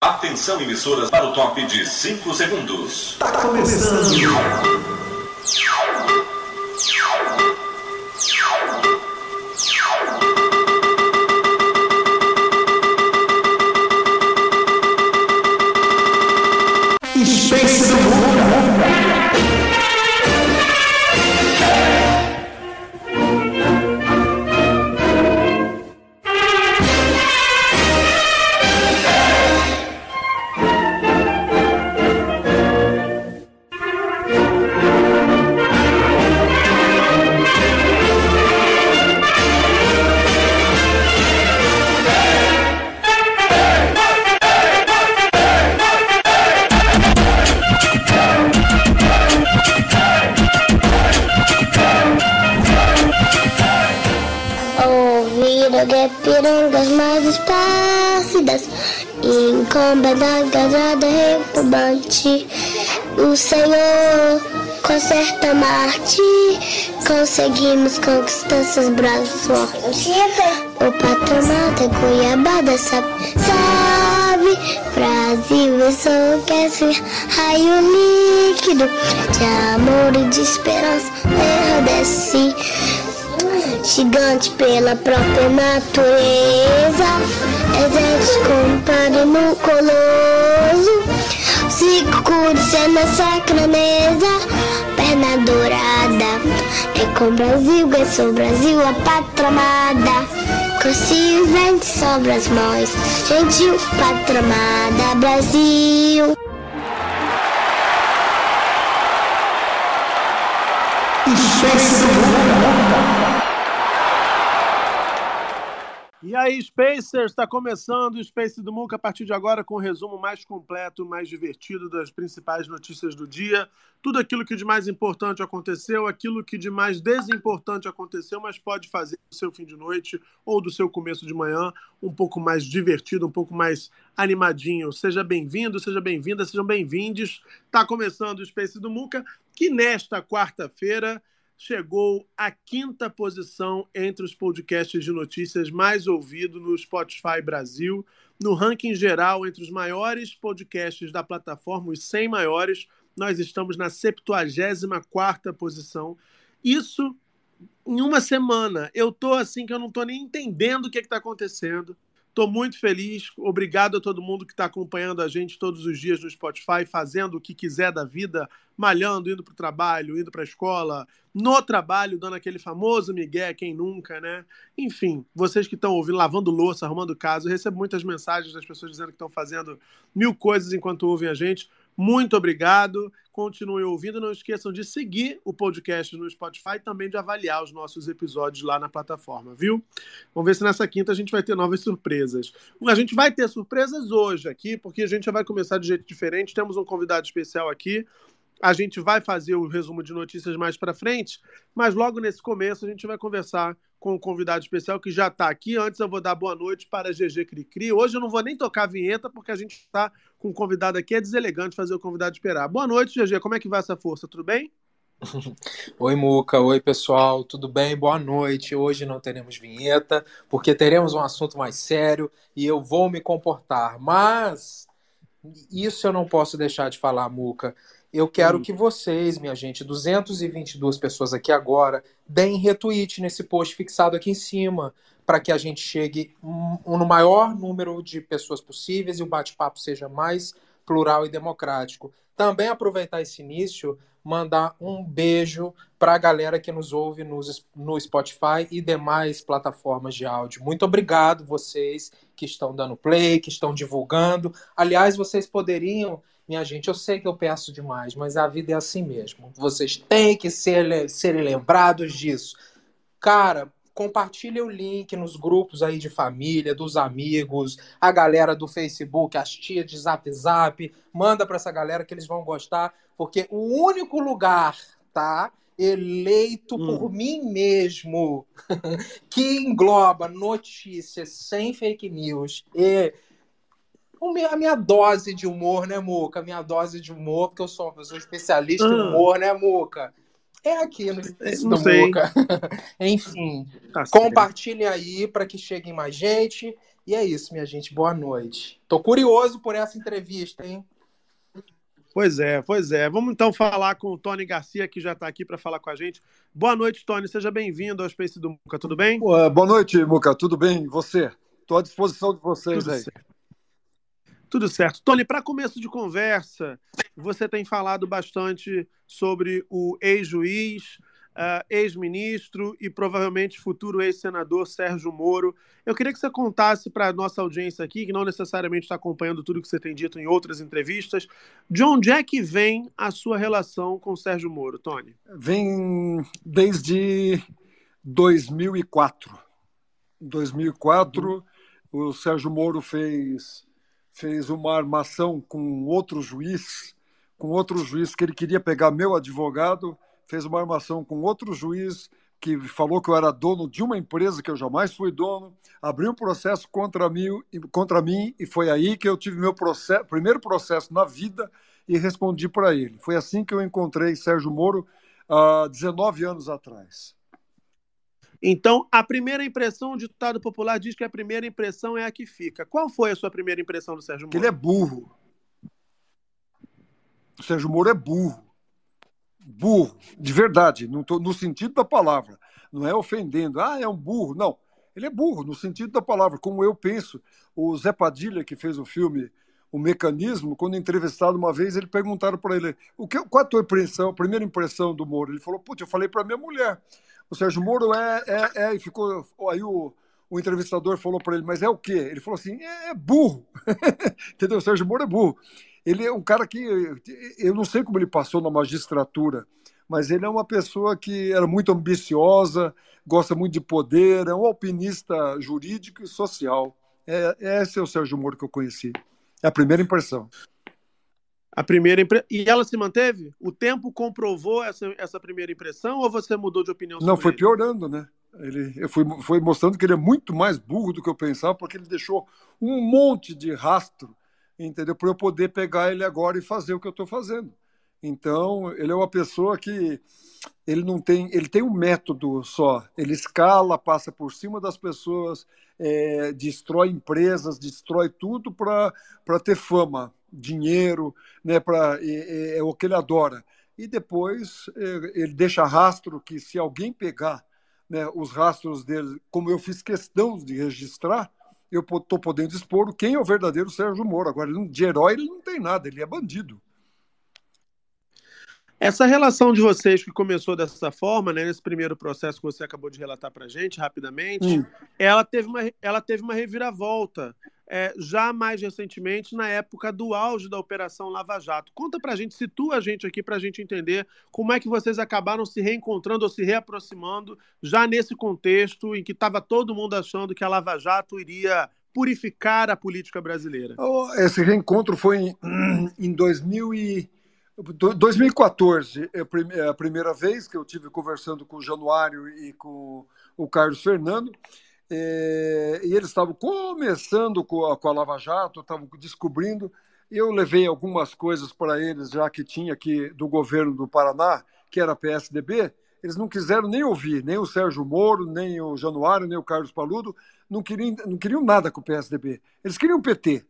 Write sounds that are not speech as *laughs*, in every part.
Atenção, emissoras, para o top de 5 segundos. Tá começando. Conquistar seus braços fortes O patronato é Cuiabá sabe, sabe? Brasil enlouquece Raio líquido De amor e de esperança. Desce Gigante pela própria natureza. Exército comparo no coloso. Circuito é na sacra mesa Perna dourada É com Brasil, é sou Brasil A pátria amada. Cresci vento sobre as mãos Gentil, pátria amada Brasil. Space do aí, Spacers, está começando o Space do Muca a partir de agora com um resumo mais completo, mais divertido das principais notícias do dia. Tudo aquilo que de mais importante aconteceu, aquilo que de mais desimportante aconteceu, mas pode fazer do seu fim de noite ou do seu começo de manhã um pouco mais divertido, um pouco mais animadinho. Seja bem-vindo, seja bem-vinda, sejam bem-vindos. Está começando o Space do Muca, que nesta quarta-feira chegou à quinta posição entre os podcasts de notícias mais ouvidos no Spotify Brasil. No ranking geral, entre os maiores podcasts da plataforma, os 100 maiores, nós estamos na 74ª posição. Isso em uma semana. Eu tô assim que eu não tô nem entendendo o que está acontecendo. Estou muito feliz. Obrigado a todo mundo que está acompanhando a gente todos os dias no Spotify, fazendo o que quiser da vida, malhando, indo para o trabalho, indo para a escola, no trabalho, dando aquele famoso migué, quem nunca, né? Enfim, vocês que estão ouvindo, lavando louça, arrumando casa, eu recebo muitas mensagens das pessoas dizendo que estão fazendo mil coisas enquanto ouvem a gente. Muito obrigado. Continuem ouvindo. Não esqueçam de seguir o podcast no Spotify e também de avaliar os nossos episódios lá na plataforma, viu? Vamos ver se nessa quinta a gente vai ter novas surpresas. A gente vai ter surpresas hoje aqui, porque a gente já vai começar de jeito diferente. Temos um convidado especial aqui. A gente vai fazer o resumo de notícias mais para frente, mas logo nesse começo a gente vai conversar com um convidado especial que já está aqui. Antes eu vou dar boa noite para GG Cricri. Hoje eu não vou nem tocar a vinheta, porque a gente está com um convidado aqui. É deselegante fazer o convidado esperar. Boa noite, GG. Como é que vai essa força? Tudo bem? *laughs* Oi, Muca. Oi, pessoal. Tudo bem? Boa noite. Hoje não teremos vinheta, porque teremos um assunto mais sério e eu vou me comportar. Mas isso eu não posso deixar de falar, Muca. Eu quero que vocês, minha gente, 222 pessoas aqui agora, deem retweet nesse post fixado aqui em cima, para que a gente chegue no maior número de pessoas possíveis e o bate-papo seja mais plural e democrático. Também aproveitar esse início, mandar um beijo para a galera que nos ouve nos- no Spotify e demais plataformas de áudio. Muito obrigado vocês que estão dando play, que estão divulgando. Aliás, vocês poderiam minha gente, eu sei que eu peço demais, mas a vida é assim mesmo. Vocês têm que ser, serem lembrados disso. Cara, compartilha o link nos grupos aí de família, dos amigos, a galera do Facebook, as tias de Zap Zap. Manda para essa galera que eles vão gostar, porque o único lugar, tá? Eleito Hum. por mim mesmo, *laughs* que engloba notícias sem fake news e a minha dose de humor, né, Muca? A minha dose de humor, porque eu sou uma pessoa especialista em Ah. humor, né, Muca? É aqui no Space não sei. Muca. *laughs* Enfim, Tá aí para que chegue mais gente E é isso, minha gente. Boa noite. Tô curioso por essa entrevista, hein? Pois é, pois é. Vamos então falar com o Tony Garcia, que já está aqui para falar com a gente. Boa noite, Tony. Seja bem-vindo ao Space do Muca. Tudo bem? Boa noite, Muca. Tudo bem? E você? Estou à disposição de vocês Tudo aí. certo. Tudo certo. Tony, para começo de conversa, você tem falado bastante sobre o ex-juiz, uh, ex-ministro e provavelmente futuro ex-senador Sérgio Moro. Eu queria que você contasse para a nossa audiência aqui, que não necessariamente está acompanhando tudo que você tem dito em outras entrevistas, de onde é que vem a sua relação com Sérgio Moro, Tony? Vem desde 2004. Em 2004, uhum. o Sérgio Moro fez, fez uma armação com outro juiz, com outro juiz que ele queria pegar meu advogado fez uma armação com outro juiz que falou que eu era dono de uma empresa que eu jamais fui dono, abriu um processo contra mim, contra mim e foi aí que eu tive meu processo, primeiro processo na vida e respondi para ele. Foi assim que eu encontrei Sérgio Moro há 19 anos atrás. Então, a primeira impressão, o ditado popular diz que a primeira impressão é a que fica. Qual foi a sua primeira impressão do Sérgio Moro? Que ele é burro. O Sérgio Moro é burro burro, de verdade, no, no sentido da palavra. Não é ofendendo, ah, é um burro. Não, ele é burro, no sentido da palavra, como eu penso. O Zé Padilha, que fez o filme O Mecanismo, quando entrevistado uma vez, ele perguntaram para ele: o que, qual a tua impressão, a primeira impressão do Moro? Ele falou: Putz, eu falei para minha mulher. O Sérgio Moro é, é, é, e ficou. Aí o, o entrevistador falou para ele: Mas é o quê? Ele falou assim: É, é burro. *laughs* Entendeu? O Sérgio Moro é burro. Ele é um cara que eu não sei como ele passou na magistratura, mas ele é uma pessoa que era muito ambiciosa, gosta muito de poder, é um alpinista jurídico e social. É, esse é o Sérgio Moro que eu conheci. É a primeira impressão. A primeira impre... E ela se manteve? O tempo comprovou essa, essa primeira impressão ou você mudou de opinião Não, foi ele? piorando, né? Ele, eu fui, foi mostrando que ele é muito mais burro do que eu pensava, porque ele deixou um monte de rastro entendeu? Para eu poder pegar ele agora e fazer o que eu estou fazendo. Então, ele é uma pessoa que ele não tem, ele tem um método só. Ele escala, passa por cima das pessoas, é, destrói empresas, destrói tudo para ter fama, dinheiro, né? Para é, é, é, o que ele adora. E depois é, ele deixa rastro que se alguém pegar né, os rastros dele, como eu fiz questão de registrar, eu estou podendo expor quem é o verdadeiro Sérgio Moro. Agora, de herói ele não tem nada, ele é bandido. Essa relação de vocês que começou dessa forma, né, nesse primeiro processo que você acabou de relatar para gente rapidamente, hum. ela, teve uma, ela teve uma reviravolta é, já mais recentemente na época do auge da Operação Lava Jato. Conta para a gente, situa a gente aqui para a gente entender como é que vocês acabaram se reencontrando ou se reaproximando já nesse contexto em que estava todo mundo achando que a Lava Jato iria purificar a política brasileira. Esse reencontro foi em, em 2000 e 2014 é, a primeira vez que eu tive conversando com o Januário e com o Carlos Fernando, é, e eles estavam começando com a, com a Lava Jato, estavam descobrindo. Eu levei algumas coisas para eles, já que tinha aqui do governo do Paraná, que era PSDB, eles não quiseram nem ouvir, nem o Sérgio Moro, nem o Januário, nem o Carlos Paludo, não queriam, não queriam nada com o PSDB. Eles queriam PT,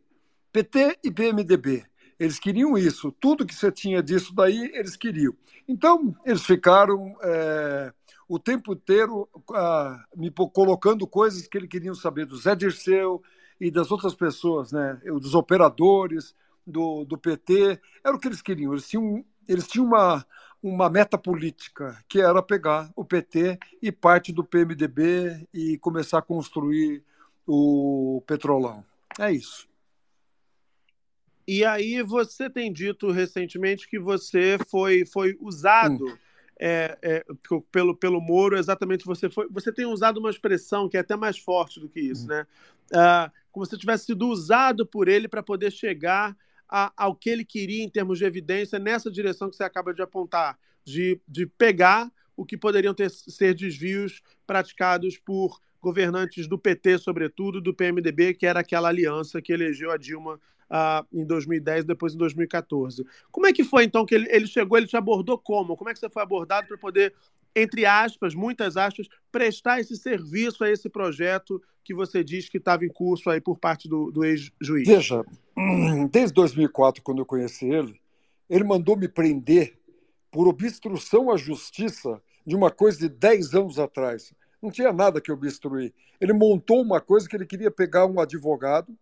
PT e PMDB. Eles queriam isso. Tudo que você tinha disso daí, eles queriam. Então, eles ficaram é, o tempo inteiro ah, me colocando coisas que eles queriam saber do Zé Dirceu e das outras pessoas, né? dos operadores, do, do PT. Era o que eles queriam. Eles tinham, eles tinham uma, uma meta política, que era pegar o PT e parte do PMDB e começar a construir o Petrolão. É isso. E aí você tem dito recentemente que você foi, foi usado hum. é, é, pelo, pelo Moro, exatamente você foi. Você tem usado uma expressão que é até mais forte do que isso, hum. né? Ah, como se tivesse sido usado por ele para poder chegar a, ao que ele queria em termos de evidência nessa direção que você acaba de apontar, de, de pegar o que poderiam ter, ser desvios praticados por governantes do PT, sobretudo, do PMDB, que era aquela aliança que elegeu a Dilma uh, em 2010, depois em 2014. Como é que foi, então, que ele, ele chegou, ele te abordou como? Como é que você foi abordado para poder entre aspas, muitas aspas, prestar esse serviço a esse projeto que você diz que estava em curso aí por parte do, do ex-juiz? Veja, *clears throat* desde 2004, quando eu conheci ele, ele mandou me prender por obstrução à justiça de uma coisa de 10 anos atrás. Não tinha nada que obstruir. Ele montou uma coisa que ele queria pegar um advogado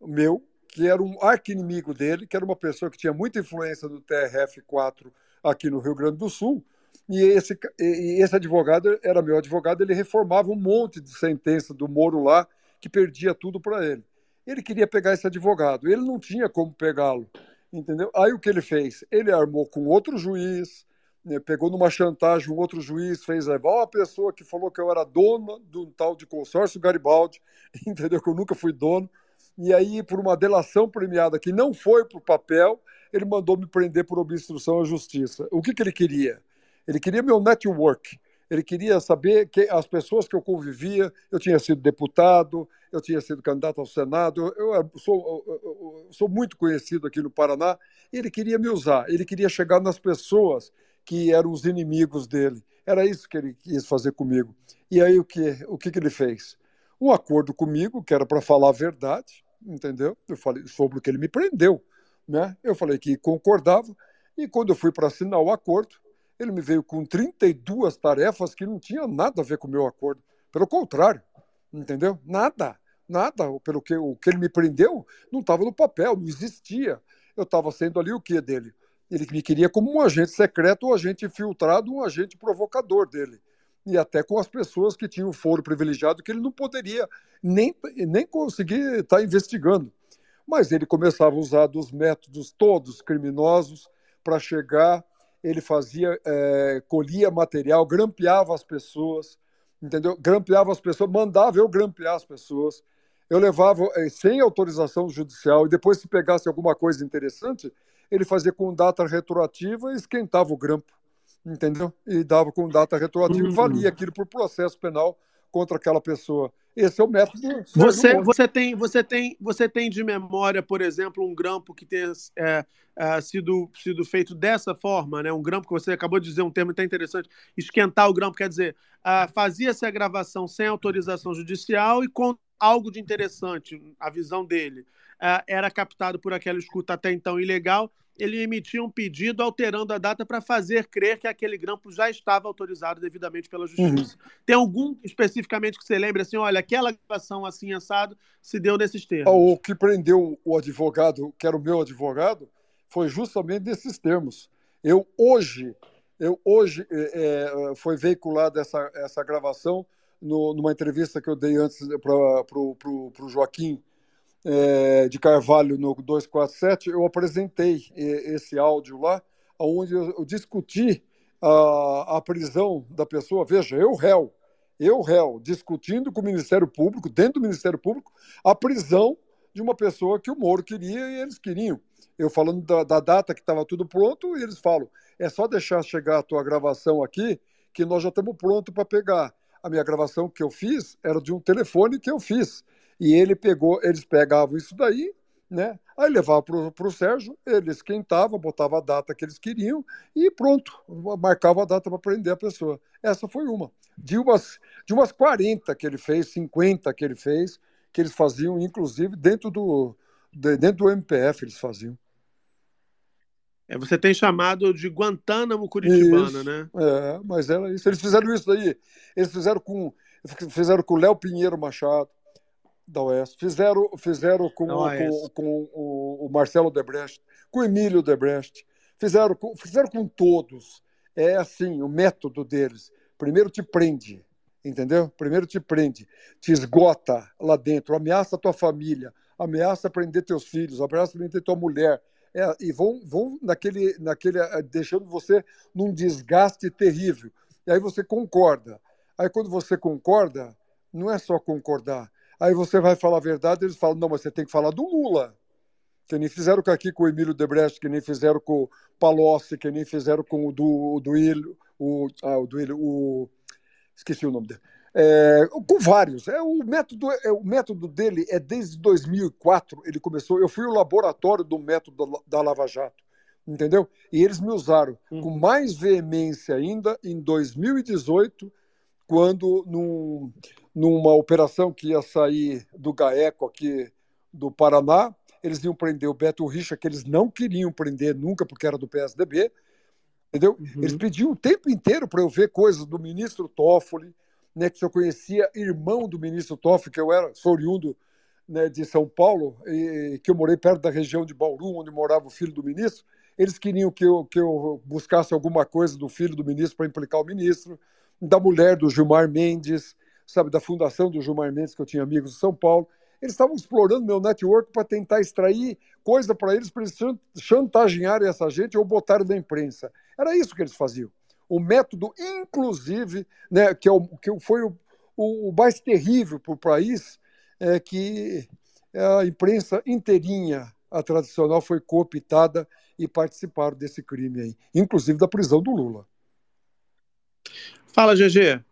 meu, que era um arqui-inimigo dele, que era uma pessoa que tinha muita influência no TRF4 aqui no Rio Grande do Sul, e esse, e esse advogado era meu advogado, ele reformava um monte de sentença do Moro lá, que perdia tudo para ele. Ele queria pegar esse advogado, ele não tinha como pegá-lo, entendeu? Aí o que ele fez? Ele armou com outro juiz, né, pegou numa chantagem um outro juiz, fez levar uma pessoa que falou que eu era dono de um tal de consórcio Garibaldi, *laughs* entendeu? Que eu nunca fui dono. E aí, por uma delação premiada que não foi para o papel, ele mandou me prender por obstrução à justiça. O que, que ele queria? Ele queria meu network. Ele queria saber que as pessoas que eu convivia, eu tinha sido deputado, eu tinha sido candidato ao Senado, eu sou, eu sou muito conhecido aqui no Paraná. Ele queria me usar, ele queria chegar nas pessoas que eram os inimigos dele. Era isso que ele quis fazer comigo. E aí o que, o que, que ele fez? Um acordo comigo, que era para falar a verdade, entendeu? Eu falei sobre o que ele me prendeu. Né? Eu falei que concordava, e quando eu fui para assinar o acordo, ele me veio com 32 tarefas que não tinham nada a ver com o meu acordo. Pelo contrário, entendeu? Nada, nada. Pelo que, o que ele me prendeu não estava no papel, não existia. Eu estava sendo ali o que dele? Ele me queria como um agente secreto, um agente infiltrado, um agente provocador dele. E até com as pessoas que tinham foro privilegiado, que ele não poderia nem, nem conseguir estar tá investigando. Mas ele começava a usar dos métodos todos criminosos para chegar. Ele fazia, é, colhia material, grampeava as pessoas, entendeu? Grampeava as pessoas, mandava eu grampear as pessoas. Eu levava é, sem autorização judicial e depois, se pegasse alguma coisa interessante, ele fazia com data retroativa e esquentava o grampo, entendeu? E dava com data retroativa e valia aquilo por processo penal contra aquela pessoa. Esse é o método. Você, você, tem, você, tem, você tem de memória, por exemplo, um grampo que tenha é, é, sido, sido feito dessa forma, né? Um grampo que você acabou de dizer um termo até interessante, esquentar o grampo, quer dizer, uh, fazia-se a gravação sem autorização judicial e com algo de interessante, a visão dele, uh, era captado por aquela escuta até então ilegal ele emitia um pedido alterando a data para fazer crer que aquele grampo já estava autorizado devidamente pela justiça. Uhum. Tem algum especificamente que você lembre assim, olha, aquela gravação assim assado se deu nesses termos? O que prendeu o advogado, que era o meu advogado, foi justamente nesses termos. Eu hoje, eu hoje é, é foi veiculada essa, essa gravação no, numa entrevista que eu dei antes para o Joaquim é, de Carvalho no 247, eu apresentei esse áudio lá, onde eu, discuti a, a prisão da pessoa. Veja, eu réu, eu réu, discutindo com o Ministério Público, dentro do Ministério Público, a prisão de uma pessoa que o Moro queria e eles queriam. Eu falando da, da data que estava tudo pronto, e eles falam: é só deixar chegar a tua gravação aqui, que nós já estamos prontos para pegar. A minha gravação que eu fiz era de um telefone que eu fiz. E ele pegou, eles pegavam isso daí, né? Aí levava para o Sérgio, ele esquentava, botava a data que eles queriam e pronto, marcava a data para prender a pessoa. Essa foi uma. De umas, de umas 40 que ele fez, 50 que ele fez, que eles faziam, inclusive, dentro do, dentro do MPF eles faziam. É, você tem chamado de Guantánamo Curitibana, isso, né? É, mas era isso. Eles fizeram isso daí. Eles fizeram com fizeram com o Léo Pinheiro Machado, da Oeste. Fizeram, fizeram com, com, com, o, o Marcelo Debrecht, com o Emílio Debrecht. Fizeram com, fizeram com todos. É assim, o método deles. Primeiro te prende, entendeu? Primeiro te prende, te esgota lá dentro, ameaça a tua família, ameaça prender teus filhos, ameaça prender tua mulher. É, e vão, vão naquele, naquele, eh, deixando você num desgaste terrível. E aí você concorda. Aí quando você concorda, não é só concordar, Aí você vai falar a verdade, eles falam, não, mas você tem que falar do Lula. Que nem fizeram aqui com o Emílio Debrecht, que nem fizeram com o Palocci, que nem fizeram com o, do, o Duílio, o, ah, o Duílio, o... Esqueci o nome dele. É, com vários. É, o, método, é, o método dele é desde 2004, ele começou. Eu fui o laboratório do método da, da Lava Jato. entendeu? E eles me usaram Uhum. com mais veemência ainda em 2018, quando num, numa operação que ia sair do GAECO aqui do Paraná, eles iam prender o Beto Richa, que eles não queriam prender nunca porque era do PSDB, entendeu? Uhum. Eles pediam o tempo inteiro para eu ver coisas do ministro Toffoli, né, que eu conhecia irmão do ministro Toffoli, que eu era sou oriundo né, de São Paulo, e que eu morei perto da região de Bauru, onde morava o filho do ministro. Eles queriam que eu, que eu buscasse alguma coisa do filho do ministro para implicar o ministro, da mulher do Gilmar Mendes, sabe, da fundação do Gilmar Mendes, que eu tinha amigos de São Paulo. Eles estavam explorando meu network para tentar extrair coisa para eles, para eles chan- chantagearem essa gente ou botarem na imprensa. Era isso que eles faziam. O método, inclusive, né, que, é o, que foi o, o mais terrível para o país, é que a imprensa inteirinha, a tradicional, foi cooptada e participaram desse crime aí, inclusive da prisão do Lula. Fala, GG.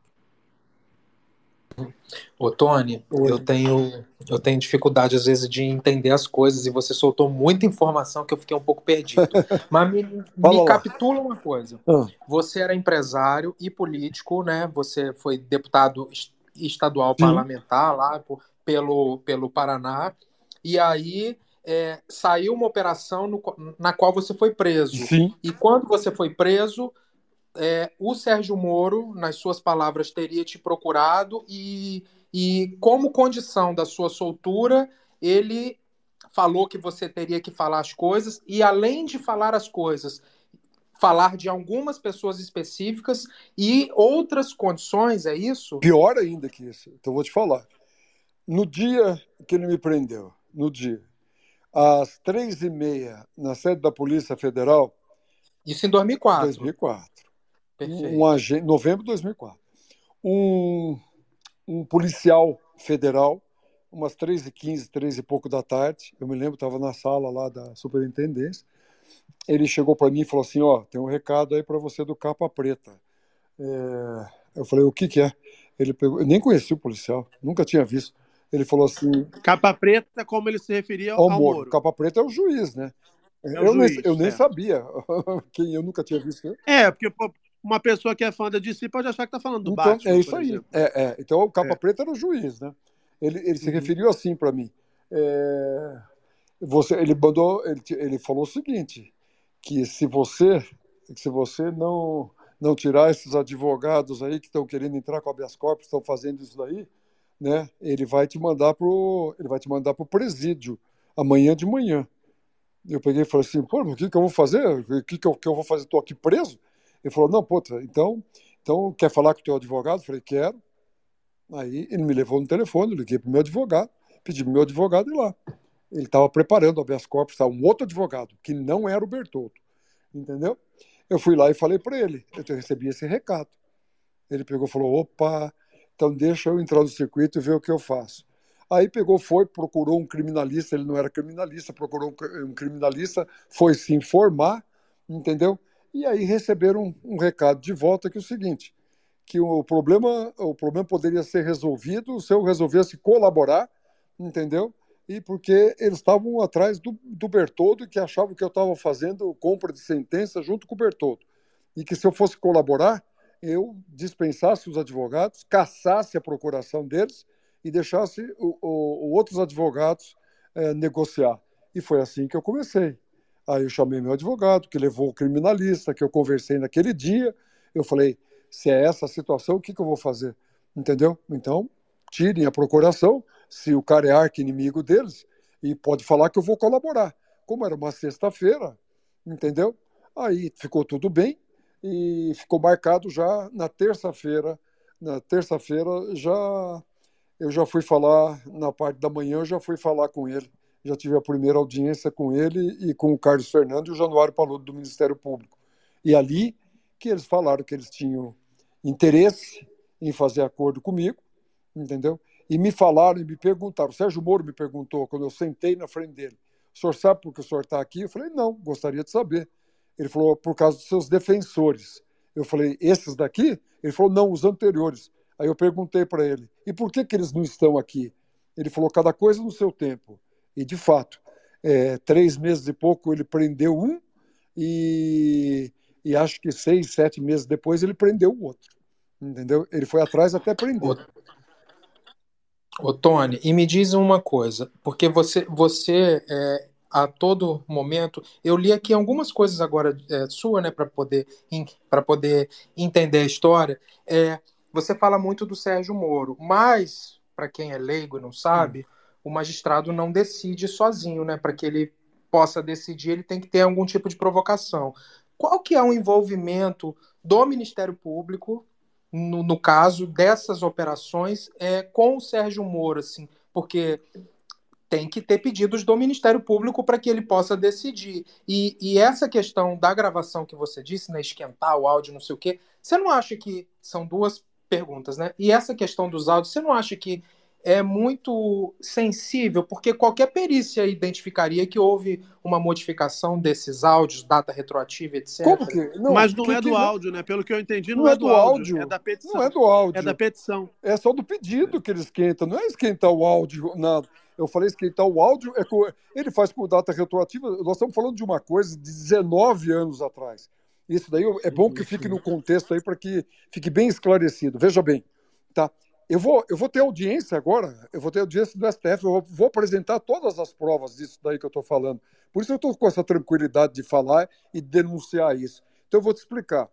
Ô, Tony, Oi. eu tenho, eu tenho dificuldade às vezes de entender as coisas e você soltou muita informação que eu fiquei um pouco perdido. *laughs* Mas me, me capitula uma coisa. Ah. Você era empresário e político, né? Você foi deputado es- estadual Sim. parlamentar lá pelo, pelo Paraná. E aí é, saiu uma operação no na qual você foi preso. Sim, E quando você foi preso, é, o Sérgio Moro, nas suas palavras, teria te procurado e, e, como condição da sua soltura, ele falou que você teria que falar as coisas e, além de falar as coisas, falar de algumas pessoas específicas e outras condições, é isso? pior ainda que isso. Então, vou te falar. No dia que ele me prendeu, no dia, às três e meia, na sede da Polícia Federal, Isso em 2004. 2004. Perfeito. um agente, novembro de 2004, um, um policial federal, umas 3h15, 3 e pouco da tarde, eu me lembro, estava na sala lá da superintendência, ele chegou para mim e falou assim, ó, tem um recado aí para você do Capa Preta. É, eu falei, o que que é? Ele pegou, eu nem conheci o policial, nunca tinha visto. Ele falou assim, Capa preta, como ele se referia ao ao, Moro. Moro. Capa Preta é o juiz, né? É eu, nem, juiz, eu nem é. sabia *laughs* quem eu nunca tinha visto. É, porque uma pessoa que é fã da DC pode achar que tá falando do Então, Batman. é isso aí. É, é. Então o Capa É. Preta era o juiz, né? Ele, ele se Uhum. referiu assim para mim. É, você, ele mandou, ele, ele falou o seguinte, que se você, se você não não tirar esses advogados aí que estão querendo entrar com habeas corpus, estão fazendo isso daí, né? Ele vai te mandar pro, ele vai te mandar pro presídio amanhã de manhã. Eu peguei e falei assim, pô, o que, que eu vou fazer? O que, que, eu, que eu vou fazer? Estou aqui preso? Ele falou, não, pô, então, então quer falar com o teu advogado? Eu falei, quero. Aí ele me levou no telefone, liguei para o meu advogado, pedi para o meu advogado ir lá. Ele estava preparando o habeas corpus, estava um outro advogado, que não era o Bertoldo, entendeu? Eu fui lá e falei para ele, eu recebi esse recado. Ele pegou e falou, opa, então deixa eu entrar no circuito e ver o que eu faço. Aí pegou, foi, procurou um criminalista, ele não era criminalista, procurou um criminalista, foi se informar, entendeu? E aí receberam um, recado de volta que é o seguinte, que o problema, o problema poderia ser resolvido se eu resolvesse colaborar, entendeu? E porque eles estavam atrás do, do Bertoldo que achavam que eu estava fazendo compra de sentença junto com o Bertoldo. E que se eu fosse colaborar, eu dispensasse os advogados, caçasse a procuração deles e deixasse o, o, outros advogados eh, negociar. E foi assim que eu comecei. Aí eu chamei meu advogado, que levou o criminalista, que eu conversei naquele dia. Eu falei: se é essa a situação, o que, que eu vou fazer? Entendeu? Então, tirem a procuração, se o cara é arqui-inimigo deles, e pode falar que eu vou colaborar. Como era uma sexta-feira, entendeu? Aí ficou tudo bem e ficou marcado já na terça-feira. Na terça-feira já eu já fui falar na parte da manhã, eu já fui falar com ele. Já tive a primeira audiência com ele e com o Carlos Fernando e o Januário Paludo do Ministério Público. E ali que eles falaram que eles tinham interesse em fazer acordo comigo, entendeu? E me falaram e me perguntaram. O Sérgio Moro me perguntou quando eu sentei na frente dele: o senhor sabe por que o senhor está aqui? Eu falei: não, gostaria de saber. Ele falou: por causa dos seus defensores. Eu falei: esses daqui? Ele falou: não, os anteriores. Aí eu perguntei para ele: e por que, que eles não estão aqui? Ele falou: cada coisa no seu tempo. E de fato, é, três meses e pouco ele prendeu um e, e acho que seis, sete meses depois ele prendeu o outro. Entendeu? Ele foi atrás até prender. Ô, Tony, e me diz uma coisa, porque você, você é, a todo momento, eu li aqui algumas coisas agora é, sua, né, para poder para poder entender a história. É, você fala muito do Sérgio Moro, mas para quem é leigo e não sabe, hum. O magistrado não decide sozinho, né? Para que ele possa decidir, ele tem que ter algum tipo de provocação. Qual que é o envolvimento do Ministério Público no, no caso dessas operações é, com o Sérgio Moro, assim, porque tem que ter pedidos do Ministério Público para que ele possa decidir. E, e, essa questão da gravação que você disse, né, esquentar o áudio, não sei o quê, você não acha que são duas perguntas, né? E essa questão dos áudios, você não acha que é muito sensível, porque qualquer perícia identificaria que houve uma modificação desses áudios, data retroativa, etc. Como que? Não, Mas não que, é do que, áudio, né? Pelo que eu entendi, não, não é, é, do áudio, áudio, é da petição. Não é do áudio. É da petição. É só do pedido que ele esquenta, não é esquentar o áudio, nada. Eu falei esquentar o áudio, é com, ele faz com data retroativa. Nós estamos falando de uma coisa de 19 anos atrás. Isso daí é bom que fique no contexto aí para que fique bem esclarecido. Veja bem, tá? Eu vou, eu vou ter audiência agora, eu vou ter audiência do STF, eu vou, apresentar todas as provas disso daí que eu estou falando. Por isso eu estou com essa tranquilidade de falar e denunciar isso. Então eu vou te explicar.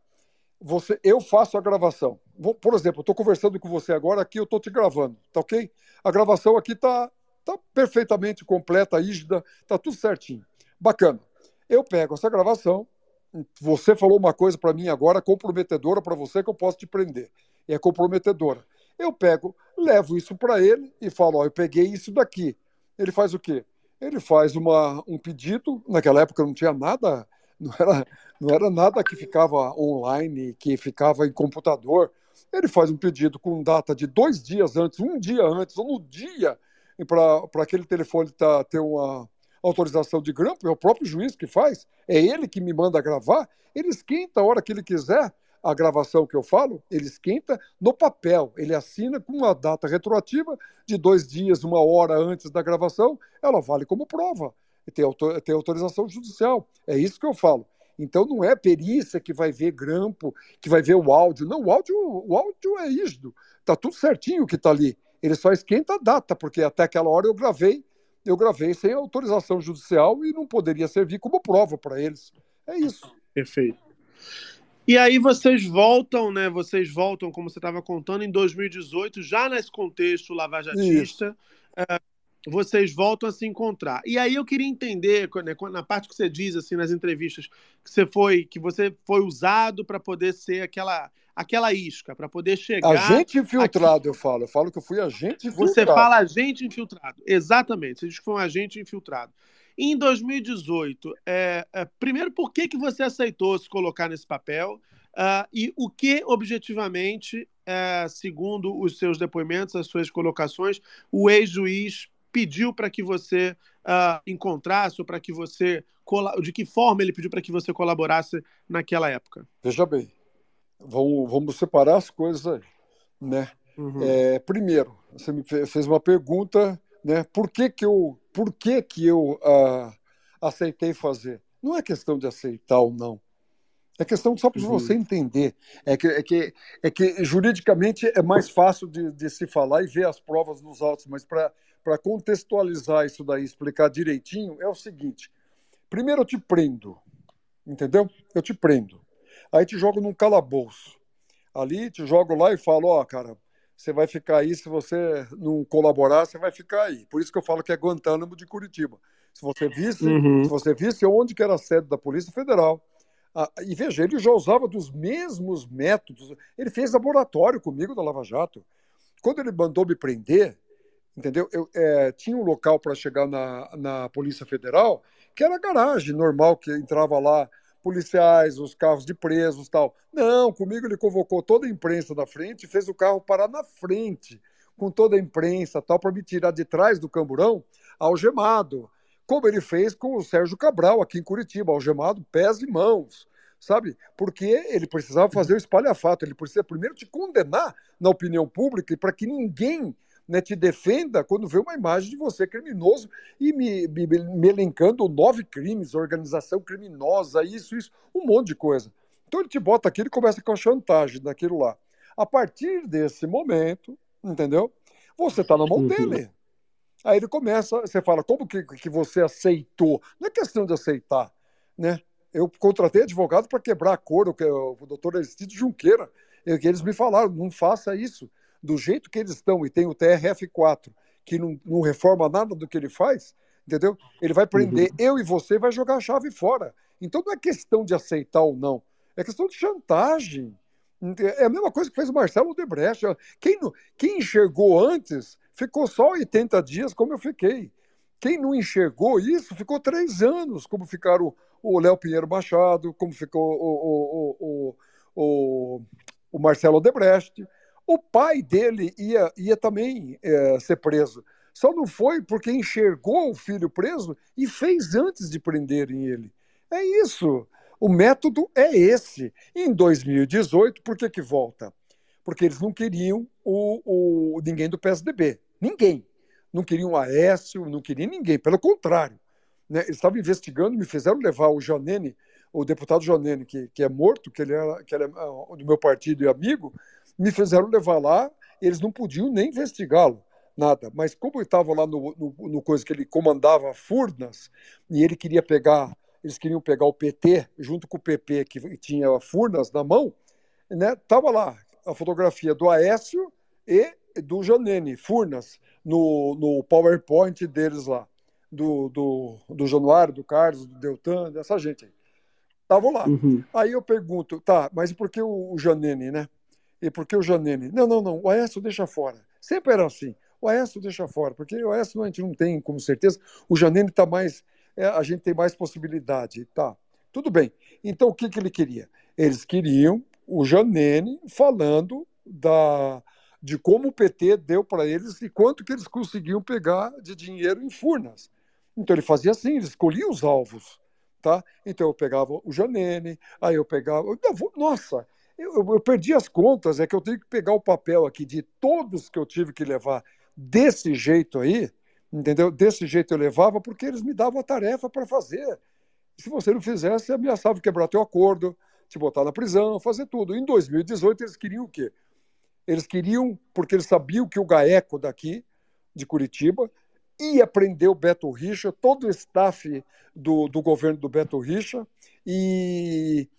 Você, eu faço a gravação. Vou, por exemplo, eu estou conversando com você agora aqui, eu estou te gravando, tá ok? A gravação aqui está tá perfeitamente completa, rígida, tá tudo certinho. Bacana. Eu pego essa gravação, você falou uma coisa para mim agora comprometedora para você que eu posso te prender. E é comprometedora. Eu pego, levo isso para ele e falo: Ó, eu peguei isso daqui. Ele faz o quê? Ele faz uma, um pedido. Naquela época não tinha nada, não era, não era nada que ficava online, que ficava em computador. Ele faz um pedido com data de dois dias antes, um dia antes, ou no dia, para aquele telefone tá, ter uma autorização de grampo, é o próprio juiz que faz, é ele que me manda gravar, ele esquenta a hora que ele quiser a gravação que eu falo, ele esquenta no papel, ele assina com uma data retroativa de dois dias, uma hora antes da gravação, ela vale como prova, tem, autor, tem autorização judicial, é isso que eu falo. Então não é perícia que vai ver grampo, que vai ver o áudio. Não, o áudio, o áudio é rígido. Tá tudo certinho o que está ali. Ele só esquenta a data, porque até aquela hora eu gravei, eu gravei sem autorização judicial e não poderia servir como prova para eles. É isso. Perfeito. E aí vocês voltam, né? Vocês voltam, como você estava contando, em 2018, já nesse contexto lavajatista, uh, vocês voltam a se encontrar. E aí eu queria entender, né, na parte que você diz assim nas entrevistas, que você foi, que você foi usado para poder ser aquela aquela isca, para poder chegar. Agente infiltrado, aqui. eu falo. Eu falo que eu fui agente infiltrado. Você fala agente infiltrado. Exatamente. Você diz que foi um agente infiltrado. Em 2018, é, é, primeiro, por que, que você aceitou se colocar nesse papel? Uh, e o que, objetivamente, é, segundo os seus depoimentos, as suas colocações, o ex-juiz pediu para que você uh, encontrasse, ou para que você. De que forma ele pediu para que você colaborasse naquela época? Veja bem, vamos, vamos separar as coisas aí. Né? Uhum. É, primeiro, você me fez uma pergunta né? Por que, que eu, por que que eu uh, aceitei fazer? Não é questão de aceitar ou não. É questão só para uhum. você entender. É que, é, que, é que juridicamente é mais fácil de, de se falar e ver as provas nos autos, mas para contextualizar isso daí, explicar direitinho, é o seguinte: primeiro eu te prendo, entendeu? Eu te prendo. Aí te jogo num calabouço. Ali te jogo lá e falo: Ó, oh, cara, você vai ficar aí, se você não colaborar, você vai ficar aí. Por isso que eu falo que é Guantánamo de Curitiba. Se você visse, uhum. se você visse onde que era a sede da Polícia Federal, ah, e veja, ele já usava dos mesmos métodos. Ele fez laboratório comigo da Lava Jato. Quando ele mandou me prender, entendeu? Eu, é, tinha um local para chegar na, na Polícia Federal, que era a garagem normal, que entrava lá policiais, os carros de presos tal. Não, comigo ele convocou toda a imprensa da frente fez o carro parar na frente, com toda a imprensa tal, para me tirar de trás do camburão algemado. Como ele fez com o Sérgio Cabral aqui em Curitiba, algemado pés e mãos, sabe? Porque ele precisava fazer o espalhafato, ele precisa primeiro te condenar na opinião pública para que ninguém né, te defenda quando vê uma imagem de você criminoso e me, me, me elencando nove crimes, organização criminosa, isso, isso, um monte de coisa. Então ele te bota aqui e começa com a chantagem daquilo lá. A partir desse momento, entendeu? Você está na mão uhum. dele. Aí ele começa, você fala, como que, que você aceitou? Não é questão de aceitar, né? Eu contratei advogado para quebrar acordo, que é o doutor Aristides Junqueira, que eles me falaram, não faça isso. Do jeito que eles estão, e tem o TRF4, que não, não reforma nada do que ele faz, entendeu? Ele vai prender uhum. eu e você vai jogar a chave fora. Então não é questão de aceitar ou não, é questão de chantagem. É a mesma coisa que fez o Marcelo Debrecht. Quem, quem enxergou antes ficou só 80 dias, como eu fiquei. Quem não enxergou isso ficou três anos, como ficaram o Léo Pinheiro Machado, como ficou o, o, o, o, o Marcelo Debrecht. O pai dele ia, ia também é, ser preso. Só não foi porque enxergou o filho preso e fez antes de prenderem ele. É isso. O método é esse. Em 2018, por que, que volta? Porque eles não queriam o, o ninguém do PSDB. Ninguém. Não queriam o Aécio, não queriam ninguém. Pelo contrário. Né? Eles estavam investigando, me fizeram levar o Janene, o deputado Janene, que, que é morto, que ele, era, que ele é ah, do meu partido e amigo, me fizeram levar lá, eles não podiam nem investigá-lo nada. Mas como eu estava lá no, no, no, coisa que ele comandava Furnas, e ele queria pegar eles queriam pegar o PT junto com o PP, que tinha Furnas na mão, né? Tava lá a fotografia do Aécio e do Janene, Furnas, no, no PowerPoint deles lá, do, do, do Januário, do Carlos, do Deltan, dessa gente aí. Estavam lá. Uhum. Aí eu pergunto, tá, mas por que o, o Janene, né? E por que o Janene? Não, não, não, o Aécio deixa fora. Sempre era assim. O Aécio deixa fora, porque o Aécio a gente não tem como certeza. O Janene está mais é, a gente tem mais possibilidade. Tá, tudo bem. Então, o que, que ele queria? Eles queriam o Janene falando da, de como o PT deu para eles e quanto que eles conseguiam pegar de dinheiro em Furnas. Então ele fazia assim, ele escolhia os alvos, tá? Então eu pegava o Janene, aí eu pegava, nossa, eu, eu, perdi as contas, é que eu tenho que pegar o papel aqui de todos que eu tive que levar desse jeito aí, entendeu? Desse jeito eu levava porque eles me davam a tarefa para fazer. Se você não fizesse, ameaçava quebrar teu acordo, te botar na prisão, fazer tudo. Em 2018 eles queriam o quê? Eles queriam, porque eles sabiam que o GAECO daqui, de Curitiba, ia prender o Beto Richa, todo o staff do, do governo do Beto Richa e,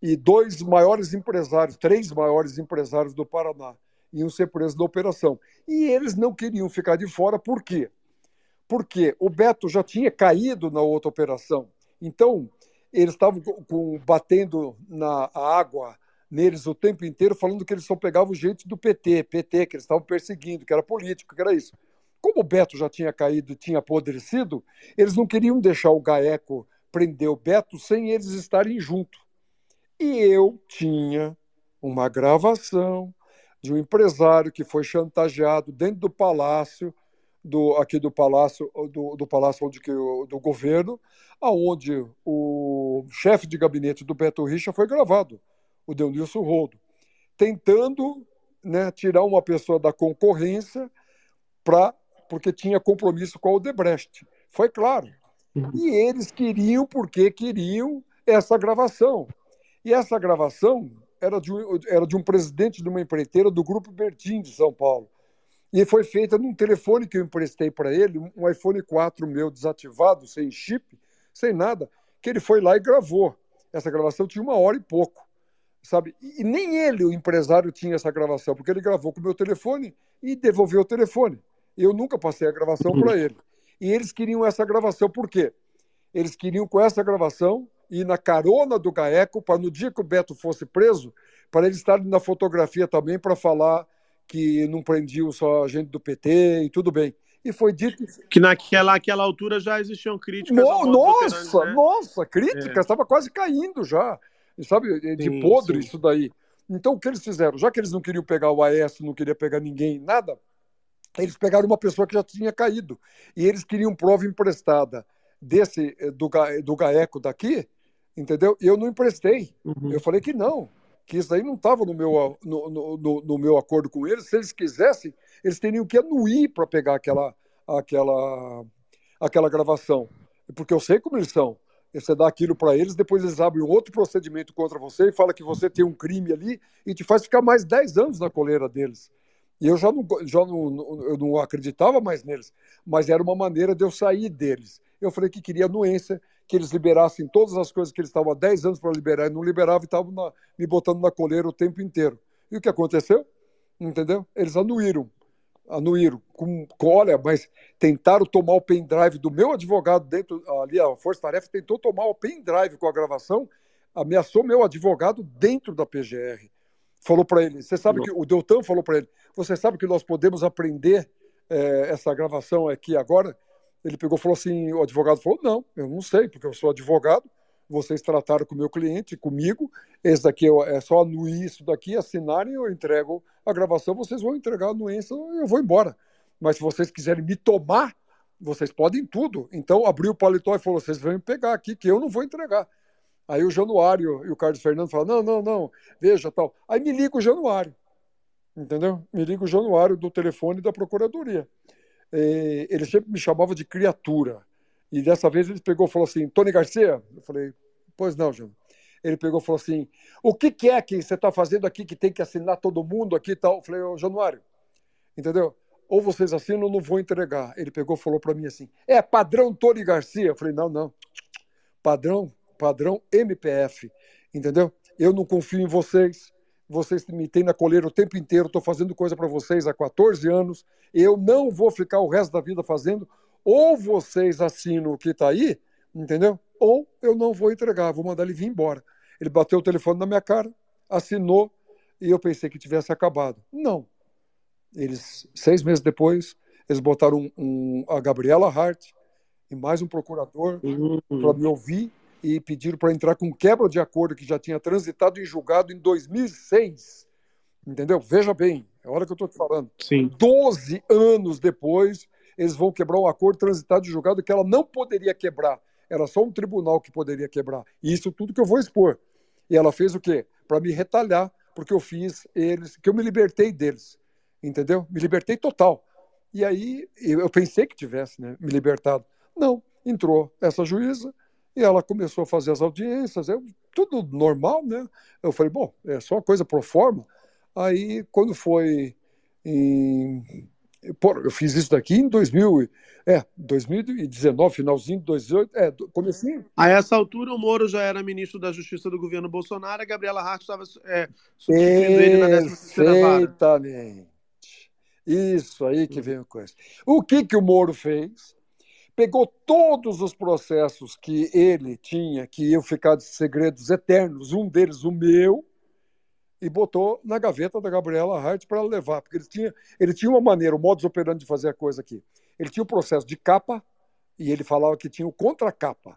e dois maiores empresários, três maiores empresários do Paraná iam ser presos na operação. E eles não queriam ficar de fora, por quê? porque o Beto já tinha caído na outra operação. Então, eles estavam com, batendo na água neles o tempo inteiro, falando que eles só pegavam gente do PT, PT, que eles estavam perseguindo, que era político, que era isso. Como o Beto já tinha caído e tinha apodrecido, eles não queriam deixar o Gaeco prender o Beto sem eles estarem junto. E eu tinha uma gravação de um empresário que foi chantageado dentro do palácio do, aqui do palácio do, do palácio onde que, do governo, aonde o chefe de gabinete do Beto Richa foi gravado, o Deonilson Rodo, tentando né, tirar uma pessoa da concorrência para porque tinha compromisso com a Odebrecht. Foi claro. Uhum. E eles queriam porque queriam essa gravação. E essa gravação era de um, era de um presidente de uma empreiteira do Grupo Bertin de São Paulo e foi feita num telefone que eu emprestei para ele, um iPhone 4 meu desativado, sem chip, sem nada, que ele foi lá e gravou. Essa gravação tinha uma hora e pouco, sabe? E nem ele, o empresário, tinha essa gravação, porque ele gravou com o meu telefone e devolveu o telefone. Eu nunca passei a gravação para ele. E eles queriam essa gravação, por quê? Eles queriam com essa gravação ir na carona do GAECO para no dia que o Beto fosse preso, para ele estar na fotografia também para falar que não prendiam só gente do PT e tudo bem. E foi dito. Que naquela aquela altura já existiam críticas. No, nossa, né? nossa, críticas, é. estava quase caindo já. Sabe, de sim, podre sim. isso daí. Então, o que eles fizeram? Já que eles não queriam pegar o AS, não queriam pegar ninguém, nada, eles pegaram uma pessoa que já tinha caído. E eles queriam prova emprestada desse do, do GAECO daqui, entendeu? E eu não emprestei. Uhum. Eu falei que não que isso aí não estava no meu, no, no, no, meu acordo com eles. Se eles quisessem, eles teriam que anuir para pegar aquela, aquela, aquela gravação. Porque eu sei como eles são. Você dá aquilo para eles, depois eles abrem um outro procedimento contra você e fala que você tem um crime ali e te faz ficar mais 10 anos na coleira deles. E eu já não, já não, eu não acreditava mais neles, mas era uma maneira de eu sair deles. Eu falei que queria anuência, que eles liberassem todas as coisas que eles estavam há 10 anos para liberar e não liberavam e estavam me botando na coleira o tempo inteiro. E o que aconteceu? Entendeu? Eles anuíram. Anuíram. Com, com, olha, mas tentaram tomar o pendrive do meu advogado dentro. Ali, a Força Tarefa tentou tomar o pendrive com a gravação, ameaçou meu advogado dentro da PGR falou para ele, você sabe que o Deltan falou para ele, você sabe que nós podemos aprender é, essa gravação aqui agora? Ele pegou falou assim, o advogado falou, não, eu não sei, porque eu sou advogado, vocês trataram com o meu cliente, comigo, esse daqui é só anuir isso daqui, assinarem, eu entrego a gravação, vocês vão entregar a anuência, eu vou embora. Mas se vocês quiserem me tomar, vocês podem tudo. Então abriu o paletó e falou, vocês vão me pegar aqui, que eu não vou entregar. Aí o Januário e o Carlos Fernando falam: não, não, não, veja tal. Aí me liga o Januário, entendeu? Me liga o Januário do telefone da Procuradoria. E ele sempre me chamava de criatura. E dessa vez ele pegou e falou assim: Tony Garcia? Eu falei: pois não, Jano. Ele pegou e falou assim: o que, que é que você está fazendo aqui que tem que assinar todo mundo aqui e tal? Eu falei: ô, Januário, entendeu? Ou vocês assinam ou não vou entregar. Ele pegou e falou para mim assim: é padrão Tony Garcia? Eu falei: não, não. Padrão padrão MPF, entendeu? Eu não confio em vocês, vocês me têm na coleira o tempo inteiro, estou fazendo coisa para vocês há 14 anos, eu não vou ficar o resto da vida fazendo, ou vocês assinam o que está aí, entendeu? Ou eu não vou entregar, vou mandar ele vir embora. Ele bateu o telefone na minha cara, assinou, e eu pensei que tivesse acabado. Não. Eles, seis meses depois, eles botaram um, um, a Gabriela Hart e mais um procurador uhum. para me ouvir e pediram para entrar com quebra de acordo que já tinha transitado em julgado em 2006. Entendeu? Veja bem, é a hora que eu estou te falando. Sim. Doze anos depois, eles vão quebrar um acordo transitado em julgado que ela não poderia quebrar. Era só um tribunal que poderia quebrar. E isso tudo que eu vou expor. E ela fez o quê? Para me retalhar, porque eu fiz eles, que eu me libertei deles. Entendeu? Me libertei total. E aí eu pensei que tivesse né, me libertado. Não, entrou essa juíza, e ela começou a fazer as audiências, eu, tudo normal, né? Eu falei, bom, é só coisa pro forma. Aí, quando foi em. Pô, eu fiz isso daqui em 2000, é, 2019, finalzinho de 2018, é, comecinho. A essa altura, o Moro já era ministro da Justiça do governo Bolsonaro, a Gabriela Hart estava é, substituindo ele na 13 vara. Exatamente. Isso aí que vem com isso. O que, que o Moro fez? Pegou todos os processos que ele tinha, que iam ficar de segredos eternos, um deles o meu, e botou na gaveta da Gabriela Hart para levar, porque ele tinha, ele tinha uma maneira, o um modus operandi de fazer a coisa aqui. Ele tinha o processo de capa e ele falava que tinha o contra-capa.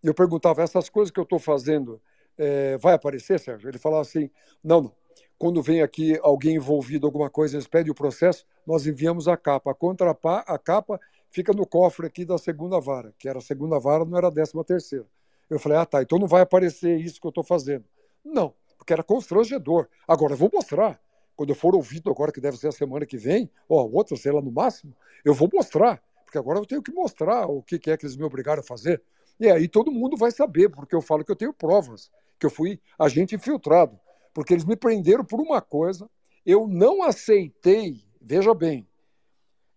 Eu perguntava, essas coisas que eu estou fazendo, é, vai aparecer, Sérgio? Ele falava assim, não, não. Quando vem aqui alguém envolvido alguma coisa, eles pedem o processo, nós enviamos a capa. A, contra a capa fica no cofre aqui da segunda vara, que era a segunda vara, não era a décima terceira. Eu falei, ah tá, então não vai aparecer isso que eu estou fazendo. Não, porque era constrangedor. Agora, eu vou mostrar. Quando eu for ouvido agora, que deve ser a semana que vem, ou outra, sei lá, no máximo, eu vou mostrar. Porque agora eu tenho que mostrar o que é que eles me obrigaram a fazer. E aí todo mundo vai saber, porque eu falo que eu tenho provas, que eu fui agente infiltrado. Porque eles me prenderam por uma coisa, eu não aceitei, veja bem,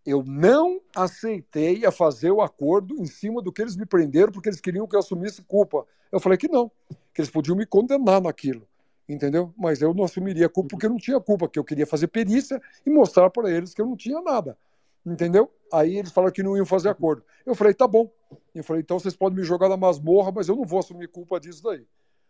eu não aceitei a fazer o acordo em cima do que eles me prenderam, porque eles queriam que eu assumisse culpa. Eu falei que não, que eles podiam me condenar naquilo, entendeu? Mas eu não assumiria culpa porque eu não tinha culpa, que eu queria fazer perícia e mostrar para eles que eu não tinha nada, entendeu? Aí eles falaram que não iam fazer acordo. Eu falei, tá bom. Eu falei, então vocês podem me jogar na masmorra, mas eu não vou assumir culpa disso daí.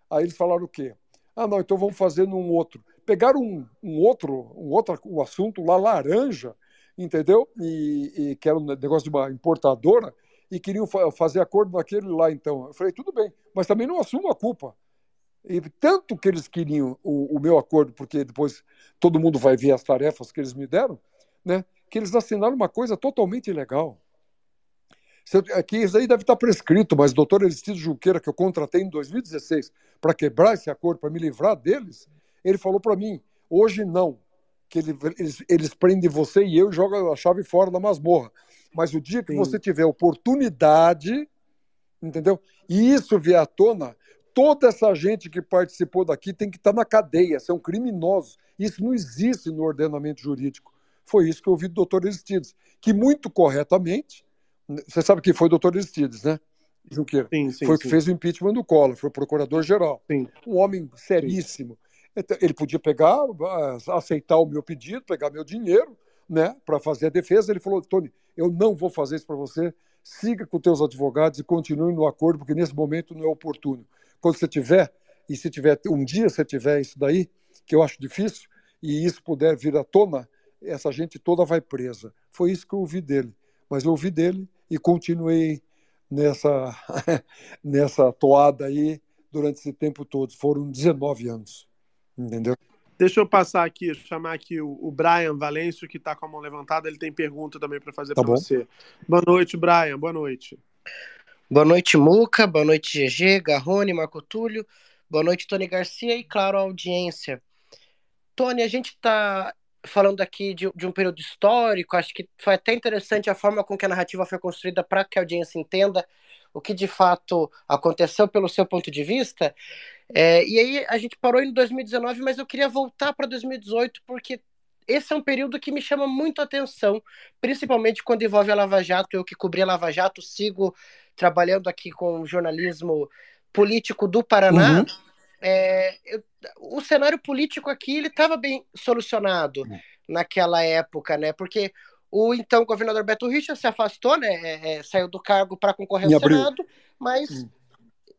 Aí eles falaram o quê? Ah, não, então vamos fazer num outro. Pegaram um, um outro, um outro um assunto lá, laranja, entendeu? E, e que era um negócio de uma importadora e queriam fa fazer acordo naquele lá, então. Eu falei, tudo bem, mas também não assumo a culpa. E tanto que eles queriam o, o, meu acordo, porque depois todo mundo vai ver as tarefas que eles me deram, né? Que eles assinaram uma coisa totalmente ilegal. É isso aí deve estar prescrito, mas o doutor Aristides Junqueira, que eu contratei em 2016 para quebrar esse acordo, para me livrar deles, Ele falou para mim, hoje não, que ele, eles, eles prendem você e eu e jogam a chave fora da masmorra. Mas o dia que Sim. você tiver oportunidade, entendeu? E isso vier à tona, toda essa gente que participou daqui tem que estar na cadeia, são criminosos. Isso não existe no ordenamento jurídico. Foi isso que eu ouvi do doutor Aristides, que muito corretamente, você sabe que foi o doutor Aristides, né? Junqueira. Sim, sim, foi o que fez o impeachment do Collor, foi o procurador-geral. Um homem seríssimo. Então, Ele podia pegar, ah, aceitar o meu pedido, pegar meu dinheiro, né, para fazer a defesa. Ele falou, Tony, eu não vou fazer isso para você. Siga com teus advogados e continue no acordo, porque nesse momento não é oportuno. Quando você tiver, e se tiver um dia você tiver isso daí, que eu acho difícil, e isso puder vir à tona, essa gente toda vai presa. Foi isso que eu ouvi dele. Mas eu ouvi dele e continuei nessa, *laughs* nessa toada aí durante esse tempo todo. Foram 19 anos. Entendeu? Deixa eu passar aqui, chamar aqui o, o Brian Valêncio, que está com a mão levantada. Ele tem pergunta também para fazer Tá para você. Boa noite, Brian. Boa noite. Boa noite, Muca. Boa noite, GG, Garrone, Marco Túlio. Boa noite, Tony Garcia e, claro, a audiência. Tony, a gente está falando aqui de, de um período histórico. Acho que foi até interessante a forma com que a narrativa foi construída para que a audiência entenda o que de fato aconteceu pelo seu ponto de vista. É, e aí a gente parou em 2019, mas eu queria voltar para 2018 porque esse é um período que me chama muito a atenção, principalmente quando envolve a Lava Jato. Eu que cobri a Lava Jato, sigo trabalhando aqui com jornalismo político do Paraná. Uhum. É, eu- o cenário político aqui ele estava bem solucionado Uhum. naquela época, né? Porque o então governador Beto Richa se afastou, né? é, é, saiu do cargo para concorrer ao. Senado, mas Hum.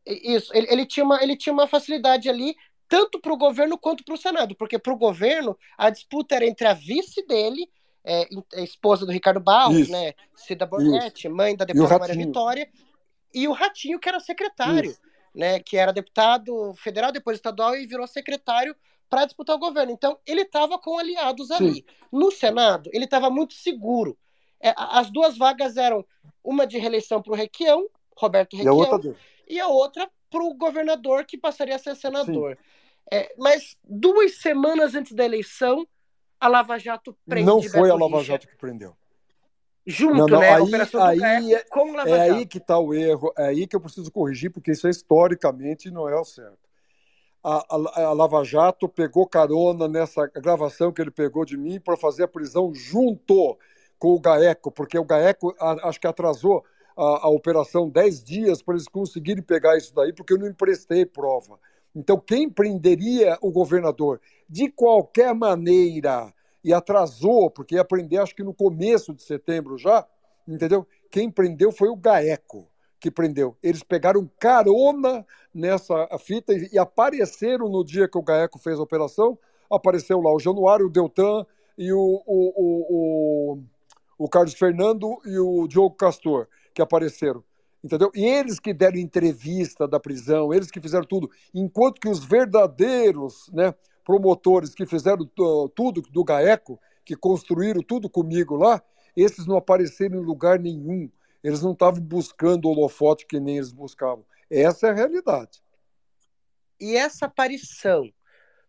isso, ele, ele tinha uma, ele tinha uma facilidade ali, tanto para o governo quanto para o Senado, porque para o governo a disputa era entre a vice dele, é, a esposa do Ricardo Barros, Isso. né? Cida Borghetti, mãe da deputada Maria. Vitória, e o Ratinho, que era secretário, né? Que era deputado federal, depois estadual e virou secretário para disputar o governo. Então, ele estava com aliados ali. No Senado, ele estava muito seguro. É, a- as duas vagas eram uma de reeleição para o Requião, Roberto E a Requião, outra e a outra para o governador que passaria a ser senador. É, mas duas semanas antes da eleição, a Lava Jato prende Não foi a Beto Lava Richa. Jato que prendeu. Junto, Não, não, né? a aí- Operação aí é- com Lava É Jato. aí que está o erro, é aí que eu preciso corrigir, porque isso é historicamente não é o certo. A, a- Lava Jato pegou carona nessa gravação que ele pegou de mim para fazer a prisão junto com o GAECO, porque o GAECO a- acho que atrasou a, a operação 10 dias para eles conseguirem pegar isso daí, porque eu não emprestei prova. Então, quem prenderia o governador de qualquer maneira e atrasou, porque ia prender acho que no começo de setembro já, entendeu? Quem prendeu foi o GAECO que prendeu. Eles pegaram carona nessa fita e, apareceram no dia que o GAECO fez a operação. Apareceu lá o Januário, o Deltan e o, o, o, o, o Carlos Fernando e o Diogo Castor, que apareceram. Entendeu? E eles que deram entrevista da prisão, eles que fizeram tudo. Enquanto que os verdadeiros né, promotores que fizeram tu- tudo do GAECO, que construíram tudo comigo lá, esses não apareceram em lugar nenhum. Eles não estavam buscando holofote que nem eles buscavam. Essa é a realidade. E essa aparição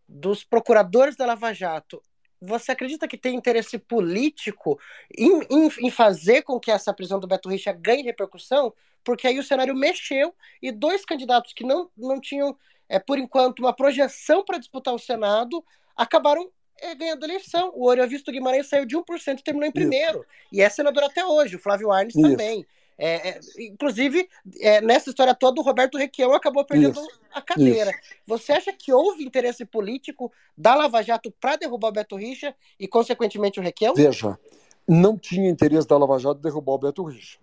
dos procuradores da Lava Jato, você acredita que tem interesse político em, em, em fazer com que essa prisão do Beto Richa ganhe repercussão? Porque aí o cenário mexeu e dois candidatos que não, não tinham, é, por enquanto, uma projeção para disputar o Senado acabaram é, ganhando a eleição. O Oriovisto Guimarães saiu de 1% e terminou em primeiro. E é senador até hoje, o Flávio Arnes Isso. também. É, é, inclusive, é, nessa história toda, o Roberto Requião acabou perdendo Isso. a cadeira. Você acha que houve interesse político da Lava Jato para derrubar o Beto Richa e, consequentemente, o Requião? Veja, não tinha interesse da Lava Jato derrubar o Beto Richa.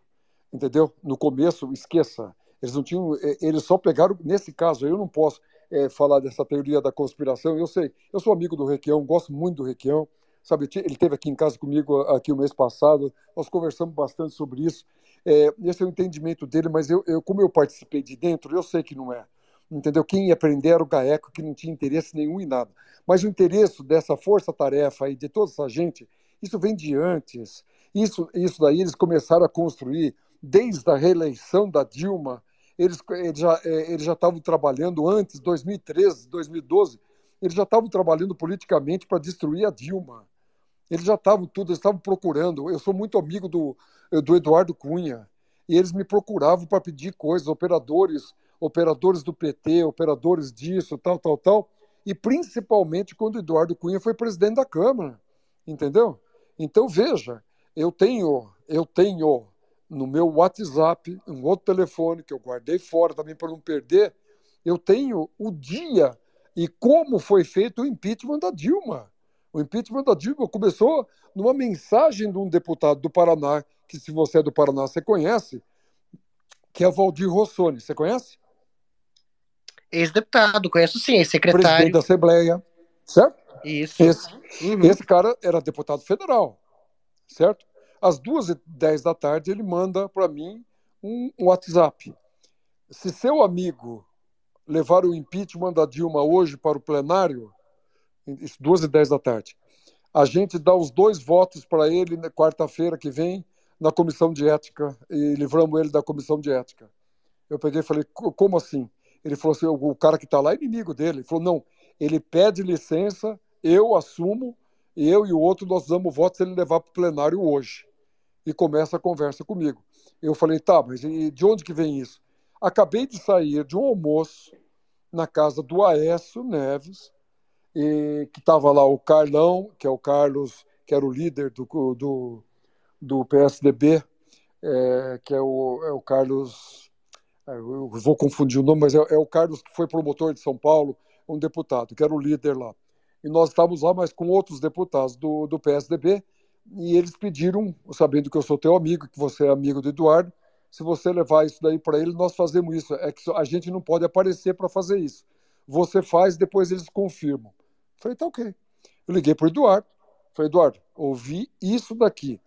Entendeu? No começo, esqueça. Eles não tinham. eh, Eles só pegaram. Nesse caso, eu não posso eh, falar dessa teoria da conspiração. Eu sei. Eu sou amigo do Requião, gosto muito do Requião. Sabe, ele esteve aqui em casa comigo aqui o mês passado. Nós conversamos bastante sobre isso. É, esse é o entendimento dele, mas eu, eu, como eu participei de dentro, eu sei que não é. Entendeu? Quem ia prender era o GAECO, que não tinha interesse nenhum em nada. Mas o interesse dessa força-tarefa aí, de toda essa gente, isso vem de antes. Isso, isso daí eles começaram a construir desde a reeleição da Dilma. Eles, eles já eles já estavam trabalhando antes, 2013, 2012. eles já estavam trabalhando politicamente para destruir a Dilma. Eles já estavam tudo, eles estavam procurando. Eu sou muito amigo do, do Eduardo Cunha, e eles me procuravam para pedir coisas, operadores, operadores do PT, operadores disso, tal, tal, tal, e principalmente quando Eduardo Cunha foi presidente da Câmara, entendeu? Então veja, eu tenho, eu tenho no meu WhatsApp, um outro telefone que eu guardei fora também para não perder, eu tenho o dia e como foi feito o impeachment da Dilma. O impeachment da Dilma começou numa mensagem de um deputado do Paraná, que se você é do Paraná, você conhece, que é Valdir Rossoni. Você conhece? Ex-deputado, conheço sim, ex-secretário. Presidente da Assembleia, certo? Isso. Esse, Uhum. esse cara era deputado federal, certo? Às duas e dez da tarde, ele manda para mim um WhatsApp. Se seu amigo levar o impeachment da Dilma hoje para o plenário, isso, duas e dez da tarde, a gente dá os dois votos para ele na quarta-feira que vem na comissão de ética e livramos ele da comissão de ética. Eu peguei e falei, "Co- como assim? Ele falou assim, o cara que está lá é inimigo dele. Ele falou, não, ele pede licença, eu assumo, eu e o outro nós damos voto se ele levar para o plenário hoje. E começa a conversa comigo. Eu falei, tá, mas de onde que vem isso? Acabei de sair de um almoço na casa do Aécio Neves, e que estava lá o Carlão, que é o Carlos, que era o líder do, do, do PSDB, é, que é o, é o Carlos, é, eu vou confundir o nome, mas é, é o Carlos que foi promotor de São Paulo, um deputado, que era o líder lá. E nós estávamos lá, mas com outros deputados do, do PSDB, e eles pediram, sabendo que eu sou teu amigo, que você é amigo do Eduardo, se você levar isso daí para ele, nós fazemos isso. É que a gente não pode aparecer para fazer isso. Você faz, depois eles confirmam. Falei, tá ok. Eu liguei para o Eduardo. Falei, Eduardo, ouvi isso daqui.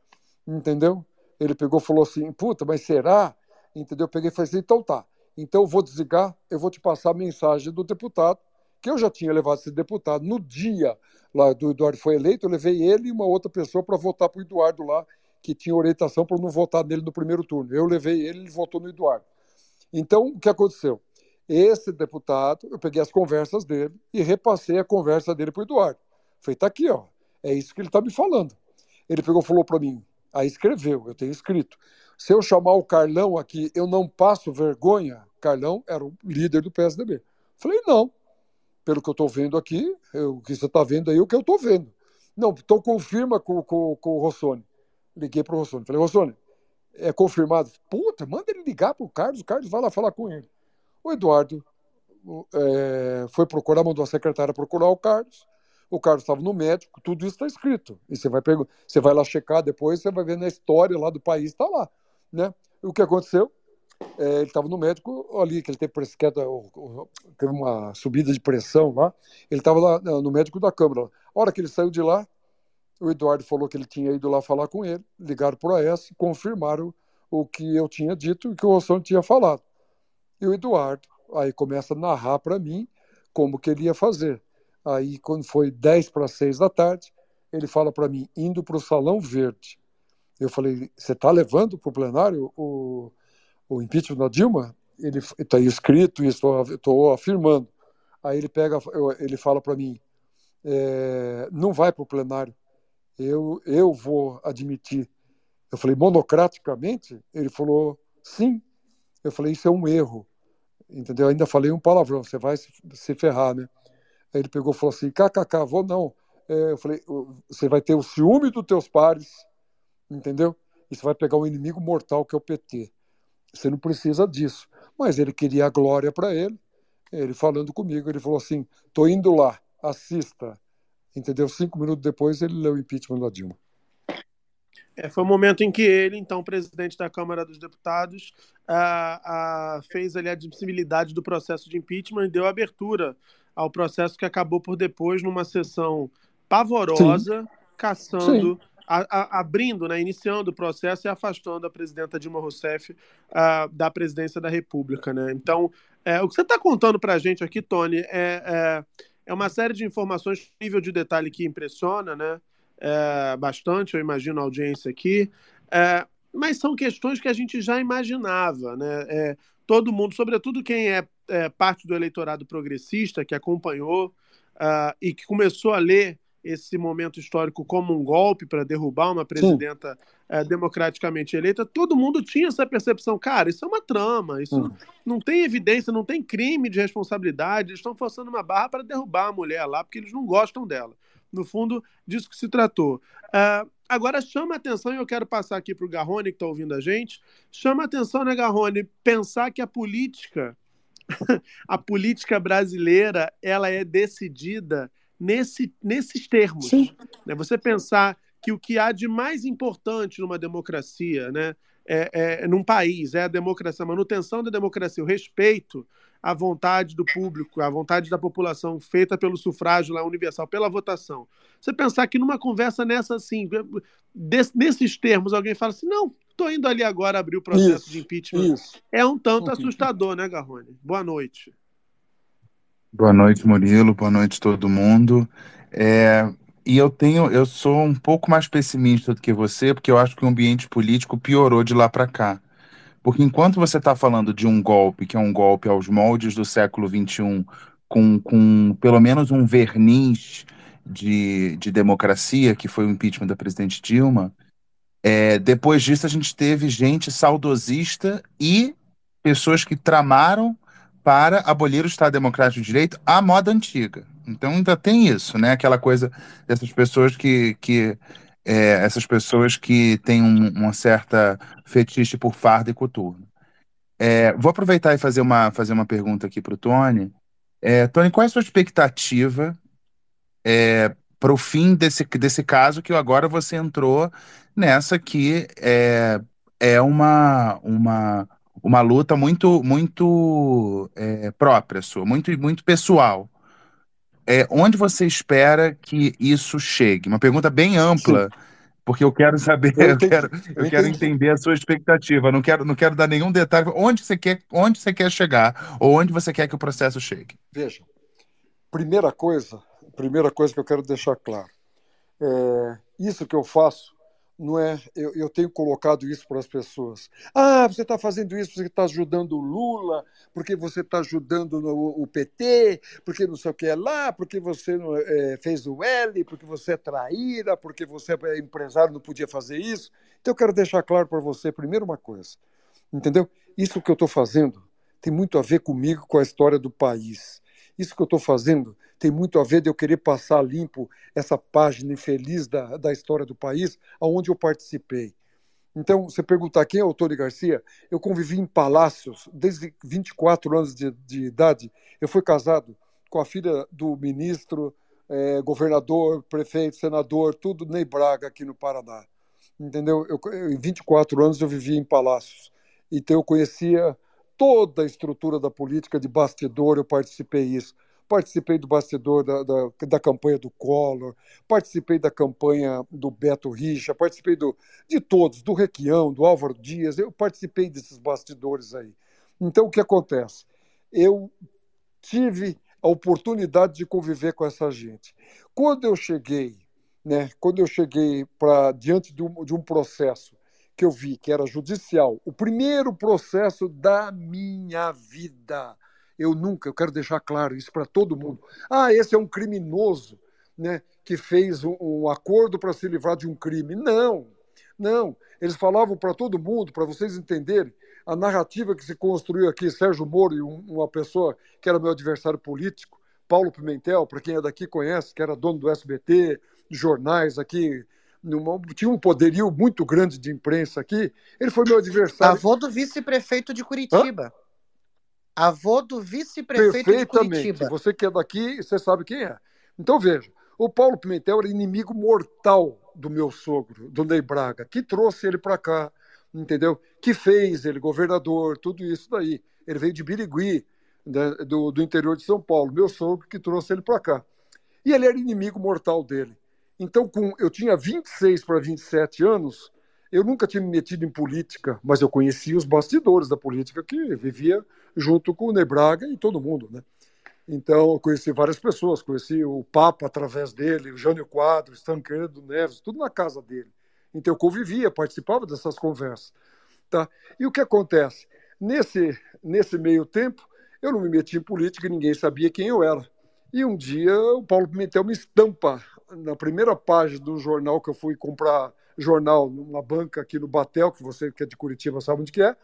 Entendeu? Ele pegou falou assim, puta, mas será? Entendeu? Eu peguei e falei assim, então tá. Então eu vou desligar, eu vou te passar a mensagem do deputado, que eu já tinha levado esse deputado no dia lá do Eduardo foi eleito, eu levei ele e uma outra pessoa para votar para o Eduardo lá, que tinha orientação para não votar nele no primeiro turno. Eu levei ele, ele votou no Eduardo. Então, o que aconteceu? Esse deputado, eu peguei as conversas dele e repassei a conversa dele para o Eduardo. Falei, tá aqui, ó. É isso que ele está me falando. Ele pegou falou para mim, aí escreveu, eu tenho escrito. Se eu chamar o Carlão aqui, eu não passo vergonha? Carlão era o líder do PSDB. Falei, não. Pelo que eu estou vendo aqui, o que você está vendo aí, o que eu estou vendo. Não, então confirma com, com, com o Rossoni. Liguei para o Rossoni. Falei, Rossoni, é confirmado. Puta, manda ele ligar para o Carlos, o Carlos vai lá falar com ele. O Eduardo é, foi procurar, mandou a secretária procurar o Carlos. O Carlos estava no médico, tudo isso está escrito. E você vai, você vai lá checar depois, você vai ver na história lá do país, está lá. Né? E o que aconteceu? É, ele estava no médico ali, que ele teve, queda, teve uma subida de pressão lá. Ele estava lá no médico da Câmara. A hora que ele saiu de lá, o Eduardo falou que ele tinha ido lá falar com ele, ligaram para o AS, confirmaram o que eu tinha dito e que o Rossoni tinha falado. E o Eduardo aí começa a narrar para mim como que ele ia fazer. Aí, quando foi 10 para 6 da tarde, ele fala para mim, indo para o Salão Verde. Eu falei, você está levando para o plenário o, o impeachment da Dilma? Ele está escrito e estou afirmando. Aí ele pega, ele fala para mim, é, não vai para o plenário. Eu, eu vou admitir. Eu falei, monocraticamente? Ele falou, sim. Eu falei, isso é um erro. Entendeu? Ainda falei um palavrão, você vai se, se ferrar, né? Aí ele pegou e falou assim, kkk, vou não. É, eu falei, você vai ter o ciúme dos teus pares, entendeu? E você vai pegar um inimigo mortal que é o PT. Você não precisa disso. Mas ele queria a glória para ele. Ele falando comigo, ele falou assim, tô indo lá, assista. Entendeu? Cinco minutos depois ele leu o impeachment da Dilma. É, foi o momento em que ele, então presidente da Câmara dos Deputados, a, a, fez ali a admissibilidade do processo de impeachment e deu abertura ao processo que acabou por depois numa sessão pavorosa, Sim. caçando, Sim. A, a, abrindo, né, iniciando o processo e afastando a presidenta Dilma Rousseff da presidência da República. Né? Então, é, o que você está contando para a gente aqui, Tony, é, é, é, uma série de informações, nível de detalhe que impressiona, né? É, bastante, eu imagino a audiência aqui, é, mas são questões que a gente já imaginava, né? É, todo mundo, sobretudo quem é, parte do eleitorado progressista, que acompanhou uh, e que começou a ler esse momento histórico como um golpe para derrubar uma presidenta uh, democraticamente eleita, todo mundo tinha essa percepção, cara, isso é uma trama, isso hum. não tem evidência, não tem crime de responsabilidade, eles estão forçando uma barra para derrubar a mulher lá, porque eles não gostam dela. No fundo, disso que se tratou. Uh, agora, chama a atenção, e eu quero passar aqui para o Garrone, que está ouvindo a gente, chama a atenção, né, Garrone, pensar que a política, *laughs* a política brasileira, ela é decidida nesse, nesses termos. Sim. Né? Você pensar que o que há de mais importante numa democracia, né, é, é, num país, é a democracia, a manutenção da democracia, o respeito à vontade do público, à vontade da população, feita pelo sufrágio lá universal, pela votação. Você pensar que numa conversa nessa assim, nesses termos, alguém fala assim, não, estou indo ali agora abrir o processo isso, de impeachment. Isso. É um tanto assustador, né, Garrone? Boa noite. Boa noite, Murilo. Boa noite, todo mundo. É, e eu tenho, eu sou um pouco mais pessimista do que você, porque eu acho que o ambiente político piorou de lá para cá. Porque enquanto você está falando de um golpe, que é um golpe aos moldes do século XXI, com, com pelo menos um verniz de, de democracia, que foi o impeachment da presidente Dilma, é, depois disso a gente teve gente saudosista e pessoas que tramaram para abolir o Estado Democrático de Direito à moda antiga. Então ainda tem isso, né? Aquela coisa dessas pessoas que, que é, essas pessoas que têm um, uma certa fetiche por farda e coturno. É, vou aproveitar e fazer uma, fazer uma pergunta aqui para o Tony. É, Tony, qual é a sua expectativa é, para o fim desse, desse caso que agora você entrou nessa que é, é uma, uma uma luta muito muito é, própria sua, muito muito pessoal. É, onde você espera que isso chegue? Uma pergunta bem ampla, Sim. porque eu quero saber, eu, *laughs* eu quero, eu, eu quero entender a sua expectativa. Não quero, não quero dar nenhum detalhe. Onde você quer, onde você quer chegar ou onde você quer que o processo chegue? Veja, primeira coisa, primeira coisa que eu quero deixar claro, é, isso que eu faço não é? Eu, eu tenho colocado isso para as pessoas. Ah, você está fazendo isso porque está ajudando o Lula, porque você está ajudando no, o PT, porque não sei o que é lá, porque você é, fez o L, porque você é traíra, porque você é empresário, não podia fazer isso. Então eu quero deixar claro para você, primeiro, uma coisa. Entendeu? Isso que eu estou fazendo tem muito a ver comigo, com a história do país. Isso que eu estou fazendo tem muito a ver de eu querer passar limpo essa página infeliz da, da história do país, aonde eu participei. Então, você perguntar quem é o Tony Garcia, eu convivi em palácios desde 24 anos de, de idade. Eu fui casado com a filha do ministro, é, governador, prefeito, senador, tudo Ney Braga aqui no Paraná. Entendeu? Eu, eu, em 24 anos eu vivi em palácios. Então eu conhecia toda a estrutura da política de bastidor, eu participei disso participei do bastidor da, da, da, campanha do Collor, participei da campanha do Beto Richa, participei do, de todos, do Requião, do Álvaro Dias, eu participei desses bastidores aí. Então, o que acontece? Eu tive a oportunidade de conviver com essa gente. Quando eu cheguei, né, quando eu cheguei para diante de um, de um processo que eu vi que era judicial, o primeiro processo da minha vida, eu nunca, eu quero deixar claro isso para todo mundo. Ah, esse é um criminoso né, que fez um, um acordo para se livrar de um crime. Não, não. Eles falavam para todo mundo, para vocês entenderem, a narrativa que se construiu aqui, Sérgio Moro e um, uma pessoa que era meu adversário político, Paulo Pimentel, para quem é daqui conhece, que era dono do SBT, jornais aqui, numa, tinha um poderio muito grande de imprensa aqui, ele foi meu adversário. Avô do vice-prefeito de Curitiba. Hã? Avô do vice-prefeito de Curitiba. Você que é daqui, você sabe quem é. Então veja, o Paulo Pimentel era inimigo mortal do meu sogro, do Ney Braga, que trouxe ele para cá, entendeu? Que fez ele governador, tudo isso daí. Ele veio de Birigui, né, do, do interior de São Paulo, meu sogro que trouxe ele para cá. E ele era inimigo mortal dele. Então, com, eu tinha 26 para 27 anos, eu nunca tinha me metido em política, mas eu conhecia os bastidores da política que vivia junto com o Nebraga e todo mundo, né? Então, eu conheci várias pessoas, conheci o Papa através dele, o Jânio Quadros, Tancredo Neves, tudo na casa dele. Então, eu convivia, participava dessas conversas. Tá? E o que acontece? Nesse, nesse meio tempo, eu não me meti em política, ninguém sabia quem eu era. E um dia o Paulo Pimentel me estampa na primeira página do jornal que eu fui comprar jornal numa banca aqui no Batel, que você que é de Curitiba sabe onde que é.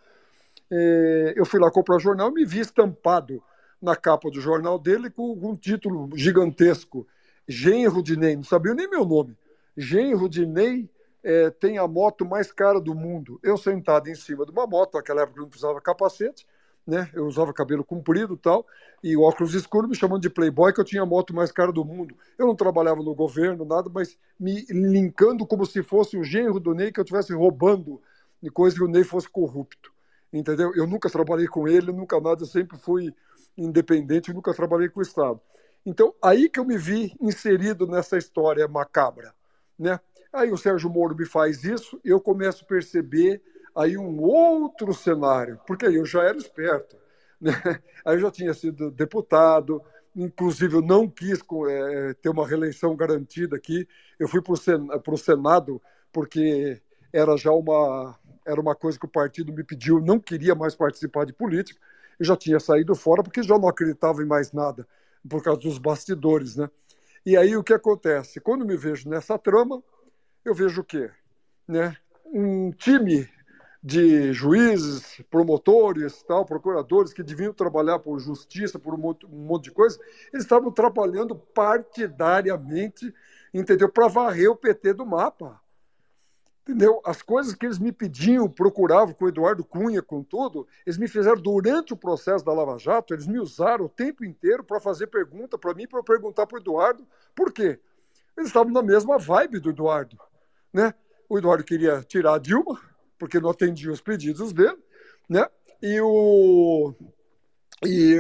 é eu fui lá comprar jornal e me vi estampado na capa do jornal dele com um título gigantesco, Genro de Ney, não sabia nem meu nome. Genro de Ney é, tem a moto mais cara do mundo. Eu sentado em cima de uma moto, naquela época não precisava capacete, né? Eu usava cabelo comprido tal, e óculos escuros me chamando de playboy, que eu tinha a moto mais cara do mundo. Eu não trabalhava no governo, nada, mas me linkando como se fosse o genro do Ney, que eu estivesse roubando de coisa que o Ney fosse corrupto. Entendeu? Eu nunca trabalhei com ele, nunca nada, eu sempre fui independente, nunca trabalhei com o Estado. Então, aí que eu me vi inserido nessa história macabra, né? Aí o Sérgio Moro me faz isso, eu começo a perceber aí um outro cenário, porque aí eu já era esperto, né? *laughs* Aí eu já tinha sido deputado, inclusive eu não quis é, ter uma reeleição garantida aqui, eu fui para o Senado porque era já uma era uma coisa que o partido me pediu, não queria mais participar de política, eu já tinha saído fora porque já não acreditava em mais nada por causa dos bastidores, né? E aí o que acontece? Quando me vejo nessa trama, eu vejo o quê? Né? Um time de juízes, promotores, tal, procuradores que deviam trabalhar por justiça, por um monte, um monte de coisa, eles estavam trabalhando partidariamente, entendeu? Para varrer o PT do mapa. Entendeu? As coisas que eles me pediam, procuravam com o Eduardo Cunha, com tudo, eles me fizeram durante o processo da Lava Jato, eles me usaram o tempo inteiro para fazer pergunta para mim, para perguntar para o Eduardo. Por quê? Eles estavam na mesma vibe do Eduardo. Né? O Eduardo queria tirar a Dilma, porque não atendia os pedidos dele, né? E, o, e,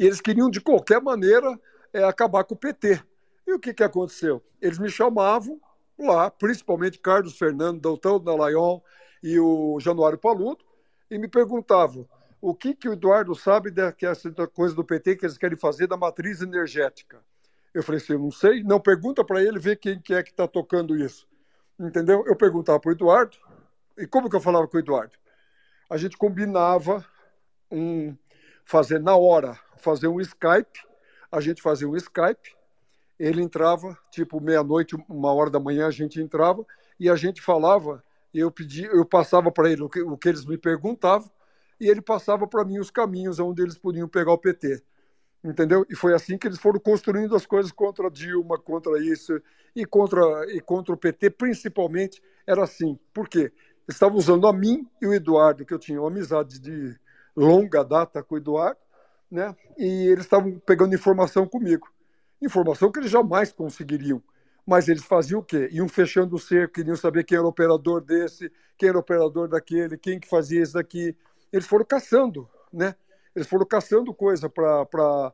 e eles queriam, de qualquer maneira, é, acabar com o PT. E o que, que aconteceu? Eles me chamavam lá, principalmente Carlos Fernando, Doutor Dalayon e o Januário Paludo, e me perguntavam o que, que o Eduardo sabe dessa coisa do PT que eles querem fazer da matriz energética. Eu falei assim, eu não sei. Não, pergunta para ele ver quem que é que está tocando isso. Entendeu? Eu perguntava para o Eduardo, e como que eu falava com o Eduardo? A gente combinava um, fazer na hora, fazer um Skype, a gente fazia um Skype, ele entrava, tipo meia-noite, uma hora da manhã a gente entrava e a gente falava, eu pedi, eu passava para ele o que, o que eles me perguntavam e ele passava para mim os caminhos onde eles podiam pegar o PT. Entendeu? E foi assim que eles foram construindo as coisas contra Dilma, contra isso e contra e contra o PT, principalmente era assim. Por quê? Estavam usando a mim e o Eduardo, que eu tinha uma amizade de longa data com o Eduardo, né? E eles estavam pegando informação comigo. Informação que eles jamais conseguiriam. Mas eles faziam o quê? Iam fechando o cerco, queriam saber quem era o operador desse, quem era o operador daquele, quem que fazia isso daqui. Eles foram caçando, né? Eles foram caçando coisa para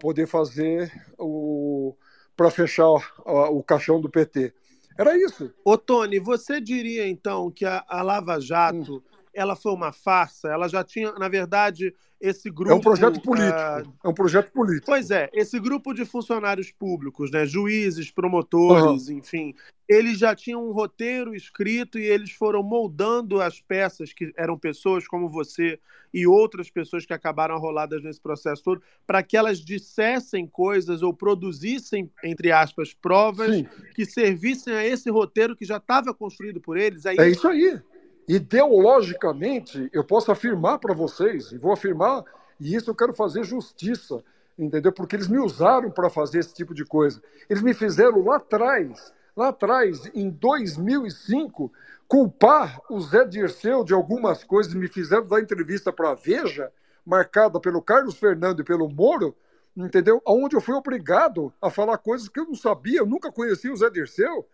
poder fazer o para fechar o, o caixão do PT. Era isso. Ô, Tony, você diria então que a, a Lava Jato hum. Ela foi uma farsa? Ela já tinha, na verdade, esse grupo. É um projeto político. Uh... É um projeto político. Pois é, esse grupo de funcionários públicos, né, juízes, promotores, uhum. enfim, eles já tinham um roteiro escrito e eles foram moldando as peças que eram pessoas como você e outras pessoas que acabaram roladas nesse processo todo, para que elas dissessem coisas ou produzissem, entre aspas, provas Sim. que servissem a esse roteiro que já estava construído por eles. É, é isso aí ideologicamente, eu posso afirmar para vocês, e vou afirmar, e isso eu quero fazer justiça, entendeu? Porque eles me usaram para fazer esse tipo de coisa. Eles me fizeram lá atrás, lá atrás, em 2005, culpar o Zé Dirceu de algumas coisas, me fizeram dar entrevista para a Veja, marcada pelo Carlos Fernando e pelo Moro, entendeu? Onde eu fui obrigado a falar coisas que eu não sabia, eu nunca conhecia o Zé Dirceu.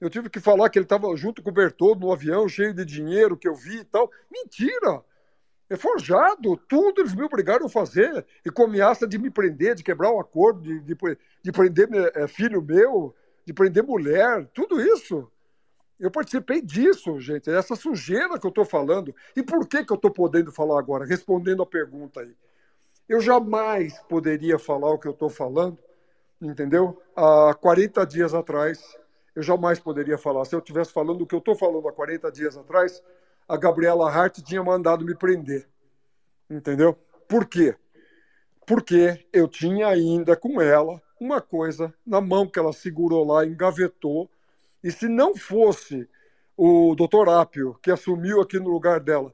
Eu tive que falar que ele estava junto com o Bertoldo no avião, cheio de dinheiro que eu vi e tal. Mentira! É forjado, tudo eles me obrigaram a fazer. E com ameaça de me prender, de quebrar o um acordo, de, de, de prender é, filho meu, de prender mulher, tudo isso. Eu participei disso, gente. É essa sujeira que eu estou falando. E por que, que eu estou podendo falar agora? Respondendo a pergunta aí. Eu jamais poderia falar o que eu estou falando, entendeu? Há 40 dias atrás, eu jamais poderia falar. Se eu estivesse falando o que eu estou falando há 40 dias atrás, a Gabriela Hart tinha mandado me prender. Entendeu? Por quê? Porque eu tinha ainda com ela uma coisa na mão que ela segurou lá, engavetou, e se não fosse o doutor Apio, que assumiu aqui no lugar dela,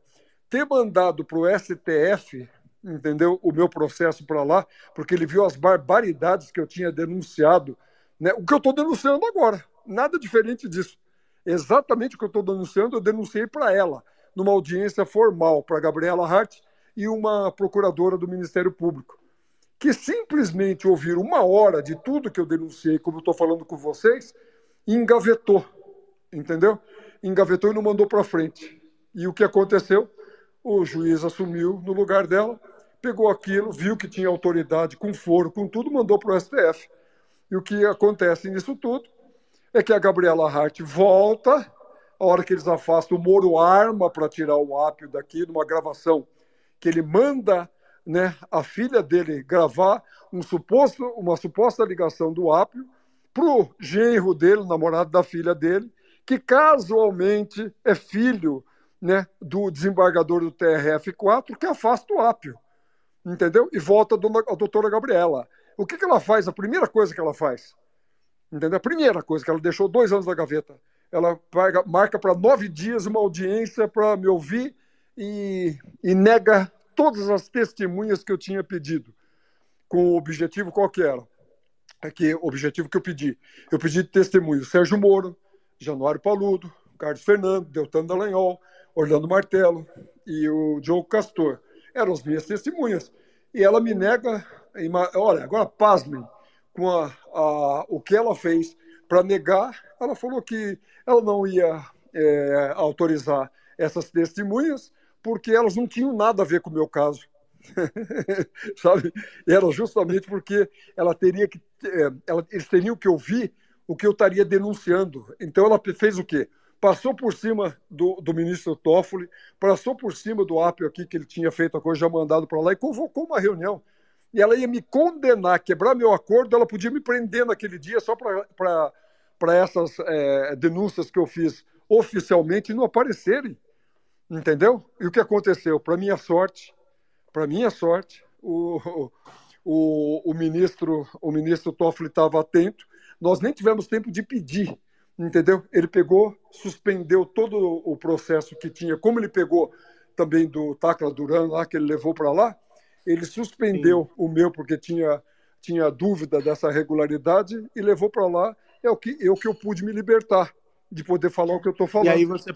ter mandado para o STF, entendeu, o meu processo para lá, porque ele viu as barbaridades que eu tinha denunciado, né? o que eu estou denunciando agora, nada diferente disso. Exatamente o que eu estou denunciando, eu denunciei para ela, numa audiência formal, para Gabriela Hart e uma procuradora do Ministério Público que simplesmente ouviram uma hora de tudo que eu denunciei, como eu estou falando com vocês, engavetou, entendeu? Engavetou e não mandou para frente. E o que aconteceu? O juiz assumiu no lugar dela, pegou aquilo, viu que tinha autoridade com foro, com tudo, mandou para o STF. E o que acontece nisso tudo é que a Gabriela Hart volta, a hora que eles afastam, o Moro arma para tirar o ápio daqui, numa gravação que ele manda né, a filha dele gravar um suposto, uma suposta ligação do Apio para o genro dele, namorado da filha dele, que casualmente é filho né, do desembargador do TRF4, que afasta o Apio. Entendeu? E volta a doutora Gabriela. O que, que ela faz? A primeira coisa que ela faz. Entendeu? A primeira coisa que ela deixou dois anos na gaveta. Ela marca para nove dias uma audiência para me ouvir e, e nega todas as testemunhas que eu tinha pedido, com o objetivo qual que era? É que, o objetivo que eu pedi. Eu pedi testemunho Sérgio Moro, Januário Paludo, Carlos Fernando, Deltano Dallagnol, Orlando Martelo e o Diogo Castor. Eram as minhas testemunhas. E ela me nega, olha, agora pasmem com a, a, o que ela fez para negar. Ela falou que ela não ia é, autorizar essas testemunhas porque elas não tinham nada a ver com o meu caso. *laughs* Sabe? Era justamente porque ela teria que, é, ela, eles teriam que ouvir o que eu estaria denunciando. Então ela fez o quê? Passou por cima do, do ministro Toffoli, passou por cima do Apio aqui, que ele tinha feito a coisa, já mandado para lá, e convocou uma reunião. E ela ia me condenar, quebrar meu acordo, ela podia me prender naquele dia só para essas é, denúncias que eu fiz oficialmente não aparecerem. Entendeu? E o que aconteceu? Para minha sorte, para minha sorte, o, o, o ministro o ministro Toffoli estava atento. Nós nem tivemos tempo de pedir, entendeu? Ele pegou, suspendeu todo o processo que tinha, como ele pegou também do Tacla Duran lá que ele levou para lá, ele suspendeu Sim. o meu porque tinha tinha dúvida dessa regularidade e levou para lá. É o que eu que eu pude me libertar de poder falar o que eu estou falando. E aí você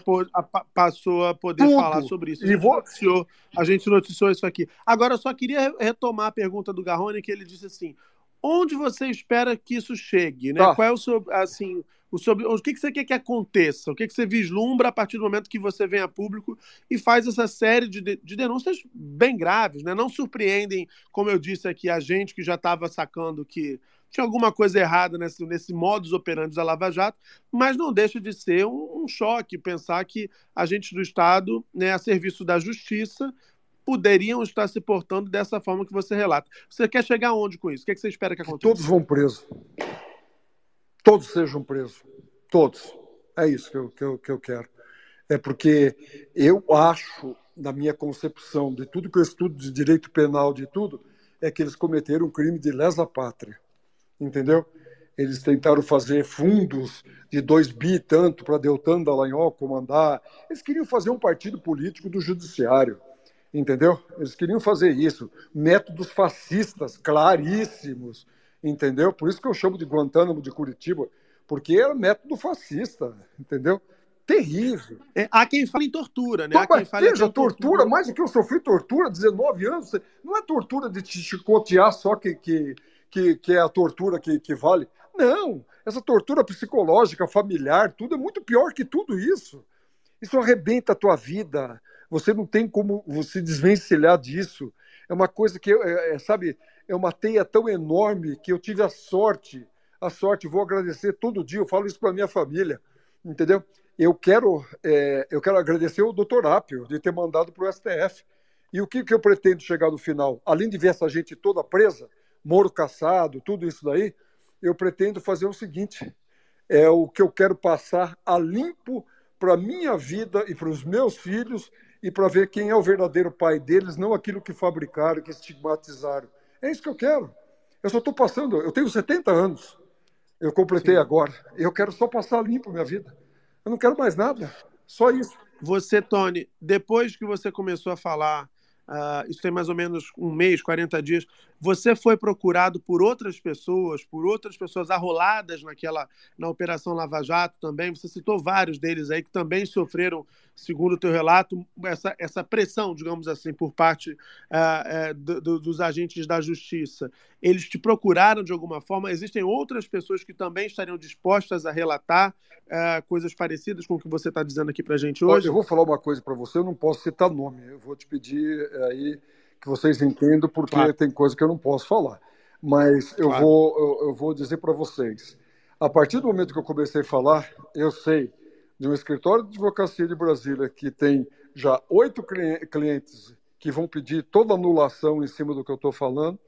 passou a poder Tudo. falar sobre isso. A gente, vou... noticiou, a gente noticiou isso aqui. Agora, eu só queria retomar a pergunta do Garrone, que ele disse assim: onde você espera que isso chegue? Né? Tá. Qual é o seu, assim, o, sobre, o que, que você quer que aconteça? O que, que você vislumbra a partir do momento que você vem a público e faz essa série de, de denúncias bem graves, né? Não surpreendem, como eu disse aqui, a gente que já estava sacando que tinha alguma coisa errada nesse, nesse modus operandi da Lava Jato, mas não deixa de ser um, um choque pensar que agentes do Estado, né, a serviço da Justiça, poderiam estar se portando dessa forma que você relata. Você quer chegar aonde com isso? O que, é que você espera que aconteça? Todos vão presos. Todos sejam presos. Todos. É isso que eu, que eu, que eu quero. É porque eu acho, na minha concepção de tudo que eu estudo de direito penal, de tudo, é que eles cometeram um crime de lesa pátria entendeu? Eles tentaram fazer fundos de 2 bi tanto para Deltan Dallagnol comandar. Eles queriam fazer um partido político do judiciário, entendeu? Eles queriam fazer isso. Métodos fascistas claríssimos, entendeu? Por isso que eu chamo de Guantánamo de Curitiba, porque era método fascista, entendeu? terrível. É, há quem fale em tortura, né? Há quem fale veja, tortura, tortura, mais do que eu sofri tortura, 19 anos, não é tortura de te chicotear só que, que, que, que é a tortura que, que vale. Não, essa tortura psicológica, familiar, tudo é muito pior que tudo isso. Isso arrebenta a tua vida. Você não tem como você desvencilhar disso. É uma coisa que, é, é, sabe, é uma teia tão enorme que eu tive a sorte, a sorte, vou agradecer todo dia, eu falo isso para minha família, entendeu? Eu quero, é, eu quero agradecer o doutor Apio de ter mandado para o STF. E o que, que eu pretendo chegar no final? Além de ver essa gente toda presa, Moro Caçado, tudo isso daí, eu pretendo fazer o seguinte: é o que eu quero passar a limpo para minha vida e para os meus filhos e para ver quem é o verdadeiro pai deles, não aquilo que fabricaram, que estigmatizaram. É isso que eu quero. Eu só estou passando, eu tenho 70 anos. Eu completei Sim. agora. Eu quero só passar limpo minha vida. Eu não quero mais nada. Só isso. Você, Tony, depois que você começou a falar, ah, isso tem mais ou menos um mês, 40 dias, você foi procurado por outras pessoas, por outras pessoas arroladas naquela na Operação Lava Jato também. Você citou vários deles aí que também sofreram, segundo o teu relato, essa, essa pressão, digamos assim, por parte ah, eh, do- do- dos agentes da justiça. Eles te procuraram de alguma forma? Existem outras pessoas que também estariam dispostas a relatar ah, coisas parecidas com o que você está dizendo aqui para gente Olha, hoje? eu vou falar uma coisa para você, eu não posso citar nome. Eu vou te pedir aí que vocês entendam, porque Claro. tem coisa que eu não posso falar. Mas eu Claro. vou, eu, eu vou dizer para vocês. A partir do momento que eu comecei a falar, eu sei de um escritório de advocacia de Brasília que tem já oito cli- clientes que vão pedir toda anulação em cima do que eu estou falando.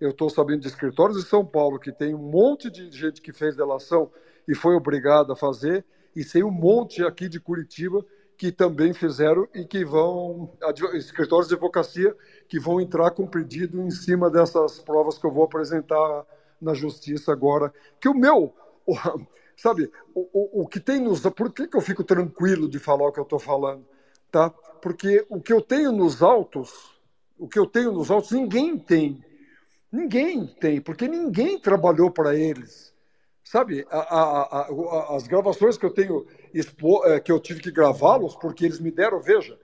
Eu estou sabendo de escritórios de São Paulo que tem um monte de gente que fez delação e foi obrigado a fazer, e sei um monte aqui de Curitiba que também fizeram e que vão, escritórios de advocacia que vão entrar com pedido em cima dessas provas que eu vou apresentar na justiça agora. Que o meu, sabe, o, o, o que tem nos. Por que, que eu fico tranquilo de falar o que eu estou falando? Tá? Porque o que eu tenho nos autos, o que eu tenho nos autos, ninguém tem. Ninguém tem, porque ninguém trabalhou para eles. Sabe, a- a- a- as gravações que eu tenho, expo- eh, que eu tive que gravá-los, porque eles me deram, veja,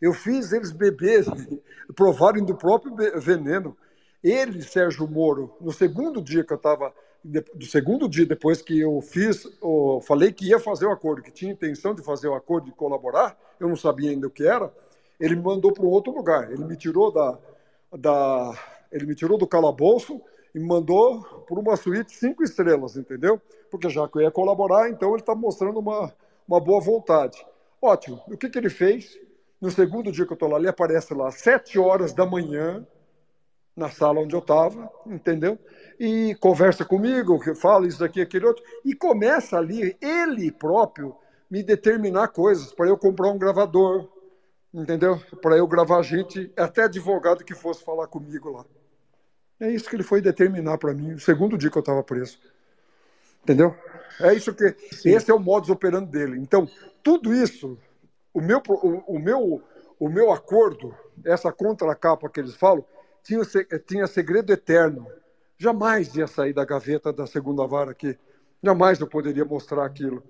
eu fiz eles beberem, *laughs* provarem do próprio veneno. Ele, Sérgio Moro, no segundo dia que eu estava, do segundo dia depois que eu fiz, o- falei que ia fazer o acordo, que tinha intenção de fazer o acordo, de colaborar, eu não sabia ainda o que era, ele me mandou para um outro lugar. Ele me tirou da, da, ele me tirou do calabouço e me mandou por uma suíte cinco estrelas, entendeu? Porque já que eu ia colaborar, então ele está mostrando uma, uma boa vontade. Ótimo. O que, que ele fez? No segundo dia que eu estou lá, ele aparece lá às sete horas da manhã, na sala onde eu estava, entendeu? E conversa comigo, que fala isso daqui, aquele outro, e começa ali, ele próprio, me determinar coisas para eu comprar um gravador, entendeu? Para eu gravar gente, até advogado que fosse falar comigo lá. É isso que ele foi determinar para mim, no segundo dia que eu estava preso. Entendeu? É isso que. Esse é o modus operandi dele. Então, tudo isso, o meu, o, o meu, o meu acordo, essa contracapa que eles falam, tinha, tinha segredo eterno. Jamais ia sair da gaveta da segunda vara aqui. Jamais eu poderia mostrar aquilo.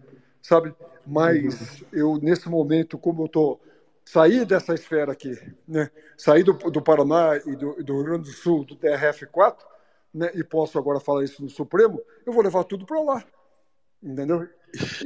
Sabe? Mas eu, nesse momento, como eu estou. Saí dessa esfera aqui, né? Saí do, do Paraná e do, do Rio Grande do Sul, do TRF4, né? e posso agora falar isso no Supremo, eu vou levar tudo para lá. Entendeu?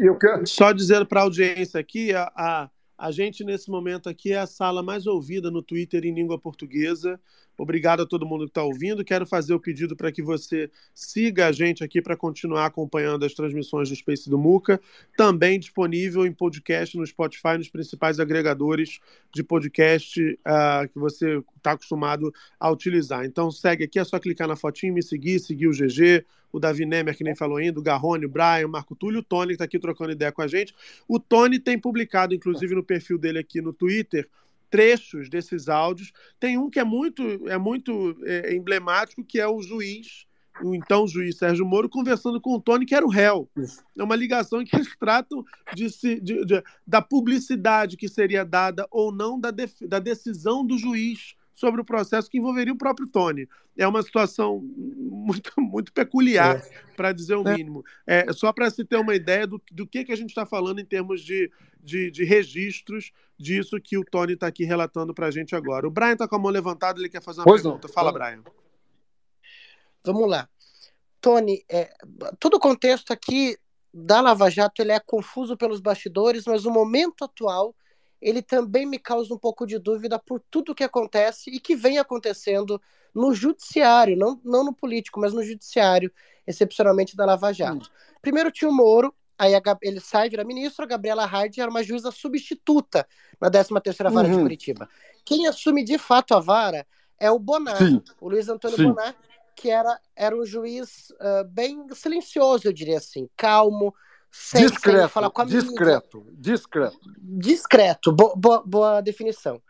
Eu quero. Só dizendo para a audiência aqui, a, a, a gente nesse momento aqui é a sala mais ouvida no Twitter em língua portuguesa. Obrigado a todo mundo que está ouvindo. Quero fazer o pedido para que você siga a gente aqui para continuar acompanhando as transmissões do Space do Muca. Também disponível em podcast no Spotify, nos principais agregadores de podcast ah, que você está acostumado a utilizar. Então segue aqui, é só clicar na fotinho, me seguir, seguir o GG, o Davi Nemer, que nem falou ainda, o Garrone, o Brian, o Marco Túlio, o Tony, que está aqui trocando ideia com a gente. O Tony tem publicado, inclusive, no perfil dele aqui no Twitter, trechos desses áudios. Tem um que é muito, é muito é, emblemático, que é o juiz, o então juiz Sérgio Moro, conversando com o Tony, que era o réu. É uma ligação em que eles tratam de se, de- de- da publicidade que seria dada ou não da, def- da decisão do juiz sobre o processo que envolveria o próprio Tony. É uma situação muito, *laughs* muito peculiar, para dizer o mínimo. É, só para se ter uma ideia do, do que, que a gente está falando em termos de, de, de registros disso que o Tony está aqui relatando para a gente agora. O Brian está com a mão levantada, ele quer fazer uma Pois não. pergunta. Fala, Claro. Brian. Vamos lá. Tony, é, todo o contexto aqui da Lava Jato ele é confuso pelos bastidores, mas o momento atual ele também me causa um pouco de dúvida por tudo que acontece e que vem acontecendo no judiciário, não, não no político, mas no judiciário, excepcionalmente da Lava Jato. Primeiro tinha o Moro, aí a ele sai, vira ministro, a Gabriela Hard era uma juíza substituta na 13ª Vara de Uhum. Curitiba. Quem assume de fato a vara é o Bonar, Sim. o Luiz Antônio Sim. Bonar, que era, era um juiz ah, bem silencioso, eu diria assim, calmo, sem, sem Discreto, falar com a mídia. discreto, discreto. Discreto, bo- bo- boa definição.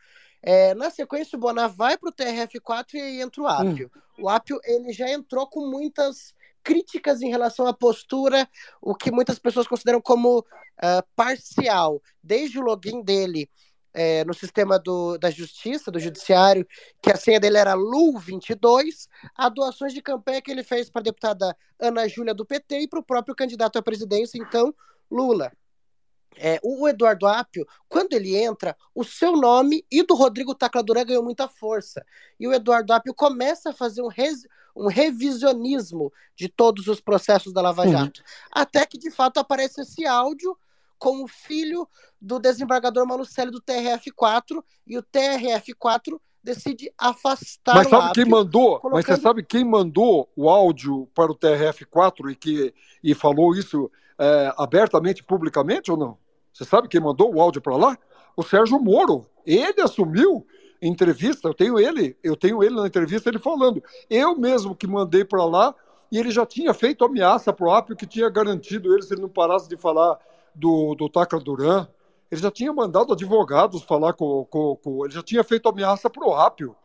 É, na sequência, o Bonar vai para o TRF4 e entra o Apio. Hum. O Apio ele já entrou com muitas críticas em relação à postura, o que muitas pessoas consideram como uh, parcial, desde o login dele é, no sistema do, da justiça, do judiciário, que a senha dele era LU22, a doações de campanha que ele fez para a deputada Ana Júlia do PT e para o próprio candidato à presidência, então, Lula. É, o Eduardo Apio, quando ele entra, o seu nome e do Rodrigo Tacla Duran ganhou muita força. E o Eduardo Apio começa a fazer um, res, um revisionismo de todos os processos da Lava Jato. Uhum. Até que, de fato, aparece esse áudio com o filho do desembargador Malucelli do TRF4, e o TRF4 decide afastar Mas sabe o quem mandou? Colocando... Mas você sabe quem mandou o áudio para o TRF4 e que e falou isso é, abertamente, publicamente ou não? Você sabe quem mandou o áudio para lá? O Sérgio Moro. Ele assumiu entrevista, eu tenho ele, eu tenho ele na entrevista ele falando. Eu mesmo que mandei para lá e ele já tinha feito ameaça para o Apio que tinha garantido ele se ele não parasse de falar do, do Tacla Duran. Ele já tinha mandado advogados falar com, com, com ele já tinha feito ameaça para o Apio.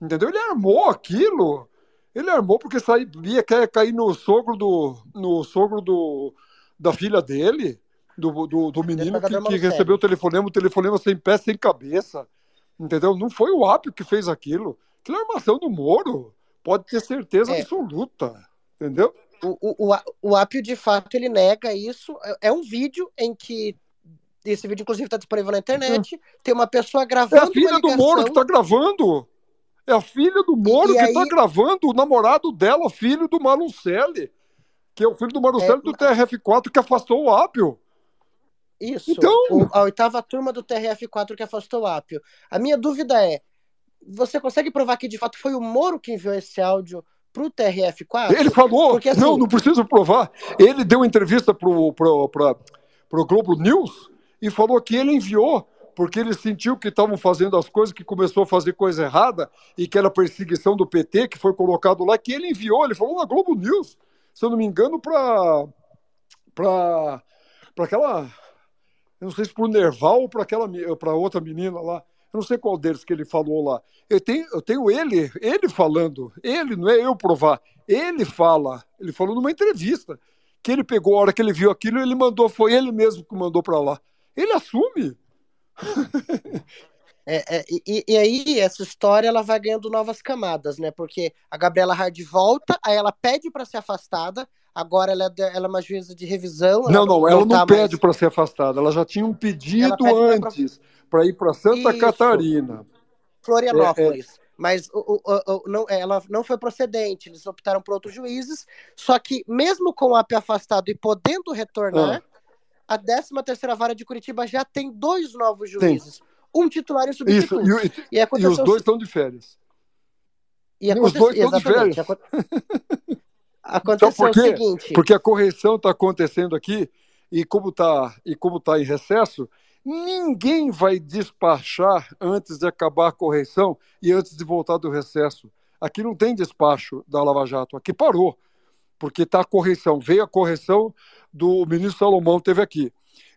Entendeu? Ele armou aquilo. Ele armou porque sabia que ia cair no sogro do no sogro do da filha dele, do, do, do menino que, que recebeu o telefonema, o telefonema sem pé, sem cabeça. Entendeu? Não foi o Apio que fez aquilo. Aquilo é armação do Moro. Pode ter certeza é. absoluta. Entendeu? O, o, o Apio, de fato, ele nega isso. É, é um vídeo em que. Esse vídeo, inclusive, está disponível na internet. Tem uma pessoa gravando. É a filha do Moro que está gravando. É a filha do Moro e, que está gravando, o namorado dela, filho do Malucelli que é o filho do Marucelli é, do TRF4 que afastou o Apio. Isso. Então... O, a oitava turma do TRF4 que afastou o Apio. A minha dúvida é: você consegue provar que de fato foi o Moro que enviou esse áudio pro TRF4? Ele falou. Porque, assim... Não, não preciso provar. Ele deu entrevista pro, pro Globo News e falou que ele enviou porque ele sentiu que estavam fazendo as coisas, que começou a fazer coisa errada e que era perseguição do PT, que foi colocado lá, que ele enviou, ele falou na Globo News se eu não me engano, para para aquela eu não sei se para o Nerval ou para aquela para outra menina lá. Eu não sei qual deles que ele falou lá. Eu tenho, eu tenho ele, ele falando. Ele, não é eu provar. Ele fala. Ele falou numa entrevista que ele pegou a hora que ele viu aquilo, ele mandou, foi ele mesmo que mandou para lá. Ele assume. *laughs* É, é, e, e, aí, essa história ela vai ganhando novas camadas, né? Porque a Gabriela Hard volta, aí ela pede para ser afastada, agora ela é, ela é uma juíza de revisão. Não, não, ela não, não pede mais... para ser afastada, ela já tinha um pedido antes para ir para Santa Isso. Catarina. Florianópolis. É, é. Mas o, o, o, não, ela não foi procedente, eles optaram por outros juízes, só que mesmo com o AP afastado e podendo retornar, ah. a 13 terceira vara de Curitiba já tem dois novos juízes. Tem um titular e substituto. Isso, e, e, e os dois estão de férias. E os dois estão de férias. *laughs* Aconteceu então, por o seguinte. Porque a correção está acontecendo aqui, e como está tá em recesso, ninguém vai despachar antes de acabar a correção e antes de voltar do recesso. Aqui não tem despacho da Lava Jato, aqui parou, porque está a correção. Veio a correção do ministro Salomão, teve aqui.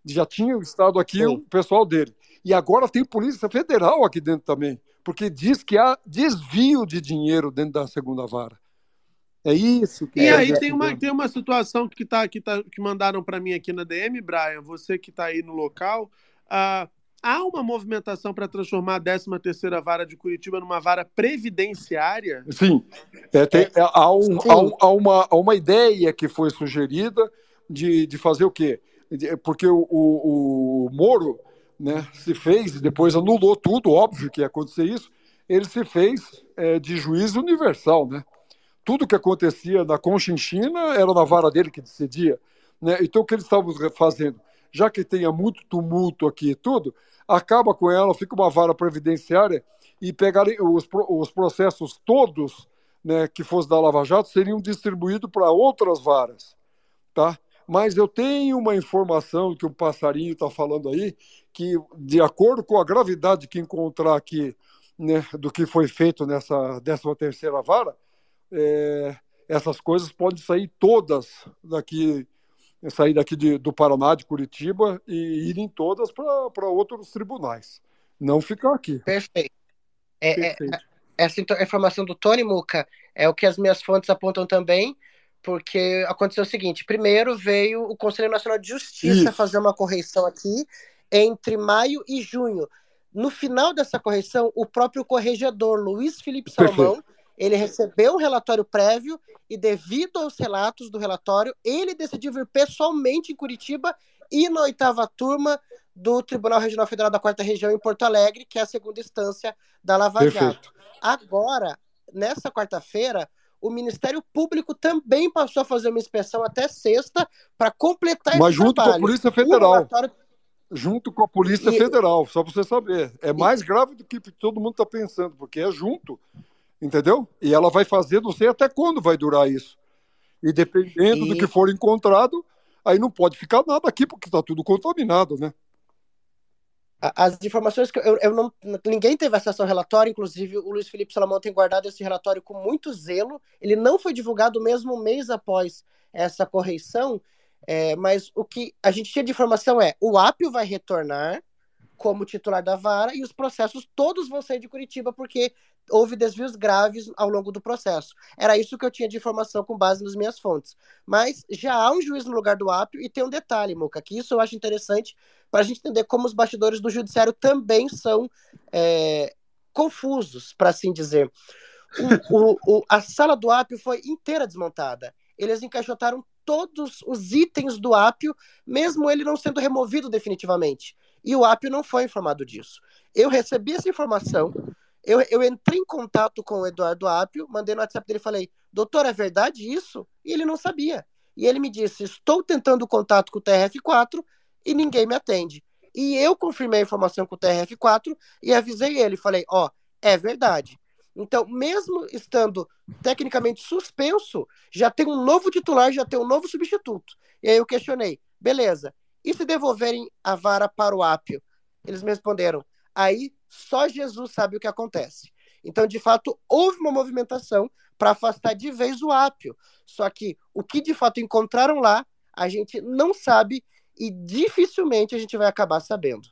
Já tinha estado aqui Sim. o pessoal dele. E agora tem Polícia Federal aqui dentro também, porque diz que há desvio de dinheiro dentro da segunda vara. É isso que E é aí tem uma, tem uma situação que, tá, que, tá, que mandaram para mim aqui na DM, Brian, você que está aí no local. Uh, há uma movimentação para transformar a 13ª vara de Curitiba numa vara previdenciária? Sim. É, tem, é, há, um, Sim. Há, há, uma, há uma ideia que foi sugerida de, de fazer o quê? Porque o, o, o Moro né, se fez, depois anulou tudo, óbvio que ia acontecer isso, ele se fez é, de juiz universal, né? Tudo que acontecia na Conchinchina era na vara dele que decidia, né? Então o que eles estavam fazendo? Já que tenha muito tumulto aqui e tudo, acaba com ela, fica uma vara previdenciária e pegarem os, os processos todos, né, que fosse da Lava Jato, seriam distribuídos para outras varas, tá? Mas eu tenho uma informação que o passarinho está falando aí, que de acordo com a gravidade que encontrar aqui né, do que foi feito nessa 13 terceira vara, é, essas coisas podem sair todas daqui, sair daqui de, do Paraná, de Curitiba, e irem todas para outros tribunais. Não ficar aqui. Perfeito. É, é, Perfeito. essa então, informação do Tony Muca é o que as minhas fontes apontam também, porque aconteceu o seguinte: primeiro veio o Conselho Nacional de Justiça Isso. fazer uma correção aqui entre maio e junho. No final dessa correção, o próprio corregedor Luiz Felipe Salomão ele recebeu um relatório prévio e, devido aos relatos do relatório, ele decidiu vir pessoalmente em Curitiba e na oitava turma do Tribunal Regional Federal da Quarta Região em Porto Alegre, que é a segunda instância da Lava Perfeito. Jato. Agora, nessa quarta-feira, o Ministério Público também passou a fazer uma inspeção até sexta para completar Mas junto com a trabalho. Polícia O Federal. relatório Junto com a Polícia E- Federal, só para você saber. É mais grave do que todo mundo está pensando, porque é junto, entendeu? E ela vai fazer, não sei até quando vai durar isso. E dependendo do E- que for encontrado, aí não pode ficar nada aqui, porque está tudo contaminado, né? As informações que eu, eu não. Ninguém teve acesso ao relatório, inclusive o Luiz Felipe Salomão tem guardado esse relatório com muito zelo. Ele não foi divulgado mesmo um mês após essa correção, é, mas o que a gente tinha de informação é: o Apio vai retornar como titular da vara e os processos todos vão sair de Curitiba porque houve desvios graves ao longo do processo. Era isso que eu tinha de informação com base nas minhas fontes. Mas já há um juiz no lugar do Apio e tem um detalhe, Muca, que isso eu acho interessante para a gente entender como os bastidores do judiciário também são é, confusos, para assim dizer. O- o- o- a sala do Apio foi inteira desmontada. Eles encaixotaram todos os itens do Apio, mesmo ele não sendo removido definitivamente. E o Apio não foi informado disso. Eu recebi essa informação, eu, eu entrei em contato com o Eduardo Apio, mandei no WhatsApp dele e falei, doutor, é verdade isso? E ele não sabia. E ele me disse, estou tentando contato com o TRF4 e ninguém me atende. E eu confirmei a informação com o TRF4 e avisei ele, falei, ó, é verdade. Então, mesmo estando tecnicamente suspenso, já tem um novo titular, já tem um novo substituto. E aí eu questionei, beleza, e se devolverem a vara para o Ápio? Eles me responderam, aí só Jesus sabe o que acontece. Então, de fato, houve uma movimentação para afastar de vez o Ápio. Só que o que de fato encontraram lá, a gente não sabe e dificilmente a gente vai acabar sabendo.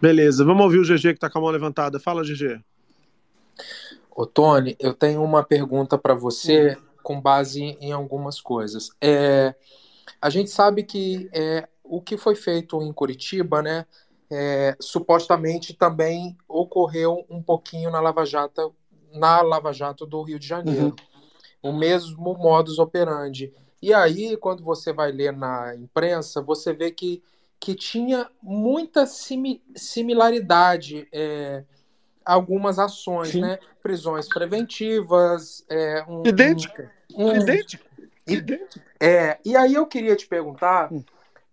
Beleza, vamos ouvir o GG que tá com a mão levantada. Fala, GG. Ô, Tony, eu tenho uma pergunta para você com base em algumas coisas. É, a gente sabe que é, o que foi feito em Curitiba, né, é, supostamente também ocorreu um pouquinho na Lava Jato, na Lava Jato do Rio de Janeiro. O mesmo modus operandi. E aí, quando você vai ler na imprensa, você vê que, que tinha muita simi- similaridade. é, algumas ações, Sim. né? Prisões preventivas, é, um, Idêntica. um- Idêntico. E- Idêntico. é, e aí eu queria te perguntar, Hum.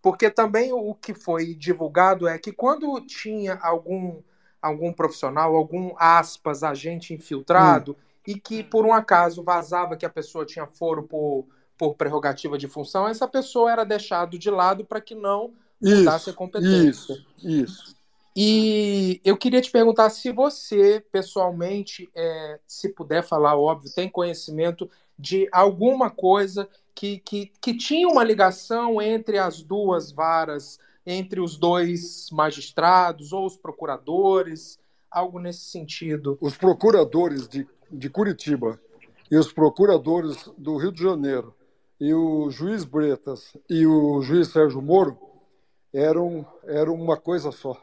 Porque também o que foi divulgado é que quando tinha algum, algum profissional, algum aspas, agente infiltrado, Hum. e que por um acaso vazava que a pessoa tinha foro por, por prerrogativa de função, essa pessoa era deixado de lado para que não mudasse a Isso, competência. isso, isso. E eu queria te perguntar se você, pessoalmente, é, se puder falar, óbvio, tem conhecimento de alguma coisa que, que, que tinha uma ligação entre as duas varas, entre os dois magistrados ou os procuradores, algo nesse sentido. Os procuradores de, de Curitiba e os procuradores do Rio de Janeiro e o juiz Bretas e o juiz Sérgio Moro eram, eram uma coisa só.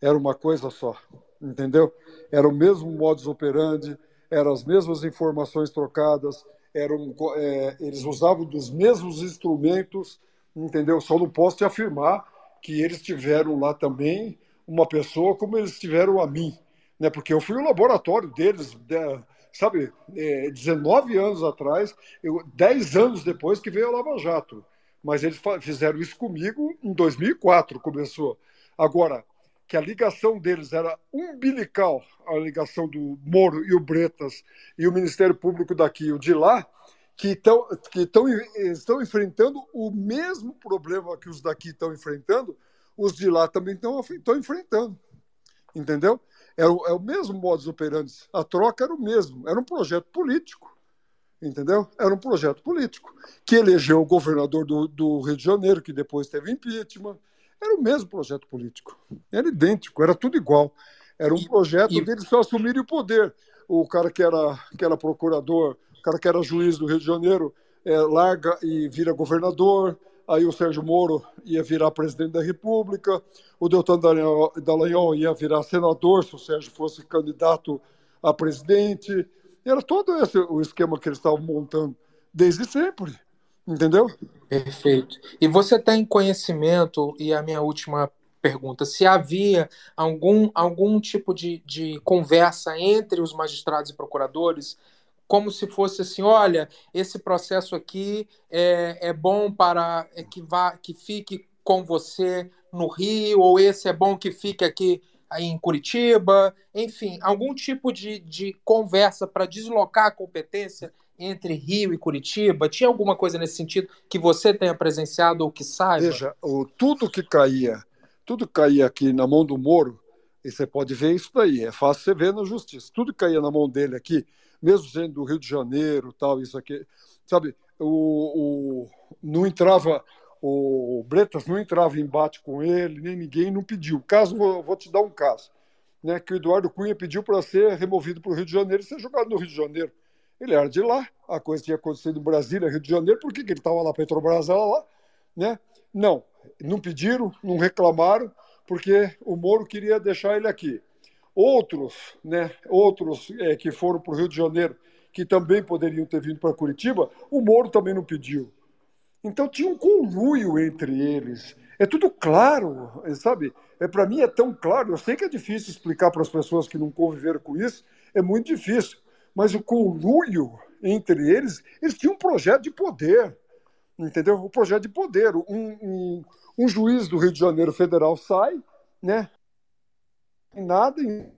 Era uma coisa só, entendeu? Era o mesmo modus operandi, eram as mesmas informações trocadas, eram, é, eles usavam dos mesmos instrumentos, entendeu? Só não posso te afirmar que eles tiveram lá também uma pessoa como eles tiveram a mim, né? Porque eu fui o laboratório deles, né? sabe, é, 19 anos atrás, eu, 10 anos depois que veio a Lava Jato. Mas eles fizeram isso comigo em 2004, começou. Agora, que a ligação deles era umbilical, a ligação do Moro e o Bretas e o Ministério Público daqui e o de lá, que, tão, que tão, estão enfrentando o mesmo problema que os daqui estão enfrentando, os de lá também estão, enfrentando. Entendeu? É o, é o mesmo modus operandi. A troca era o mesmo. Era um projeto político. Entendeu? Era um projeto político. Que elegeu o governador do, do Rio de Janeiro, que depois teve impeachment. Era o mesmo projeto político. Era idêntico, era tudo igual. Era um projeto E- deles só assumirem o poder. O cara que era, que era procurador, o cara que era juiz do Rio de Janeiro, é, larga e vira governador. Aí o Sérgio Moro ia virar presidente da República. O Deltan Dallagnol ia virar senador se o Sérgio fosse candidato a presidente. Era todo esse o esquema que eles estavam montando desde sempre. Entendeu? Perfeito. E você tem conhecimento, e a minha última pergunta, se havia algum, algum tipo de, de conversa entre os magistrados e procuradores, como se fosse assim, olha, esse processo aqui é, é bom para é, que vá, que fique com você no Rio, ou esse é bom que fique aqui em Curitiba, enfim, algum tipo de, de conversa para deslocar a competência entre Rio e Curitiba? Tinha alguma coisa nesse sentido que você tenha presenciado ou que saiba? Veja, o, tudo que caía, tudo que caía aqui na mão do Moro, e você pode ver isso daí, é fácil você ver na justiça. Tudo que caía na mão dele aqui, mesmo sendo do Rio de Janeiro, tal, isso aqui, sabe, o, o não entrava o Bretas não entrava em embate com ele, nem ninguém não pediu. Caso vou, vou te dar um caso, né, que o Eduardo Cunha pediu para ser removido para o Rio de Janeiro e ser jogado no Rio de Janeiro. Ele era de lá, a coisa tinha acontecido em Brasília, Rio de Janeiro, por que, que ele estava lá? Petrobras era lá, né? Não, não pediram, não reclamaram, porque o Moro queria deixar ele aqui. Outros, né, outros é, que foram para o Rio de Janeiro, que também poderiam ter vindo para Curitiba, o Moro também não pediu. Então tinha um conluio entre eles. É tudo claro, sabe? É para mim é tão claro. Eu sei que é difícil explicar para as pessoas que não conviveram com isso, é muito difícil. Mas o conluio entre eles, eles tinham um projeto de poder, entendeu? Um projeto de poder. Um, um, um juiz do Rio de Janeiro federal sai, né? E nada, em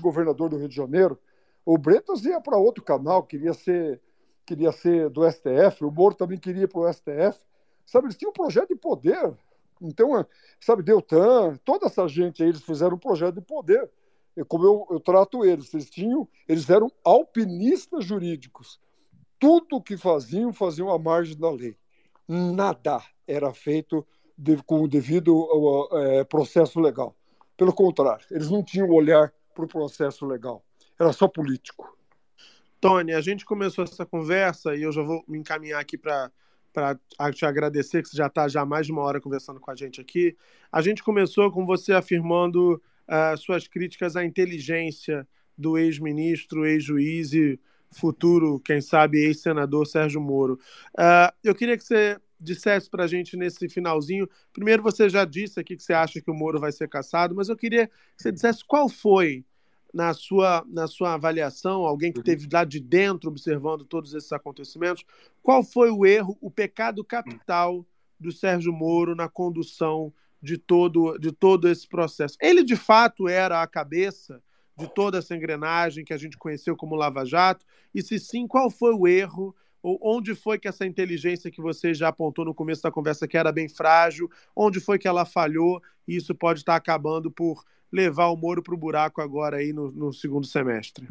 governador do Rio de Janeiro. O Bretas ia para outro canal, queria ser queria ser do STF, o Moro também queria para o STF. Sabe, eles tinham um projeto de poder. Então, sabe, Deltan, toda essa gente aí, eles fizeram um projeto de poder. E como eu, eu trato eles, eles tinham, eles eram alpinistas jurídicos. Tudo que faziam, faziam à margem da lei. Nada era feito de, com o devido é, processo legal. Pelo contrário, eles não tinham olhar para o processo legal. Era só político. Tony, a gente começou essa conversa e eu já vou me encaminhar aqui para para te agradecer, que você já está já mais de uma hora conversando com a gente aqui. A gente começou com você afirmando uh, suas críticas à inteligência do ex-ministro, ex-juiz e futuro, quem sabe, ex-senador Sérgio Moro. Uh, eu queria que você dissesse para a gente nesse finalzinho. Primeiro, você já disse aqui que você acha que o Moro vai ser caçado, mas eu queria que você dissesse qual foi na sua, na sua avaliação, alguém que esteve lá de dentro observando todos esses acontecimentos, qual foi o erro, o pecado capital do Sérgio Moro na condução de todo, de todo esse processo? Ele, de fato, era a cabeça de toda essa engrenagem que a gente conheceu como Lava Jato? E se sim, qual foi o erro? Ou onde foi que essa inteligência que você já apontou no começo da conversa que era bem frágil, onde foi que ela falhou e isso pode estar acabando por levar o Moro para o buraco agora aí no, no segundo semestre?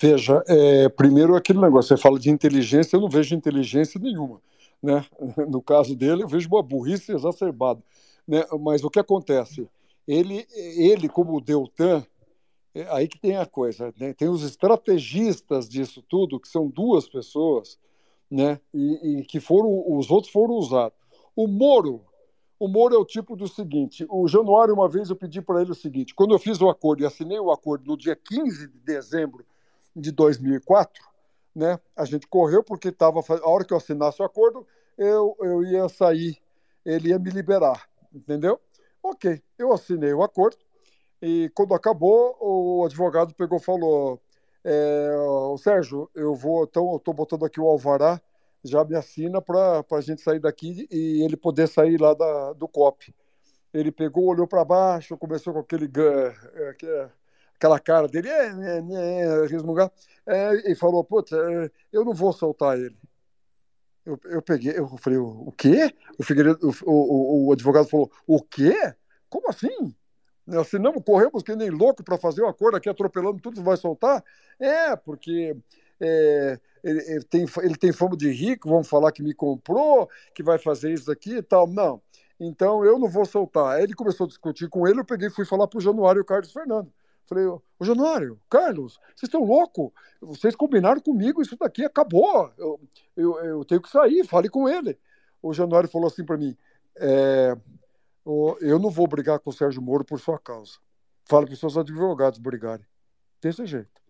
Veja, é, primeiro aquele negócio, você fala de inteligência, eu não vejo inteligência nenhuma. Né? *laughs* No caso dele, eu vejo uma burrice exacerbada. Né? Mas o que acontece? Ele, ele como o Deltan, é aí que tem a coisa, né? tem os estrategistas disso tudo, que são duas pessoas, né? e, e que foram, os outros foram usados. O Moro, o Moro é o tipo do seguinte: o Januário, uma vez eu pedi para ele o seguinte, quando eu fiz o acordo e assinei o acordo no dia 15 de dezembro de 2004, né, a gente correu porque estava. A hora que eu assinasse o acordo, eu, eu ia sair, ele ia me liberar, entendeu? Ok, eu assinei o acordo e quando acabou, o advogado pegou e falou: é, Sérgio, eu vou, então, eu estou botando aqui o alvará já me assina para a gente sair daqui e ele poder sair lá da, do COP. Ele pegou, olhou para baixo, começou com aquele aquela cara dele, é, é, é, é, e falou, putz, é, eu não vou soltar ele. Eu, eu peguei, eu falei, o quê? O, Figueiredo, o, o, o advogado falou, o quê? Como assim? Assinamos, corremos que nem louco para fazer um acordo aqui, atropelando tudo, vai soltar? É, porque é, ele, ele, tem, ele tem fama de rico, vamos falar que me comprou, que vai fazer isso aqui e tal. Não. Então eu não vou soltar. Aí ele começou a discutir com ele, eu peguei e fui falar para o Januário e o Carlos Fernando. Falei, ô Januário, Carlos, vocês estão loucos? Vocês combinaram comigo, isso daqui acabou. Eu, eu, eu tenho que sair, fale com ele. O Januário falou assim para mim: é, eu não vou brigar com o Sérgio Moro por sua causa. Fala para os seus advogados brigarem. Desse jeito.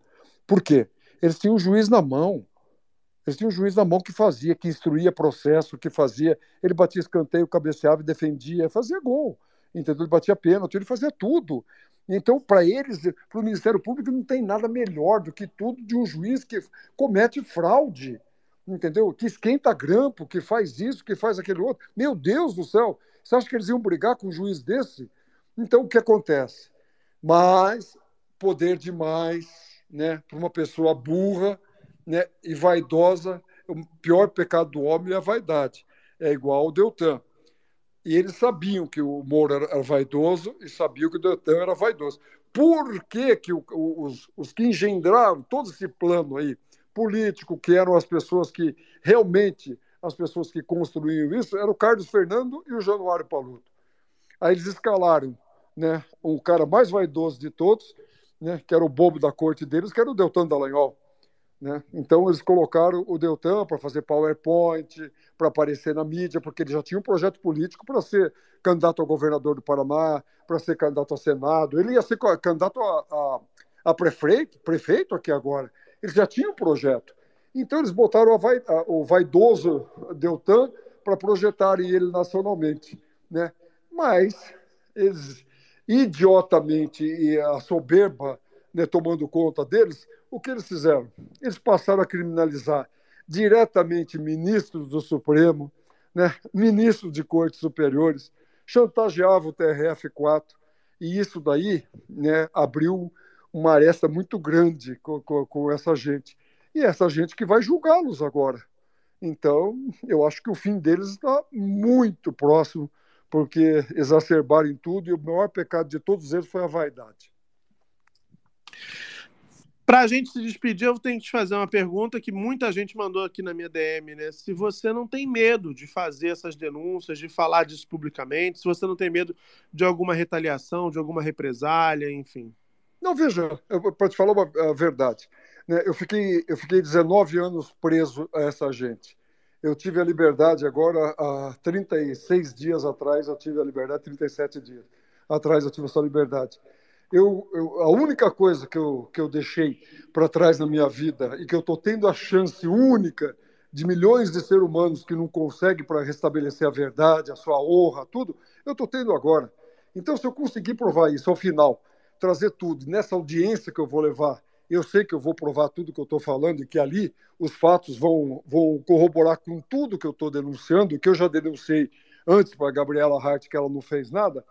Por quê? Eles tinham um juiz na mão. Eles tinham um juiz na mão que fazia, que instruía processo, que fazia. Ele batia escanteio, cabeceava e defendia, fazia gol. Entendeu? Ele batia pênalti, ele fazia tudo. Então, para eles, para o Ministério Público, não tem nada melhor do que tudo de um juiz que comete fraude, entendeu? Que esquenta grampo, que faz isso, que faz aquele outro. Meu Deus do céu! Você acha que eles iam brigar com um juiz desse? Então, o que acontece? Mas, poder demais, né? Para uma pessoa burra né, e vaidosa, o pior pecado do homem é a vaidade. É igual ao Deltan. E eles sabiam que o Moro era vaidoso e sabiam que o Deltan era vaidoso. Por que, que o, os, os que engendraram todo esse plano aí político, que eram as pessoas que realmente, as pessoas que construíam isso, era o Carlos Fernando e o Januário Paluto. Aí eles escalaram né, o cara mais vaidoso de todos, né, que era o bobo da corte deles, que era o Deltan Dallagnol. Né? Então eles colocaram o Deltan para fazer PowerPoint, para aparecer na mídia, porque ele já tinha um projeto político para ser candidato a governador do Paraná, para ser candidato a Senado. Ele ia ser candidato a, a, a prefeito, prefeito aqui agora. Ele já tinha um projeto. Então eles botaram vai, a, o vaidoso Deltan para projetarem ele nacionalmente. Né? Mas eles, idiotamente, e a soberba né, tomando conta deles, o que eles fizeram? Eles passaram a criminalizar diretamente ministros do Supremo, né, ministros de cortes superiores, chantageava o TRF4, e isso daí né, abriu uma aresta muito grande com, com, com essa gente. E essa gente que vai julgá-los agora. Então, eu acho que o fim deles está muito próximo, porque exacerbaram tudo, e o maior pecado de todos eles foi a vaidade. Para a gente se despedir, eu tenho que te fazer uma pergunta que muita gente mandou aqui na minha DM, né? Se você não tem medo de fazer essas denúncias, de falar disso publicamente, se você não tem medo de alguma retaliação, de alguma represália, enfim. Não, veja, para te falar a verdade, né? eu, fiquei, eu fiquei 19 anos preso a essa gente. Eu tive a liberdade agora, há 36 dias atrás, eu tive a liberdade, 37 dias atrás eu tive essa liberdade eu, eu, a única coisa que eu, que eu deixei para trás na minha vida e que eu estou tendo a chance única de milhões de seres humanos que não conseguem para restabelecer a verdade, a sua honra, tudo, eu estou tendo agora. Então, se eu conseguir provar isso ao final, trazer tudo, nessa audiência que eu vou levar, eu sei que eu vou provar tudo que eu estou falando e que ali os fatos vão, vão corroborar com tudo que eu estou denunciando, que eu já denunciei antes para a Gabriela Hart, que ela não fez nada.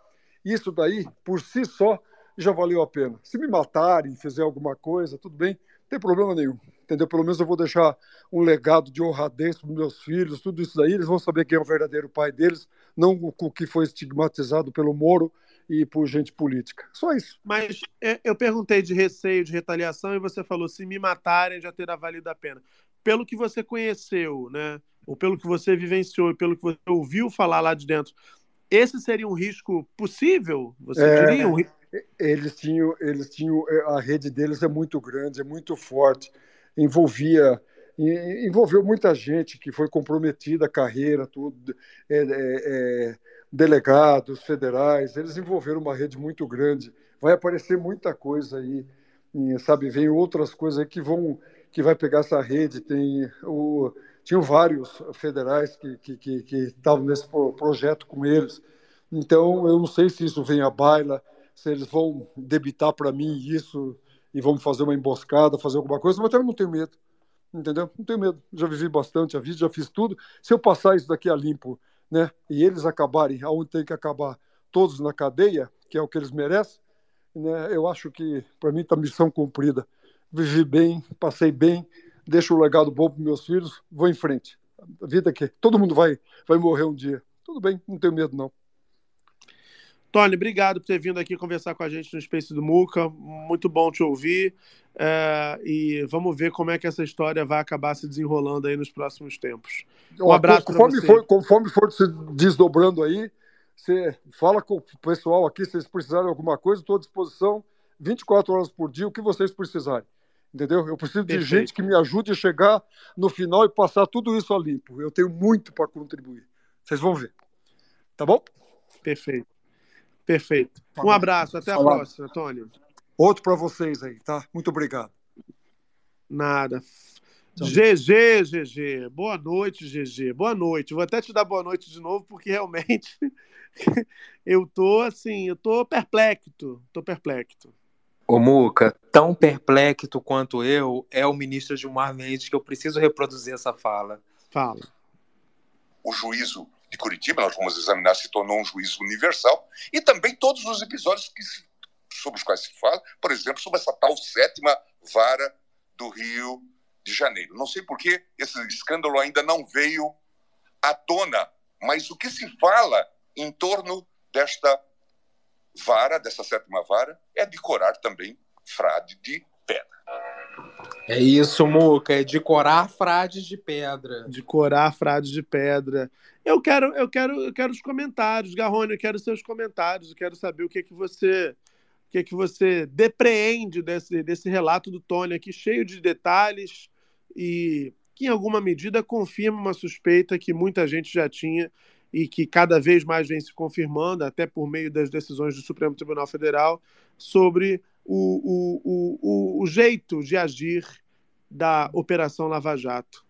Isso daí, por si só, já valeu a pena. Se me matarem, fizer alguma coisa, tudo bem, não tem problema nenhum. Entendeu? Pelo menos eu vou deixar um legado de honradez para meus filhos, tudo isso daí, eles vão saber quem é o verdadeiro pai deles, não o que foi estigmatizado pelo Moro e por gente política. Só isso. Mas é, eu perguntei de receio, de retaliação, e você falou: se me matarem, já terá valido a pena. Pelo que você conheceu, né? Ou pelo que você vivenciou, pelo que você ouviu falar lá de dentro, esse seria um risco possível? Você é, diria? Um... Eles tinham, eles tinham, é, a rede deles é muito grande, é muito forte, envolvia, envolveu muita gente que foi comprometida carreira, tudo, é, é, é, delegados federais, eles envolveram uma rede muito grande. Vai aparecer muita coisa aí, sabe? Vem outras coisas aí que vão, que vai pegar essa rede. Tem o tinham vários federais que, que, que, que estavam nesse projeto com eles. Então, eu não sei se isso vem à baila, se eles vão debitar para mim isso e vão fazer uma emboscada, fazer alguma coisa, mas também não tenho medo. Entendeu? Não tenho medo. Já vivi bastante a vida, já fiz tudo. Se eu passar isso daqui a limpo, né, e eles acabarem aonde tem que acabar, todos na cadeia, que é o que eles merecem, né, eu acho que para mim está missão cumprida. Vivi bem, passei bem, deixo um legado bom para meus filhos, vou em frente. A vida que todo mundo vai, vai morrer um dia. Tudo bem, não tenho medo não. Tony, obrigado por ter vindo aqui conversar com a gente no Space do Muca. Muito bom te ouvir. É, e vamos ver como é que essa história vai acabar se desenrolando aí nos próximos tempos. Um abraço conforme for, conforme for se desdobrando aí, Você fala com o pessoal aqui, se vocês precisarem de alguma coisa, estou à disposição 24 horas por dia, o que vocês precisarem. Entendeu? Eu preciso de Perfeito. gente que me ajude a chegar no final e passar tudo isso a limpo. Eu tenho muito para contribuir. Vocês vão ver. Tá bom? Perfeito. Perfeito. Um Falou. abraço, até a próxima, Antônio. Outro para vocês aí, tá? Muito obrigado. Nada. GG, GG. Boa noite, GG. Boa noite. Vou até te dar boa noite de novo, porque realmente *laughs* eu tô assim, eu tô perplexo. Tô perplexo. Ô, Muca, tão perplexo quanto eu é o ministro Gilmar Mendes que eu preciso reproduzir essa fala. Fala. o juízo de Curitiba, nós vamos examinar se tornou um juízo universal, e também todos os episódios que sobre os quais se fala, por exemplo, sobre essa tal sétima vara do Rio de Janeiro. Não sei por que esse escândalo ainda não veio à tona, mas o que se fala em torno desta vara, dessa sétima vara, é decorar também frade de pedra. É isso, Muca, é decorar frades de pedra. De corar frades de pedra. Eu quero, eu quero, eu quero os comentários, Garrone, eu quero seus comentários, eu quero saber o que que você, o que que você depreende desse, desse relato do Tony aqui, cheio de detalhes e que em alguma medida confirma uma suspeita que muita gente já tinha e que cada vez mais vem se confirmando, até por meio das decisões do Supremo Tribunal Federal, sobre o, o, o, o, jeito de agir da Operação Lava Jato.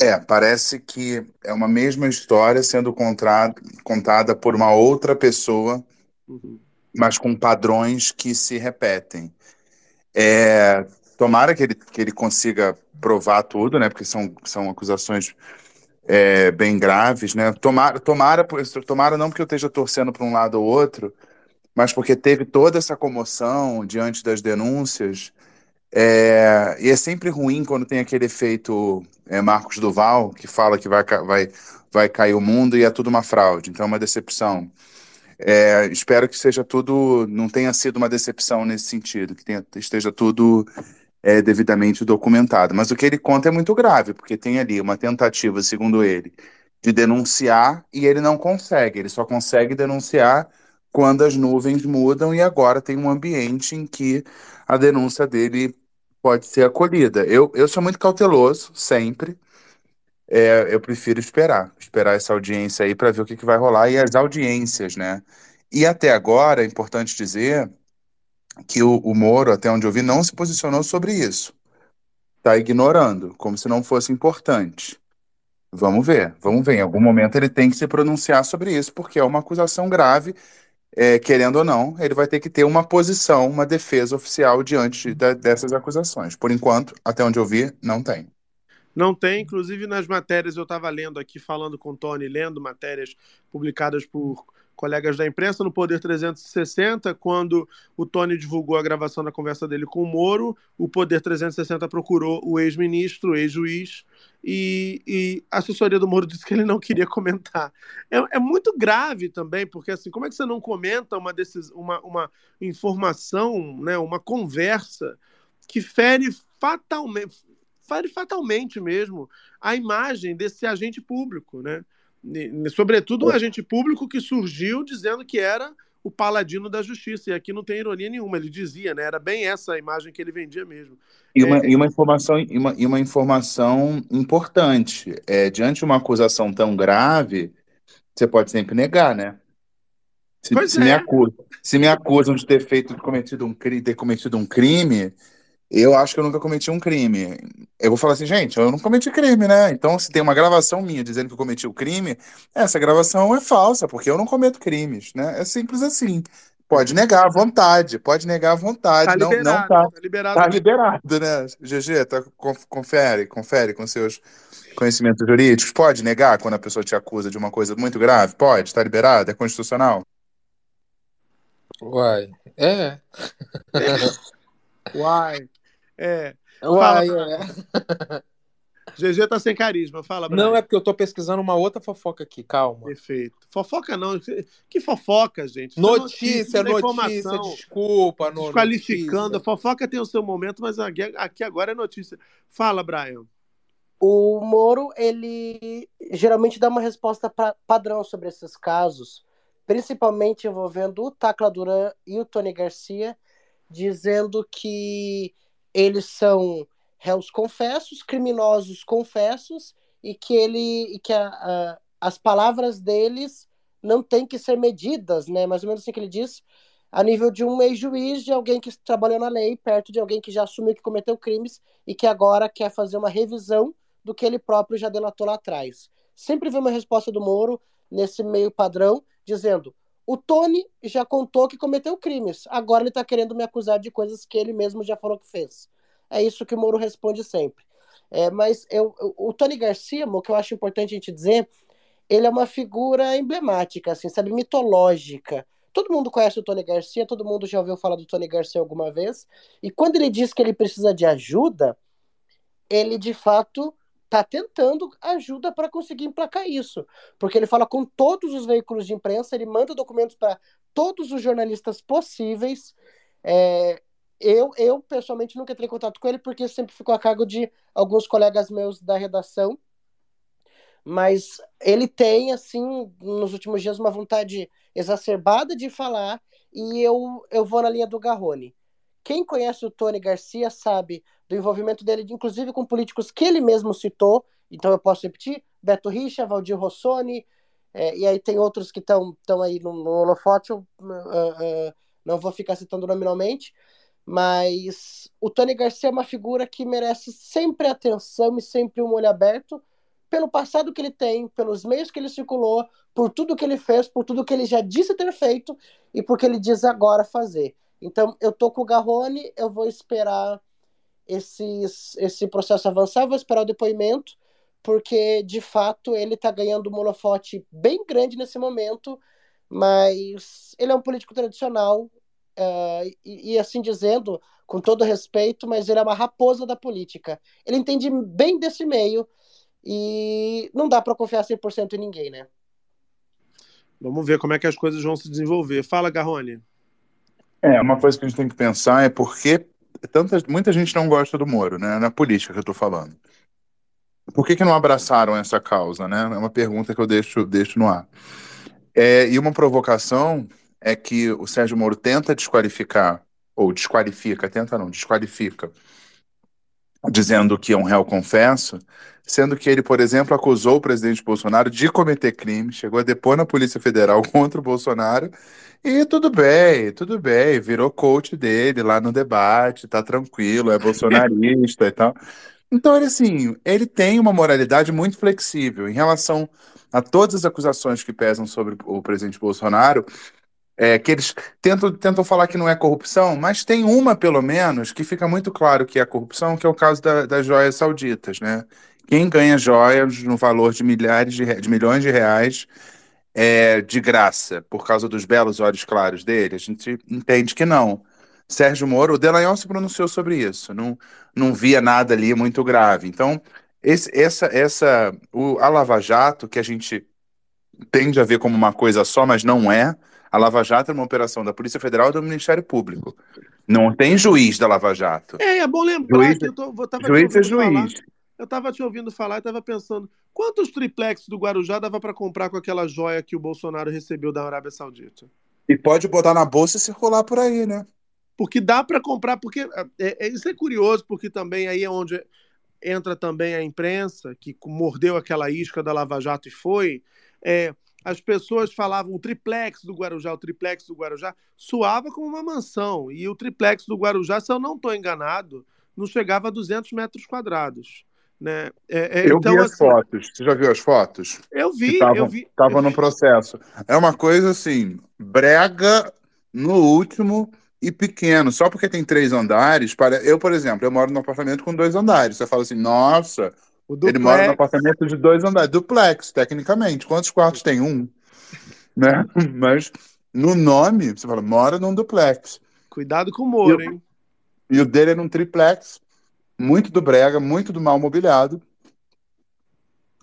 É, parece que é uma mesma história sendo contra- contada por uma outra pessoa, Uhum. mas com padrões que se repetem. É, tomara que ele, que ele consiga provar tudo, né? Porque são, são acusações é, bem graves, né? Tomara, tomara, tomara não porque eu esteja torcendo para um lado ou outro, mas porque teve toda essa comoção diante das denúncias. É, e é sempre ruim quando tem aquele efeito é, Marcos Duval, que fala que vai, vai, vai cair o mundo e é tudo uma fraude. Então é uma decepção. É, espero que seja tudo, não tenha sido uma decepção nesse sentido, que tenha- esteja tudo é, devidamente documentado. Mas o que ele conta é muito grave, porque tem ali uma tentativa, segundo ele, de denunciar e ele não consegue. Ele só consegue denunciar quando as nuvens mudam e agora tem um ambiente em que a denúncia dele pode ser acolhida. Eu, eu sou muito cauteloso, sempre. É, eu prefiro esperar, esperar essa audiência aí para ver o que, que vai rolar e as audiências, né? E até agora, é importante dizer que o, o Moro, até onde eu vi, não se posicionou sobre isso. Está ignorando, como se não fosse importante. Vamos ver, vamos ver. Em algum momento ele tem que se pronunciar sobre isso, porque é uma acusação grave. É, querendo ou não, ele vai ter que ter uma posição, uma defesa oficial diante da- dessas acusações. Por enquanto, até onde eu vi, não tem. Não tem, inclusive nas matérias eu estava lendo aqui, falando com o Tony, lendo matérias publicadas por colegas da imprensa no Poder 360, quando o Tony divulgou a gravação da conversa dele com o Moro, o Poder 360 procurou o ex-ministro, ex-juiz, e, e a assessoria do Moro *laughs* disse que ele não queria comentar. É, é muito grave também, porque assim, como é que você não comenta uma, decis, uma, uma informação, né, uma conversa que fere fatalmente, fere fatalmente mesmo a imagem desse agente público, né? Sobretudo um agente público que surgiu dizendo que era o paladino da justiça. E aqui não tem ironia nenhuma, ele dizia, né? Era bem essa a imagem que ele vendia mesmo. E uma, É. e uma informação, e uma, e uma informação importante. É, diante de uma acusação tão grave, você pode sempre negar, né? Se, se me é. acusam, se me acusam de ter feito, de cometido um, ter cometido um crime, eu acho que eu nunca cometi um crime. Eu vou falar assim, gente, eu não cometi crime, né? Então, se tem uma gravação minha dizendo que eu cometi o crime, essa gravação é falsa, porque eu não cometo crimes, né? É simples assim. Pode negar à vontade, pode negar à vontade. Tá não, não liberado, tá. tá liberado. Tá liberado, né? GG, tá, conf- confere, confere com seus conhecimentos jurídicos. Pode negar quando a pessoa te acusa de uma coisa muito grave? Pode, tá liberado, é constitucional. Uai, é. Uai. É. Uai, Fala, é. *laughs* GG tá sem carisma. Fala, Brian. Não, é porque eu tô pesquisando uma outra fofoca aqui, calma. Perfeito. Fofoca não. Que fofoca, gente? É Notícia, isso é notícia, informação. desculpa. no- Desqualificando. A notícia. fofoca tem o seu momento, mas aqui aqui agora é notícia. Fala, Brian. O Moro, ele geralmente dá uma resposta pra, padrão sobre esses casos, principalmente envolvendo o Tacla Duran e o Tony Garcia, dizendo que eles são réus confessos, criminosos confessos, e que ele e que a, a, as palavras deles não têm que ser medidas, né? Mais ou menos assim que ele diz, a nível de um ex-juiz, de alguém que trabalhou na lei, perto de alguém que já assumiu que cometeu crimes e que agora quer fazer uma revisão do que ele próprio já delatou lá atrás. Sempre vem uma resposta do Moro nesse meio padrão, dizendo: o Tony já contou que cometeu crimes, agora ele está querendo me acusar de coisas que ele mesmo já falou que fez. É isso que o Moro responde sempre. É, mas eu, o Tony Garcia, o que eu acho importante a gente dizer, ele é uma figura emblemática, assim, sabe, mitológica. Todo mundo conhece o Tony Garcia, todo mundo já ouviu falar do Tony Garcia alguma vez. E quando ele diz que ele precisa de ajuda, ele de fato está tentando ajuda para conseguir emplacar isso. Porque ele fala com todos os veículos de imprensa, ele manda documentos para todos os jornalistas possíveis. É, eu, eu, pessoalmente, nunca entrei em contato com ele, porque sempre ficou a cargo de alguns colegas meus da redação. Mas ele tem, assim, nos últimos dias, uma vontade exacerbada de falar, e eu, eu vou na linha do Garrone. Quem conhece o Tony Garcia sabe do envolvimento dele, inclusive com políticos que ele mesmo citou, então eu posso repetir, Beto Richa, Valdir Rossoni, é, e aí tem outros que estão aí no, no holofote, eu, uh, uh, não vou ficar citando nominalmente, mas o Tony Garcia é uma figura que merece sempre atenção e sempre um olho aberto pelo passado que ele tem, pelos meios que ele circulou, por tudo que ele fez, por tudo que ele já disse ter feito e por que ele diz agora fazer. Então, eu tô com o Garrone, eu vou esperar esses, esse processo avançar, vou esperar o depoimento, porque de fato ele está ganhando um holofote bem grande nesse momento, mas ele é um político tradicional, uh, e, e, assim dizendo, com todo respeito, mas ele é uma raposa da política. Ele entende bem desse meio e não dá para confiar 100% em ninguém, né? Vamos ver como é que as coisas vão se desenvolver. Fala, Garrone. É, uma coisa que a gente tem que pensar é porque tanta, muita gente não gosta do Moro, né? Na política que eu estou falando. Por que, que não abraçaram essa causa, né? É uma pergunta que eu deixo, deixo no ar. É, e uma provocação é que o Sérgio Moro tenta desqualificar, ou desqualifica, tenta não, desqualifica, dizendo que é um réu confesso, sendo que ele, por exemplo, acusou o presidente Bolsonaro de cometer crime, chegou a depor na Polícia Federal *laughs* contra o Bolsonaro, e tudo bem, tudo bem, virou coach dele lá no debate, tá tranquilo, é bolsonarista e tal. Então, ele, assim, ele tem uma moralidade muito flexível em relação a todas as acusações que pesam sobre o presidente Bolsonaro, é, que eles tentam, tentam falar que não é corrupção, mas tem uma, pelo menos, que fica muito claro que é corrupção, que é o caso da, das joias sauditas, né? Quem ganha joias no valor de milhares de, de milhões de reais é, de graça, por causa dos belos olhos claros dele, a gente entende que não. Sérgio Moro, o Delanhol se pronunciou sobre isso, não, não via nada ali muito grave. Então, esse, essa, essa, o, a Lava Jato, que a gente tende a ver como uma coisa só, mas não é, a Lava Jato é uma operação da Polícia Federal e do Ministério Público. Não tem juiz da Lava Jato. É, é bom lembrar juiz, que eu tô, vou, tava juiz é juiz. Falar, eu estava te ouvindo falar e estava pensando, quantos triplex do Guarujá dava para comprar com aquela joia que o Bolsonaro recebeu da Arábia Saudita? E pode botar na bolsa e circular por aí, né? Porque dá para comprar, porque é, é, isso é curioso, porque também aí é onde entra também a imprensa, que mordeu aquela isca da Lava Jato e foi. É, as pessoas falavam o triplex do Guarujá, o triplex do Guarujá, suava como uma mansão. E o triplex do Guarujá, se eu não estou enganado, não chegava a 200 metros quadrados. Né? É, é, eu então, vi as assim, fotos. Você já viu as fotos? Eu vi, tavam, eu vi. Estavam no processo. É uma coisa assim, brega no último e pequeno. Só porque tem três andares. Para... Eu, por exemplo, eu moro num apartamento com dois andares. Você fala assim, nossa, ele mora num apartamento de dois andares. Duplex, tecnicamente. Quantos quartos tem? Um. *laughs* Né? Mas no nome, você fala, mora num duplex. Cuidado com o Moro, hein? E o dele é num triplex muito do brega, muito do mal mobiliado,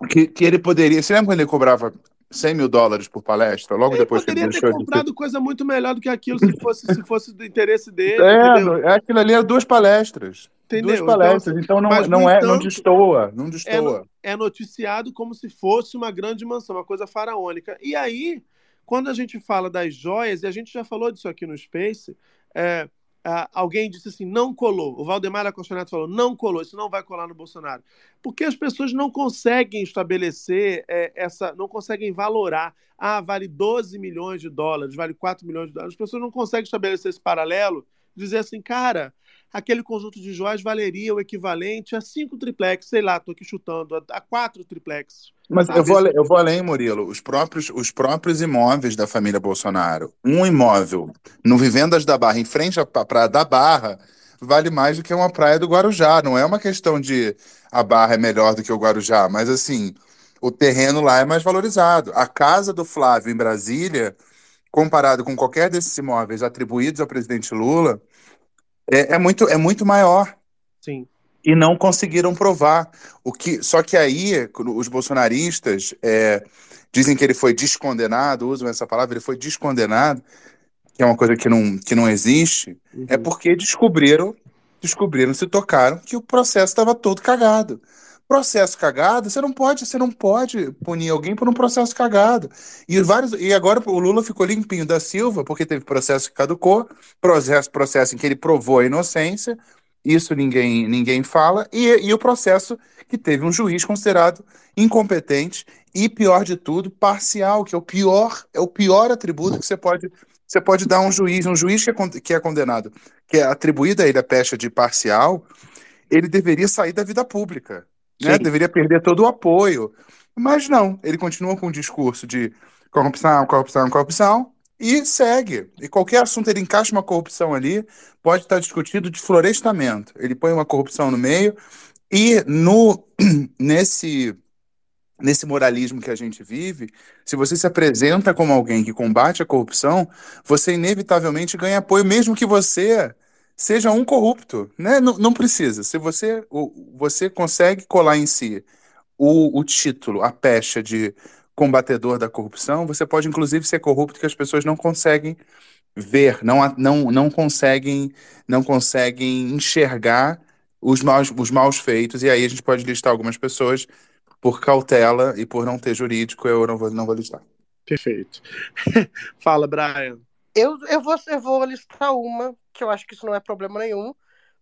que, que ele poderia... Você lembra quando ele cobrava 100 mil dólares por palestra, logo ele depois que ele deixou ter comprado de... coisa muito melhor do que aquilo se fosse, se fosse do interesse dele. É, é aquilo ali era duas palestras. Entendeu? Duas palestras, Então, então, não, mas, não no é, não destoa, não é, destoa. no- é noticiado como se fosse uma grande mansão, uma coisa faraônica. E aí, quando a gente fala das joias, e a gente já falou disso aqui no Space, é, ah, alguém disse assim, não colou. O Valdemar Acostonato falou, não colou, isso não vai colar no Bolsonaro. Porque as pessoas não conseguem estabelecer é, essa, não conseguem valorar. Ah, vale 12 milhões de dólares, vale 4 milhões de dólares. As pessoas não conseguem estabelecer esse paralelo, dizer assim, cara, aquele conjunto de joias valeria o equivalente a cinco triplex, sei lá, tô aqui chutando, a, a quatro triplex. Mas eu vou, eu vou além, Murilo. Os próprios, os próprios imóveis da família Bolsonaro. Um imóvel no Vivendas da Barra, em frente à praia da Barra, vale mais do que uma praia do Guarujá. Não é uma questão de a Barra é melhor do que o Guarujá, mas assim, o terreno lá é mais valorizado. A casa do Flávio em Brasília, comparado com qualquer desses imóveis atribuídos ao presidente Lula, é, é muito, é muito maior Sim. e não conseguiram provar. O que, só que aí os bolsonaristas é, dizem que ele foi descondenado, usam essa palavra, ele foi descondenado, que é uma coisa que não, que não existe, é Uhum. porque descobriram, descobriram, se tocaram que o processo estava todo cagado. Processo cagado, você não pode, você não pode punir alguém por um processo cagado. E vários, e agora o Lula ficou limpinho da Silva porque teve processo que caducou, processo, processo em que ele provou a inocência, isso ninguém, ninguém fala, e, e o processo que teve um juiz considerado incompetente e, pior de tudo, parcial, que é o pior, é o pior atributo que você pode, você pode dar a um juiz. Um juiz que é, que é condenado, que é atribuída a ele a pecha de parcial, ele deveria sair da vida pública, né? Deveria perder todo o apoio. Mas não, ele continua com o discurso de corrupção, corrupção, corrupção e segue. E qualquer assunto ele encaixa uma corrupção ali, pode estar discutido de florestamento. Ele põe uma corrupção no meio e no *clears throat* nesse nesse moralismo que a gente vive, se você se apresenta como alguém que combate a corrupção, você inevitavelmente ganha apoio, mesmo que você seja um corrupto, né? Não, não precisa. Se você, você consegue colar em si o, o título, a pecha de combatedor da corrupção, você pode inclusive ser corrupto que as pessoas não conseguem ver, não, não, não conseguem, não conseguem enxergar os maus, os maus feitos, e aí a gente pode listar algumas pessoas por cautela e por não ter jurídico, eu não vou, não vou listar. Perfeito. *laughs* Fala, Brian. Eu, eu, vou, eu vou listar uma, que eu acho que isso não é problema nenhum,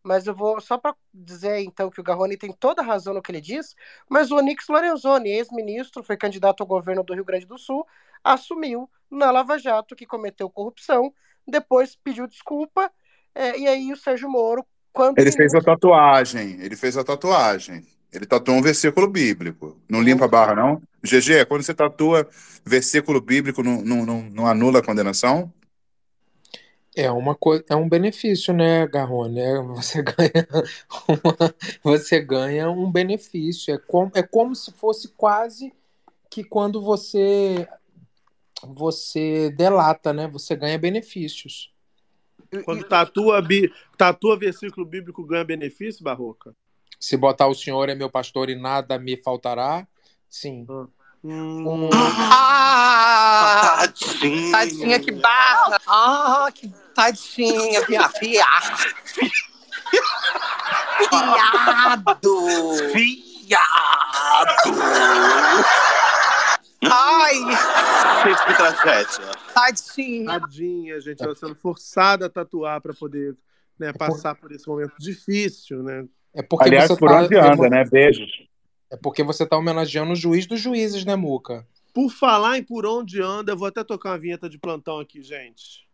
mas eu vou só para dizer então que o Garrone tem toda a razão no que ele diz, mas o Onix Lorenzoni, ex-ministro, foi candidato ao governo do Rio Grande do Sul, assumiu na Lava Jato que cometeu corrupção, depois pediu desculpa, é, e aí o Sérgio Moro, quando Ele fez a tatuagem, ele fez a tatuagem. Ele tatuou um versículo bíblico. Não limpa a barra, não? GG, quando você tatua versículo bíblico, não, não, não, não anula a condenação? É uma coisa, é um benefício, né, Garrone? É, você *laughs* ganha uma- você ganha um benefício. É como, é como se fosse quase que quando você você delata, né? Você ganha benefícios. Quando tatua, bi... tatua versículo bíblico ganha benefício, Barroca? Se botar o Senhor é meu pastor e nada me faltará, sim. Hum, Ah, Tadinha. tadinha, que barra. Ah, que tadinha. Viado. Viado. Ai, Gente, que tragédia. tadinha. tadinha, gente. Ela sendo forçada a tatuar para poder né, passar por esse momento difícil, né? É porque Aliás, você por tá, onde anda, né? Beijos. É porque você tá homenageando o juiz dos juízes, né, Muca? Por falar em por onde anda, eu vou até tocar uma vinheta de plantão aqui, gente.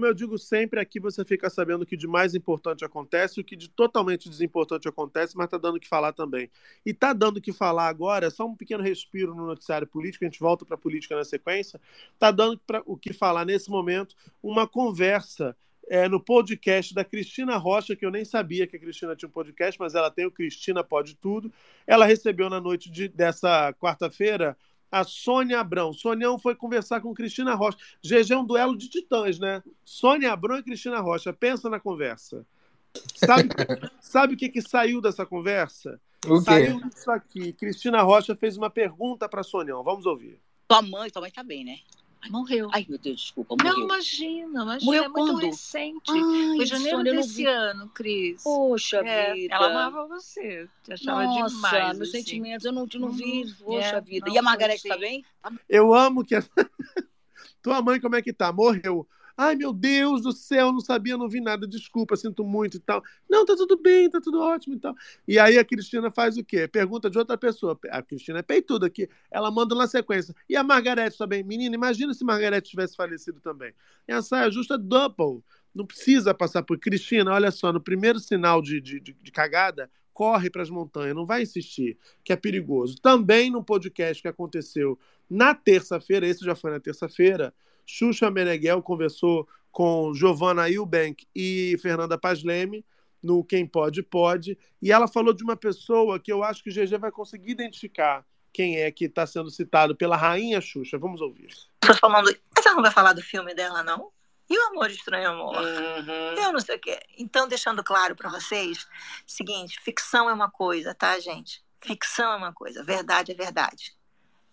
Como eu digo sempre, aqui você fica sabendo o que de mais importante acontece o que de totalmente desimportante acontece, mas tá dando o que falar também. E tá dando o que falar agora, só um pequeno respiro no noticiário político, a gente volta para política na sequência. Tá dando pra, o que falar nesse momento uma conversa é, no podcast da Cristina Rocha, que eu nem sabia que a Cristina tinha um podcast, mas ela tem o Cristina Pode Tudo. Ela recebeu na noite de, dessa quarta-feira a Sônia Abrão. Sonião foi conversar com Cristina Rocha. GG é um duelo de titãs, né? Sônia Abrão e Cristina Rocha. Pensa na conversa. Sabe, *laughs* sabe o que, que saiu dessa conversa? O quê? Saiu isso aqui. Cristina Rocha fez uma pergunta para Sonião. Vamos ouvir. Tua mãe, tua mãe tá bem, né? Morreu. Ai, meu Deus, desculpa, Não, morreu. imagina, imagina. Morreu é muito quando? recente. Ai, Foi janeiro Sônia, eu não desse ano, Cris. Poxa É, vida. ela amava você. Te achava Nossa, demais. meus assim. sentimentos, eu não, eu não vi. Uhum. Poxa É, vida. não, e a Margarete tá assim. bem? Eu amo que. a- *laughs* Tua mãe, como é que tá? Morreu. Ai, meu Deus do céu, não sabia, não vi nada. Desculpa, sinto muito e tal. Não, tá tudo bem, tá tudo ótimo e tal. E aí a Cristina faz o quê? Pergunta de outra pessoa. A Cristina é peituda aqui. Ela manda na sequência. E a Margarete também. Menina, imagina se Margarete tivesse falecido também. É a saia justa double. Não precisa passar por. Cristina, olha só, no primeiro sinal de, de, de- de cagada, corre para as montanhas, não vai insistir, que é perigoso. Também no podcast que aconteceu na terça-feira, esse já foi na terça-feira, Xuxa Meneghel conversou com Giovanna Eubank e Fernanda Pasleme no Quem Pode Pode, e ela falou de uma pessoa que eu acho que o GG vai conseguir identificar quem é que está sendo citado pela rainha Xuxa. Vamos ouvir. pessoas falando, mas ela não vai falar do filme dela, não? E o Amor Estranho Amor? Eu não sei o quê. Então, deixando claro para vocês, seguinte, ficção é uma coisa, tá, gente? Ficção é uma coisa, verdade é verdade.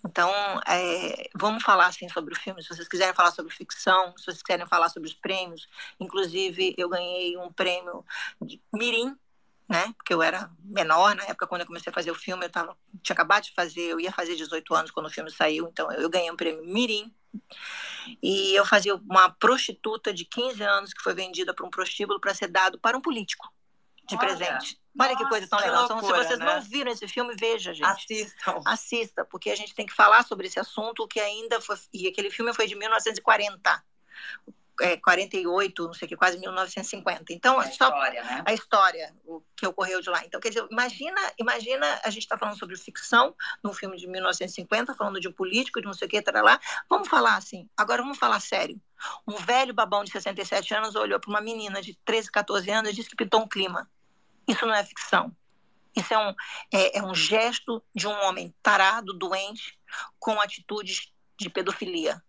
Então, é, vamos falar assim sobre o filme. Se vocês quiserem falar sobre ficção, se vocês quiserem falar sobre os prêmios, inclusive eu ganhei um prêmio de Mirim, né? Porque eu era menor na época quando eu comecei a fazer o filme, eu tava, tinha acabado de fazer, eu ia fazer 18 anos quando o filme saiu, então eu, eu ganhei um prêmio Mirim. E eu fazia uma prostituta de 15 anos que foi vendida para um prostíbulo para ser dado para um político de Olha. presente. Olha que coisa tão legal. Então, se loucura, vocês né? não viram esse filme, veja, gente. Assistam. Assista, porque a gente tem que falar sobre esse assunto que ainda foi. E aquele filme foi de 1940. É, 48, não sei o que, quase 1950. Então, A só- história, né? a história o que ocorreu de lá. Então, quer dizer, imagina, imagina a gente está falando sobre ficção num filme de 1950, falando de um político, de não sei o que, lá. Vamos falar assim. Agora vamos falar sério. Um velho babão de 67 anos olhou para uma menina de 13, 14 anos e disse que pintou um clima. Isso não é ficção. Isso é um, é, é um gesto de um homem tarado, doente, com atitudes de pedofilia.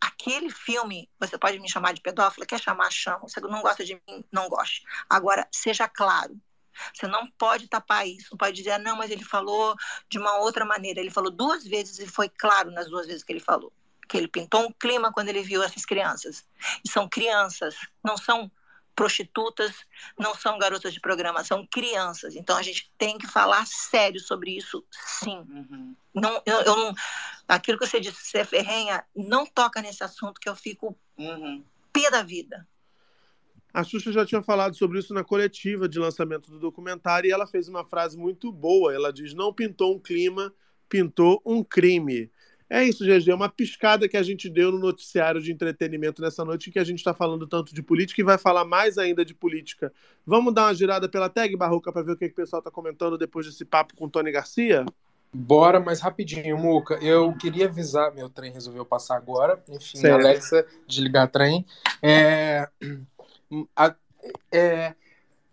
Aquele filme, você pode me chamar de pedófila, quer chamar, chama. Você não gosta de mim, não goste. Agora, seja claro. Você não pode tapar isso. Não pode dizer, "Ah, não, mas ele falou de uma outra maneira. Ele falou duas vezes e foi claro nas duas vezes que ele falou. Que ele pintou um clima quando ele viu essas crianças. E são crianças, não são prostitutas, não são garotas de programa, são crianças. Então a gente tem que falar sério sobre isso, sim. Não, eu, eu não, aquilo que você disse, é ferrenha, não toca nesse assunto que eu fico pé da vida. A Xuxa já tinha falado sobre isso na coletiva de lançamento do documentário e ela fez uma frase muito boa. Ela diz: Não pintou um clima, pintou um crime. É isso, GG, uma piscada que a gente deu no noticiário de entretenimento nessa noite, em que a gente está falando tanto de política e vai falar mais ainda de política. Vamos dar uma girada pela tag, Barroca, para ver o que, que o pessoal está comentando depois desse papo com o Tony Garcia? Bora, mas rapidinho, Muca. Eu queria avisar, meu trem resolveu passar agora. Enfim, Certo. Alexa, desligar trem. É, a- é,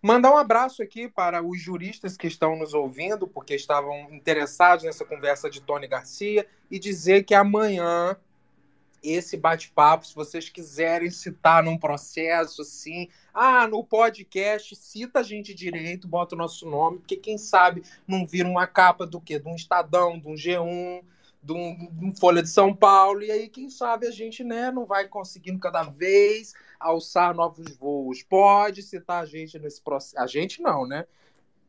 mandar um abraço aqui para os juristas que estão nos ouvindo, porque estavam interessados nessa conversa de Tony Garcia, e dizer que amanhã esse bate-papo, se vocês quiserem citar num processo assim, ah, no podcast, cita a gente direito, bota o nosso nome, porque quem sabe não vira uma capa do quê? De um Estadão, de um G1, de um, de um Folha de São Paulo, e aí quem sabe a gente né, não vai conseguindo cada vez alçar novos voos. Pode citar a gente nesse processo. A gente não, né?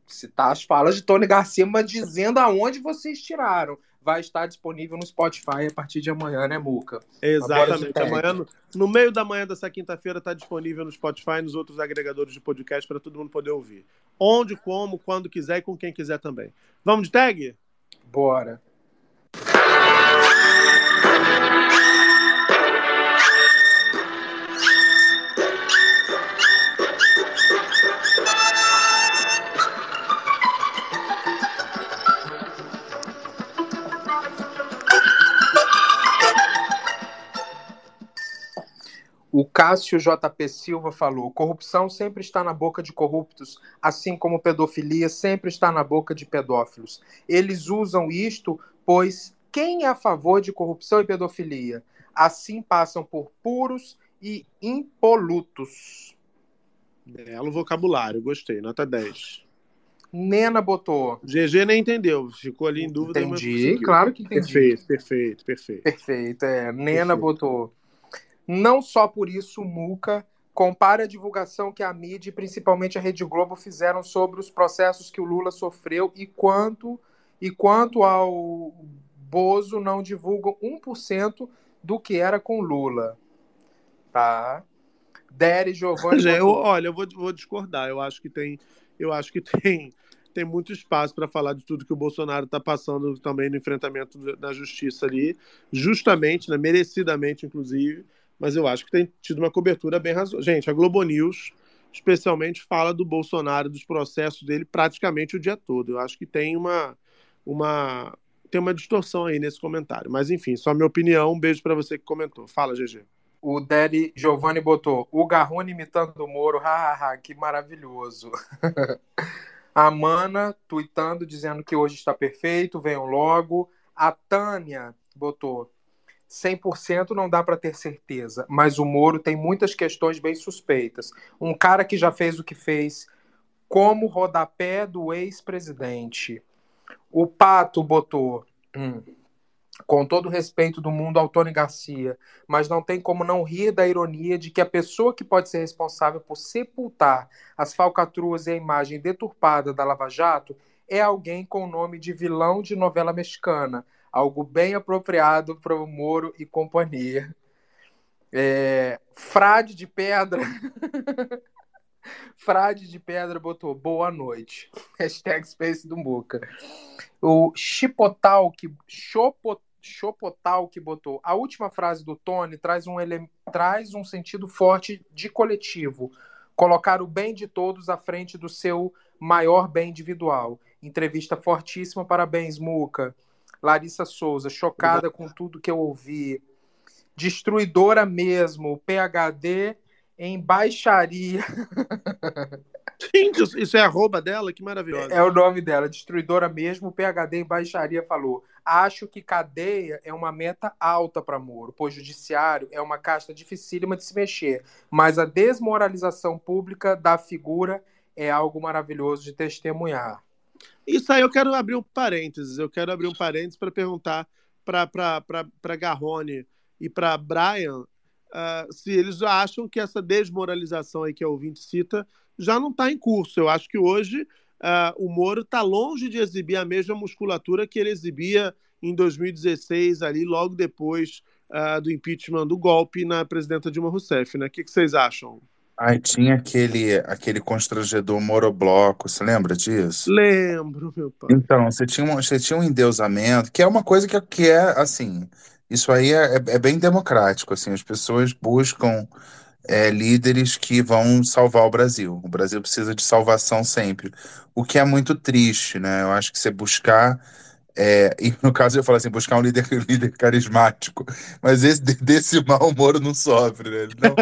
Citar as falas de Tony Garcia, mas dizendo aonde vocês tiraram. Vai estar disponível no Spotify a partir de amanhã, né, Muca? Exatamente. Amanhã, no, no meio da manhã dessa quinta-feira, está disponível no Spotify e nos outros agregadores de podcast para todo mundo poder ouvir. Onde, como, quando quiser e com quem quiser também. Vamos de tag? Bora. O Cássio JP Silva falou: corrupção sempre está na boca de corruptos, assim como pedofilia sempre está na boca de pedófilos. Eles usam isto, pois quem é a favor de corrupção e pedofilia? Assim passam por puros e impolutos. Belo vocabulário, gostei, nota 10. Nena botou. GG nem entendeu, ficou ali em dúvida. Entendi, claro que entendi. Perfeito, perfeito, perfeito. Perfeito, é. Nena Perfeito. botou. Não só por isso, Muca compara a divulgação que a mídia, e principalmente a Rede Globo, fizeram sobre os processos que o Lula sofreu e quanto, e quanto ao Bozo não divulgam 1% do que era com Lula. Tá? Dere Giovanni. Gente, eu, olha, eu vou, vou discordar. Eu acho que tem, eu acho que tem, tem muito espaço para falar de tudo que o Bolsonaro está passando também no enfrentamento da justiça ali, justamente, né, merecidamente, inclusive. Mas eu acho que tem tido uma cobertura bem razoável. Gente, a Globo News, especialmente, fala do Bolsonaro, dos processos dele, praticamente o dia todo. Eu acho que tem uma, uma, tem uma distorção aí nesse comentário. Mas enfim, só minha opinião. Um beijo para você que comentou. Fala, GG. O Deri Giovanni botou o Garrone imitando o Moro, hahaha, que maravilhoso. *laughs* A Mana tweetando, dizendo que hoje está perfeito, venham logo. A Tânia botou 100% não dá para ter certeza, mas o Moro tem muitas questões bem suspeitas. Um cara que já fez o que fez, como rodapé do ex-presidente. O Pato botou. hum, com todo o respeito do mundo ao Tony Garcia, mas não tem como não rir da ironia de que a pessoa que pode ser responsável por sepultar as falcatruas e a imagem deturpada da Lava Jato é alguém com o nome de vilão de novela mexicana, algo bem apropriado para o Moro e companhia. É, Frade de Pedra. *laughs* Frade de Pedra botou boa noite. *laughs* Hashtag Space do Muca. O Chipotal que, Chopo, Chopotal que botou. A última frase do Tony traz um, ele, traz um sentido forte de coletivo. Colocar o bem de todos à frente do seu maior bem individual. Entrevista fortíssima, parabéns, Muca. Larissa Souza, chocada com tudo que eu ouvi. Destruidora mesmo, PHD em baixaria. *laughs* Gente, isso- é arroba dela? Que maravilhosa. É o nome dela, destruidora mesmo. PHD em baixaria falou: Acho que cadeia é uma meta alta para Moro, pois judiciário é uma casta dificílima de se mexer, mas a desmoralização pública da figura é algo maravilhoso de testemunhar. Isso aí eu quero abrir um parênteses. Eu quero abrir um parênteses para perguntar para Garrone e para Brian ah, se eles acham que essa desmoralização aí que a ouvinte cita já não está em curso. Eu acho que hoje ah, o Moro está longe de exibir a mesma musculatura que ele exibia em 2016, ali logo depois ah, do impeachment do golpe na presidenta Dilma Rousseff. Né? O que, que vocês acham? Aí tinha aquele, aquele constrangedor morobloco, você lembra disso? Lembro, meu pai. Então, você tinha um, você tinha um endeusamento, que é uma coisa que, que é, assim, isso aí é, é- é bem democrático, assim, as pessoas buscam é, líderes que vão salvar o Brasil. O Brasil precisa de salvação sempre, o que é muito triste, né? Eu acho que você buscar, é, e no caso eu falo assim, buscar um líder, *laughs* líder carismático, mas esse, desse mal Moro não sofre, né? Ele não,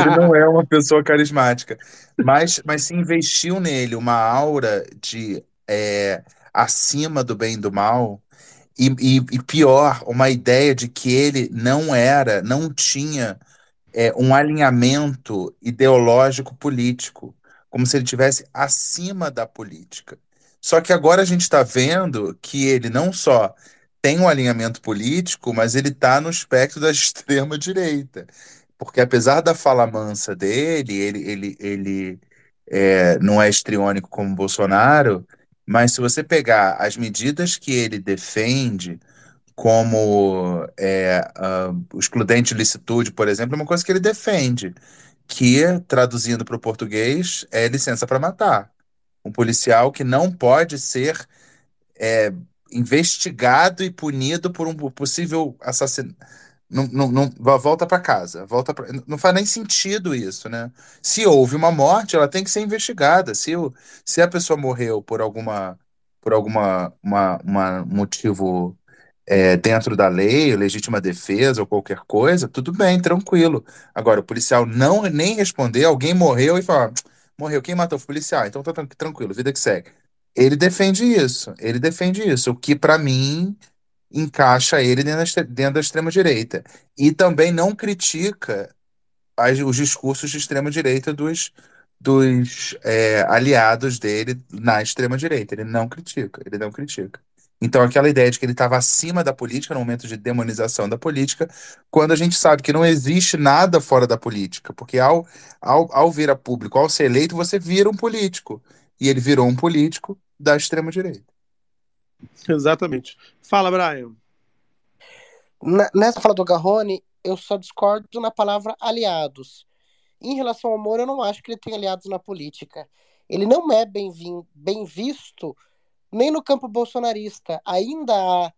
ele não é uma pessoa carismática, mas, mas se investiu nele uma aura de é, acima do bem e do mal, e, e, e pior, uma ideia de que ele não era, não tinha é, um alinhamento ideológico político, como se ele tivesse acima da política. Só que agora a gente está vendo que ele não só tem um alinhamento político, mas ele está no espectro da *laughs* extrema-direita. Porque apesar da fala mansa dele, ele, ele, ele é, não é estriônico como Bolsonaro, mas se você pegar as medidas que ele defende, como é, ah, o excludente de licitude, por exemplo, é uma coisa que ele defende, que, traduzindo para o português, é licença para matar. Um policial que não pode ser é, investigado e punido por um possível assassinato. Não, não, não, volta para casa, volta pra, não faz nem sentido isso, né? Se houve uma morte, ela tem que ser investigada. Se, o, se a pessoa morreu por alguma por alguma uma, uma motivo é, dentro da lei, legítima defesa ou qualquer coisa, tudo bem, tranquilo. Agora, o policial não nem responder, alguém morreu e fala, morreu, quem matou foi o policial, então tá tran- tranquilo, vida que segue. Ele defende isso, ele defende isso, o que para mim encaixa ele dentro da, dentro da extrema-direita. E também não critica as- os discursos de extrema-direita dos, dos é, aliados dele na extrema-direita. Ele não critica, ele não critica. Então, aquela ideia de que ele estava acima da política, no momento de demonização da política, quando a gente sabe que não existe nada fora da política, porque ao, ao, ao vir a público, ao ser eleito, você vira um político. E ele virou um político da extrema-direita. Exatamente. Fala, Brian. Na- nessa fala do Garrone, eu só discordo na palavra aliados. Em relação ao Moro, eu não acho que ele tem aliados na política. Ele não é bem, vin- bem visto nem no campo bolsonarista. Ainda há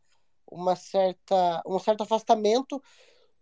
uma certa, um certo afastamento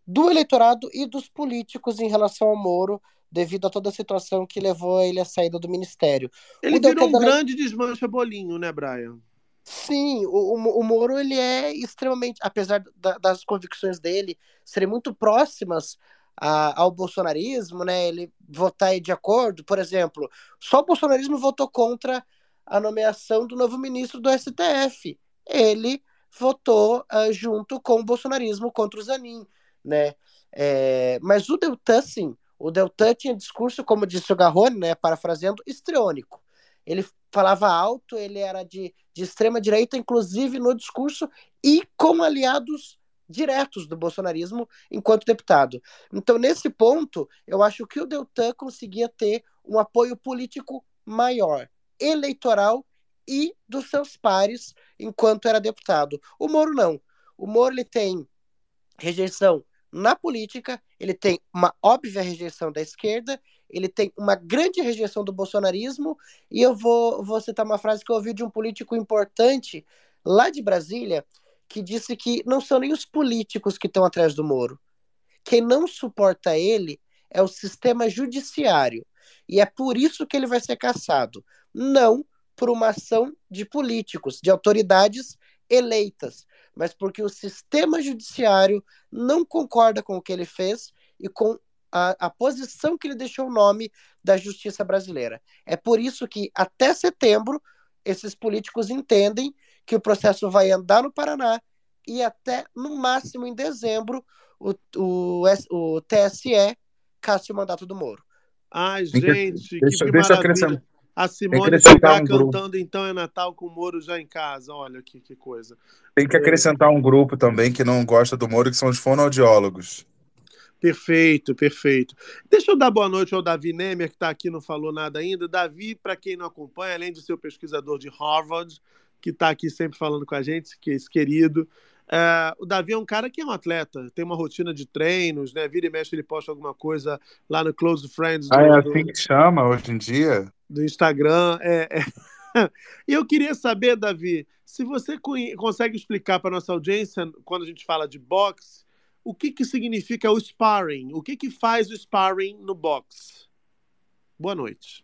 do eleitorado e dos políticos em relação ao Moro, devido a toda a situação que levou ele à saída do ministério. Ele O virou um grande desmancha bolinho, né, Brian? Sim, o, o, o Moro ele é extremamente, apesar da- das convicções dele serem muito próximas a- ao bolsonarismo, né? Ele votar de acordo, por exemplo, só o bolsonarismo votou contra a nomeação do novo ministro do STF. Ele votou ah, junto com o bolsonarismo contra o Zanin, né? É, mas o Deltan, sim, o Deltan tinha discurso, como disse o Garrone, né? Parafraseando, histriônico. Ele falava alto, ele era de, de extrema direita, inclusive no discurso, e com aliados diretos do bolsonarismo enquanto deputado. Então, nesse ponto, eu acho que o Deltan conseguia ter um apoio político maior, eleitoral e dos seus pares enquanto era deputado. O Moro não. O Moro ele tem rejeição na política, ele tem uma óbvia rejeição da esquerda, ele tem uma grande rejeição do bolsonarismo, e eu vou, vou citar uma frase que eu ouvi de um político importante lá de Brasília, que disse que não são nem os políticos que estão atrás do Moro. Quem não suporta ele é o sistema judiciário. E é por isso que ele vai ser caçado. Não por uma ação de políticos, de autoridades eleitas, mas porque o sistema judiciário não concorda com o que ele fez e com a, a posição que ele deixou o nome da justiça brasileira. É por isso que até setembro esses políticos entendem que o processo vai andar no Paraná e até no máximo em dezembro o, o, o TSE caça o mandato do Moro. Ai, gente, que, deixa- que deixa maravilha. acrescentar- A Simone chegar um grupo. cantando Então é Natal com o Moro já em casa. Olha que, que coisa. Tem que acrescentar um grupo também que não gosta do Moro, que são os fonoaudiólogos. Perfeito, perfeito. Deixa eu dar boa noite ao Davi Nemer, que está aqui, não falou nada ainda. Davi, para quem não acompanha, além de ser o pesquisador de Harvard, que está aqui sempre falando com a gente, que é esse querido. É, o Davi é um cara que é um atleta, tem uma rotina de treinos, né? Vira e mexe, ele posta alguma coisa lá no Close Friends do, Ah, é assim que chama hoje em dia? do Instagram. É, é. *laughs* E eu queria saber, Davi, se você consegue explicar para nossa audiência, quando a gente fala de boxe, o que, que significa o sparring? O que, que faz o sparring no boxe? Boa noite.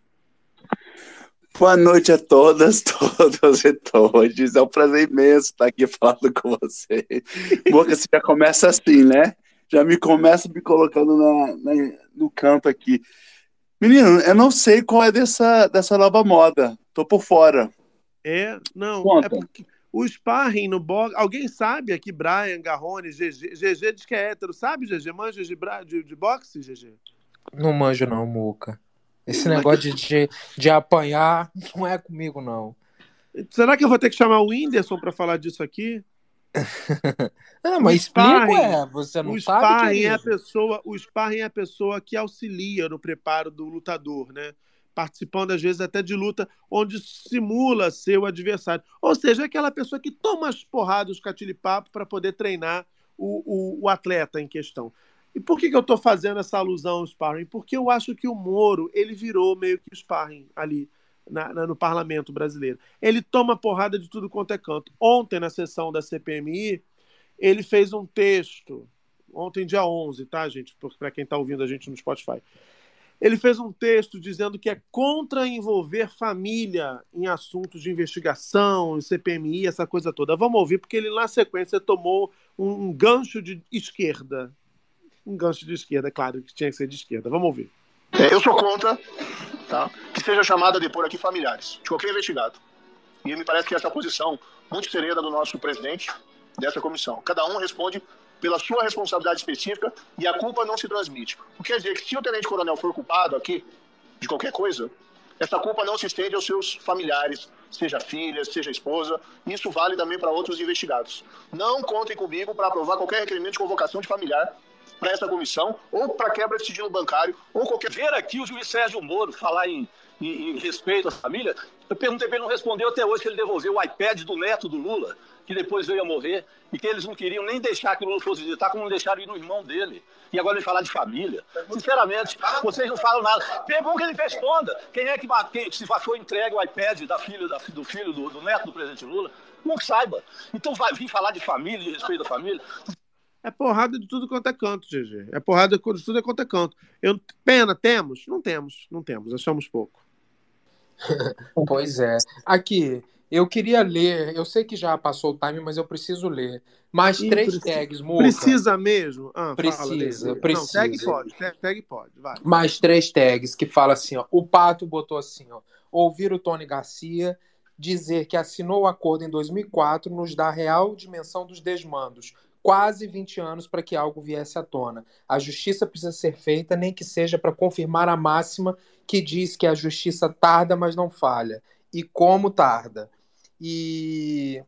Boa noite a todas, *laughs* todos e todos. É um prazer imenso estar aqui falando com você. Boca, você já começa assim, né? Já me começa me colocando na, na- no canto aqui. Menino, eu não sei qual é dessa, dessa nova moda. Tô por fora. É, não, Conta. é porque o sparring no boxe. Alguém sabe aqui, Brian, Garrone, GG? GG diz que é hétero, sabe, GG? Manja de, de, de boxe, GG? Não manjo, não, Muca. Esse negócio de, de, apanhar não é comigo, não. Será que eu vou ter que chamar o Whindersson para falar disso aqui? *laughs* Ah, O mas explica, sparring- é. Você não o sabe, sparring é a pessoa, o sparring é a pessoa que auxilia no preparo do lutador, né? Participando às vezes até de luta onde simula ser o adversário. Ou seja, é aquela pessoa que toma as porradas, os catilipapo para poder treinar o, o, o atleta em questão. E por que, que eu estou fazendo essa alusão ao sparring? Porque eu acho que o Moro ele virou meio que o sparring ali na- na- no parlamento brasileiro. Ele toma porrada de tudo quanto é canto. Ontem, na sessão da CPMI, ele fez um texto, ontem, dia 11, tá, gente? Para quem está ouvindo a gente no Spotify. Ele fez um texto dizendo que é contra envolver família em assuntos de investigação, em CPMI, essa coisa toda. Vamos ouvir, porque ele, na sequência, tomou um, um gancho de esquerda. Um gancho de esquerda, claro, que tinha que ser de esquerda. Vamos ouvir. É, eu sou contra tá, que seja chamado a depor aqui familiares de qualquer investigado. E me parece que essa é a posição muito serena do nosso presidente dessa comissão. Cada um responde pela sua responsabilidade específica e a culpa não se transmite. O que quer dizer que se o tenente-coronel for culpado aqui, de qualquer coisa, essa culpa não se estende aos seus familiares, seja filha, seja esposa. Isso vale também para outros investigados. Não contem comigo para aprovar qualquer requerimento de convocação de familiar para essa comissão, ou para quebra de sigilo bancário, ou qualquer. Ver aqui o juiz Sérgio Moro falar em, em, em respeito à família, eu perguntei para ele, não respondeu até hoje que ele devolveu o iPad do neto do Lula, que depois veio a morrer, e que eles não queriam nem deixar que o Lula fosse visitar, como não deixaram ir no irmão dele. E agora ele falar de família. Sinceramente, vocês não falam nada. É bom que ele responda. Quem é que quem, se foi entregue o iPad da filha, da, do filho, do, do neto do presidente Lula? Não saiba. Então vai vir falar de família, de respeito à família. É porrada de tudo quanto é canto, GG. É porrada de tudo quanto é canto. Eu, pena, temos? Não temos, não temos, achamos pouco. *laughs* pois é. Aqui, eu queria ler, eu sei que já passou o time, mas eu preciso ler. Mais três precisa- tags, Muca. Precisa mesmo? Ah, fala, Precisa, Lê. precisa. Não, tag pode, tag, tag pode, vai. Mais três tags que fala assim, ó. O Pato botou assim, ó. Ouvir o Tony Garcia dizer que assinou o acordo em 2004 nos dá a real dimensão dos desmandos. Quase 20 anos para que algo viesse à tona. A justiça precisa ser feita, nem que seja para confirmar a máxima que diz que a justiça tarda, mas não falha. E como tarda. E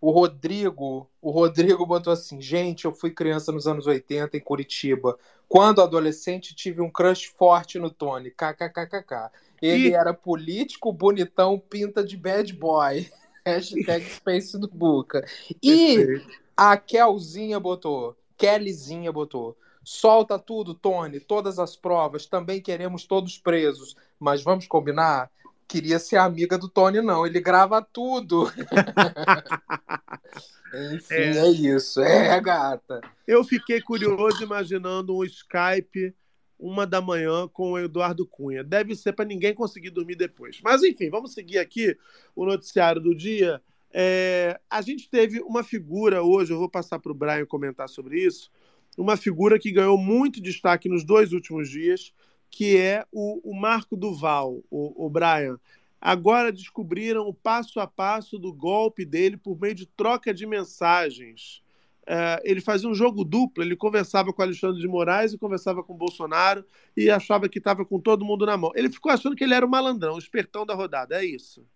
o Rodrigo, o Rodrigo botou assim: gente, eu fui criança nos anos 80 em Curitiba. Quando adolescente, tive um crush forte no Tony. KKKKK. Ele Ih. era político, bonitão, pinta de bad boy. *laughs* Hashtag Space do Buca. E a Kelzinha botou, Kellyzinha botou. Solta tudo, Tony, todas as provas. Também queremos todos presos. Mas vamos combinar? Queria ser amiga do Tony, não. Ele grava tudo. *laughs* Enfim, É. é. isso. É, gata. Eu fiquei curioso imaginando um Skype uma da manhã com o Eduardo Cunha. Deve ser para ninguém conseguir dormir depois. Mas enfim, vamos seguir aqui o noticiário do dia. É, a gente teve uma figura hoje, eu vou passar para o Brian comentar sobre isso, uma figura que ganhou muito destaque nos dois últimos dias, que é o, o Marco Duval, o, o Brian. Agora descobriram o passo a passo do golpe dele por meio de troca de mensagens. É, ele fazia um jogo duplo, ele conversava com Alexandre de Moraes e conversava com Bolsonaro e achava que estava com todo mundo na mão. Ele ficou achando que ele era o malandrão, o espertão da rodada, é isso.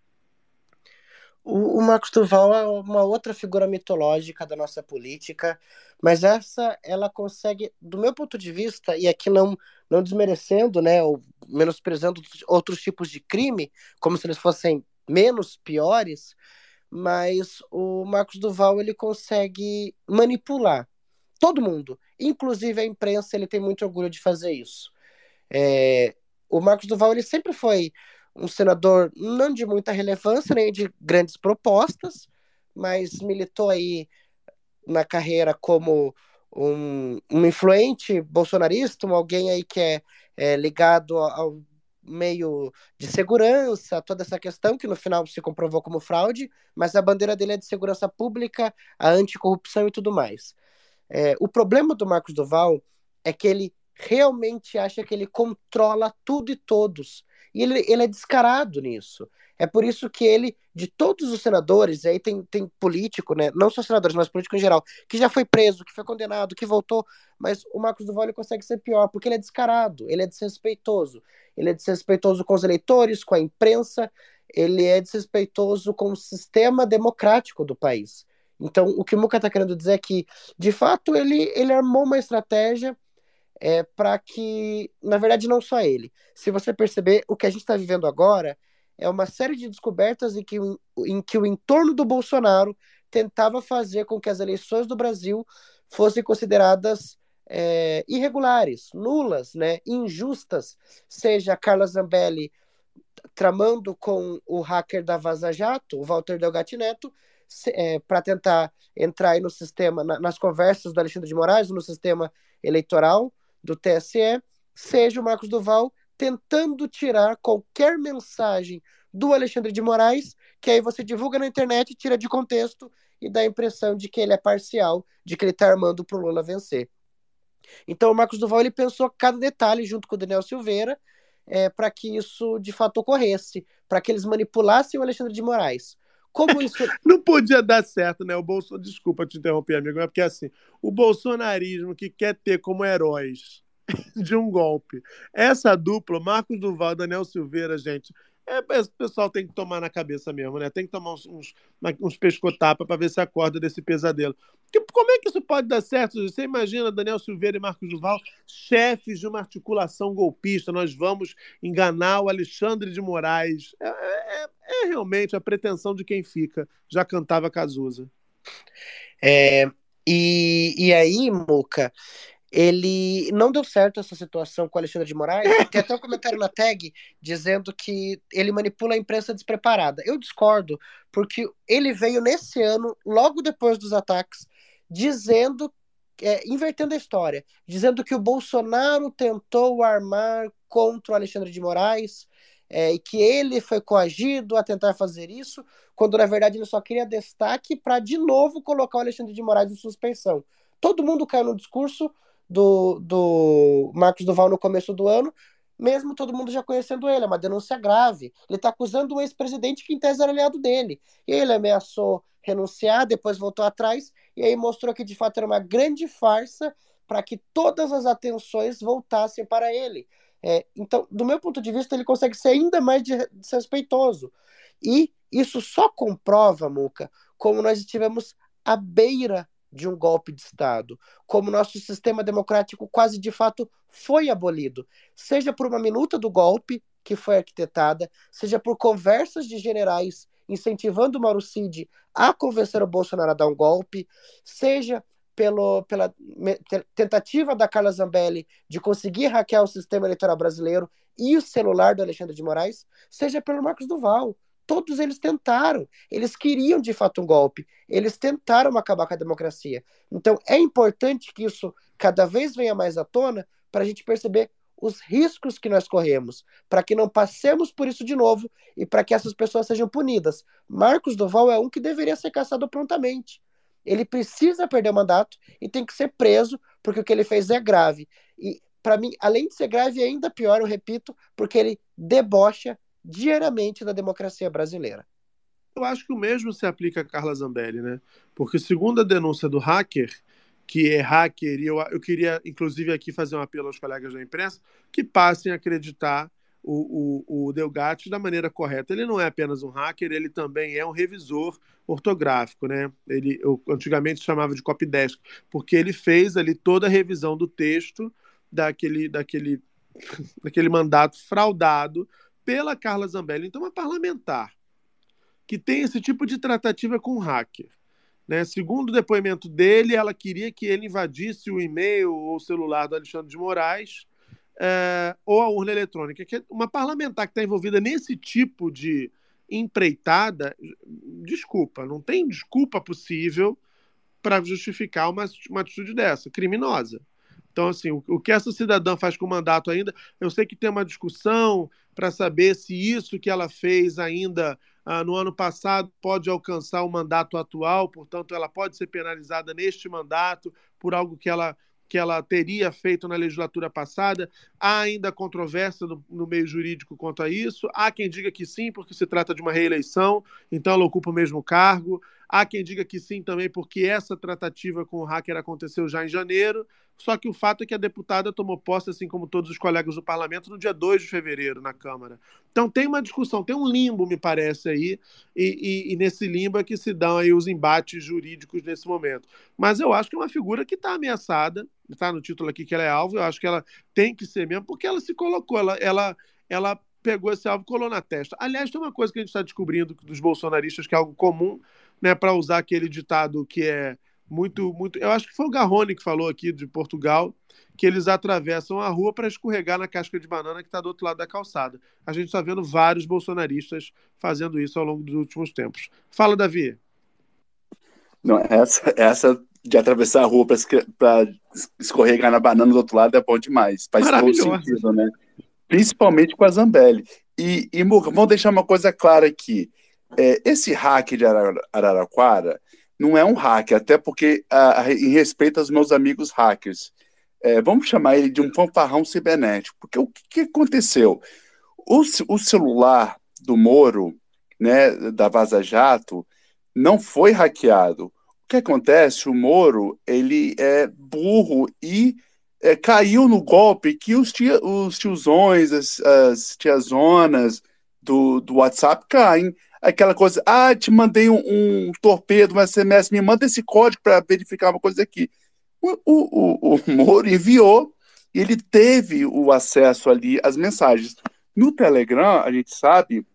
O, o Marcos Duval é uma outra figura mitológica da nossa política, mas essa ela consegue, do meu ponto de vista, e aqui não, não desmerecendo, né, ou menosprezando outros tipos de crime, como se eles fossem menos piores, mas o Marcos Duval ele consegue manipular todo mundo, inclusive a imprensa, ele tem muito orgulho de fazer isso. É, o Marcos Duval ele sempre foi um senador não de muita relevância nem de grandes propostas, mas militou aí na carreira como um, um influente bolsonarista, um alguém aí que é, é ligado ao meio de segurança, toda essa questão que no final se comprovou como fraude, mas a bandeira dele é de segurança pública, a anticorrupção e tudo mais. É, o problema do Marcos Duval é que ele realmente acha que ele controla tudo e todos. E ele, ele é descarado nisso. É por isso que ele, de todos os senadores, aí tem, tem político, né? Não só senadores, mas político em geral, que já foi preso, que foi condenado, que voltou, mas o Marcos Duval consegue ser pior, porque ele é descarado, ele é desrespeitoso. Ele é desrespeitoso com os eleitores, com a imprensa, ele é desrespeitoso com o sistema democrático do país. Então, o que o Muca está querendo dizer é que, de fato, ele, ele armou uma estratégia é, para que, na verdade, não só ele. Se você perceber, o que a gente está vivendo agora é uma série de descobertas em que, em que o entorno do Bolsonaro tentava fazer com que as eleições do Brasil fossem consideradas é, irregulares, nulas, né, injustas, seja a Carla Zambelli tramando com o hacker da Vaza Jato, o Walter Delgatti Neto, é, para tentar entrar no sistema, na, nas conversas do Alexandre de Moraes, no sistema eleitoral do TSE, seja o Marcos Duval tentando tirar qualquer mensagem do Alexandre de Moraes, que aí você divulga na internet, tira de contexto e dá a impressão de que ele é parcial, de que ele está armando para o Lula vencer. Então o Marcos Duval ele pensou cada detalhe junto com o Daniel Silveira é, para que isso de fato ocorresse, para que eles manipulassem o Alexandre de Moraes. Como isso. *laughs* Não podia dar certo, né? O Bolso... Desculpa te interromper, amigo, é porque assim, o bolsonarismo que quer ter como heróis *laughs* de um golpe. Essa dupla, Marcos Duval Daniel Silveira, gente, é, o pessoal tem que tomar na cabeça mesmo, né? Tem que tomar uns, uns, uns para ver se acorda desse pesadelo. Que, como é que isso pode dar certo? Você imagina Daniel Silveira e Marcos Duval, chefes de uma articulação golpista. Nós vamos enganar o Alexandre de Moraes. É, é, é realmente a pretensão de quem fica. Já cantava Cazuza. É, e, e aí, Muca, ele não deu certo essa situação com o Alexandre de Moraes. Tem até um comentário na tag dizendo que ele manipula a imprensa despreparada. Eu discordo, porque ele veio nesse ano, logo depois dos ataques, dizendo, é, invertendo a história, dizendo que o Bolsonaro tentou armar contra o Alexandre de Moraes é, e que ele foi coagido a tentar fazer isso, quando na verdade ele só queria destaque para de novo colocar o Alexandre de Moraes em suspensão. Todo mundo caiu no discurso do, do Marcos Duval no começo do ano, mesmo todo mundo já conhecendo ele, é uma denúncia grave. Ele está acusando um ex-presidente que em tese era aliado dele. Ele ameaçou renunciar, depois voltou atrás, e aí mostrou que de fato era uma grande farsa para que todas as atenções voltassem para ele. É, então, do meu ponto de vista, ele consegue ser ainda mais desrespeitoso. E isso só comprova, Muca, como nós estivemos à beira de um golpe de Estado, como nosso sistema democrático quase de fato foi abolido, seja por uma minuta do golpe que foi arquitetada, seja por conversas de generais incentivando o Mauro Cid a convencer o Bolsonaro a dar um golpe, seja pelo, pela tentativa da Carla Zambelli de conseguir hackear o sistema eleitoral brasileiro e o celular do Alexandre de Moraes, seja pelo Marcos Duval, todos eles tentaram. Eles queriam de fato um golpe. Eles tentaram acabar com a democracia. Então é importante que isso cada vez venha mais à tona para a gente perceber os riscos que nós corremos, para que não passemos por isso de novo e para que essas pessoas sejam punidas. Marcos Duval é um que deveria ser caçado prontamente. Ele precisa perder o mandato e tem que ser preso, porque o que ele fez é grave. E, para mim, além de ser grave, é ainda pior, eu repito, porque ele debocha diariamente da democracia brasileira. Eu acho que o mesmo se aplica a Carla Zambelli, né? Porque segundo a denúncia do hacker, que é hacker, e eu, eu queria inclusive aqui fazer um apelo aos colegas da imprensa, que passem a acreditar o, o, o Delgatti da maneira correta. Ele não é apenas um hacker, ele também é um revisor ortográfico, né? Ele eu, antigamente chamava de copydesk, porque ele fez ali toda a revisão do texto daquele, daquele, *laughs* daquele mandato fraudado pela Carla Zambelli. Então, uma parlamentar que tem esse tipo de tratativa com hacker. Né? Segundo o depoimento dele, ela queria que ele invadisse o e-mail ou celular do Alexandre de Moraes é, ou a urna eletrônica. Que uma parlamentar que está envolvida nesse tipo de empreitada, desculpa, não tem desculpa possível para justificar uma, uma atitude dessa, criminosa. Então, assim, o, o, que essa cidadã faz com o mandato ainda, eu sei que tem uma discussão para saber se isso que ela fez ainda ah, no ano passado pode alcançar o mandato atual, portanto, ela pode ser penalizada neste mandato por algo que ela que ela teria feito na legislatura passada. Há ainda controvérsia no, no, meio jurídico quanto a isso. Há quem diga que sim, porque se trata de uma reeleição, então ela ocupa o mesmo cargo. Há quem diga que sim também, porque essa tratativa com o hacker aconteceu já em janeiro. Só que o fato é que a deputada tomou posse, assim como todos os colegas do parlamento, no dia 2 de fevereiro, na Câmara. Então tem uma discussão, tem um limbo, me parece, aí, e, e, e nesse limbo é que se dão aí os embates jurídicos nesse momento. Mas eu acho que é uma figura que está ameaçada, está no título aqui que ela é alvo, eu acho que ela tem que ser mesmo, porque ela se colocou, ela, ela, ela pegou esse alvo e colou na testa. Aliás, tem uma coisa que a gente está descobrindo dos bolsonaristas, que é algo comum, né, para usar aquele ditado que é muito, muito. Eu acho que foi o Garrone que falou aqui de Portugal que eles atravessam a rua para escorregar na casca de banana que está do outro lado da calçada. A gente está vendo vários bolsonaristas fazendo isso ao longo dos últimos tempos. Fala, Davi. Não, essa, essa de atravessar a rua para escorregar na banana do outro lado é bom demais. Faz todo sentido, né? Principalmente com a Zambelli. E, e Muca, vamos deixar uma coisa clara aqui. É, esse hack de Araraquara não é um hacker, até porque, uh, em respeito aos meus amigos hackers, é, vamos chamar ele de um fanfarrão cibernético, porque o que, que aconteceu? O, o, celular do Moro, né, da Vaza Jato, não foi hackeado. O que acontece? O Moro, ele é burro e é, caiu no golpe que os, tia, os tiozões, as, as tiazonas do, do WhatsApp caem. Aquela coisa, ah, te mandei um, um torpedo, um SMS, me manda esse código para verificar uma coisa aqui. O, o, o, o *laughs* Moro enviou ele teve o acesso ali às mensagens. No Telegram, a gente sabe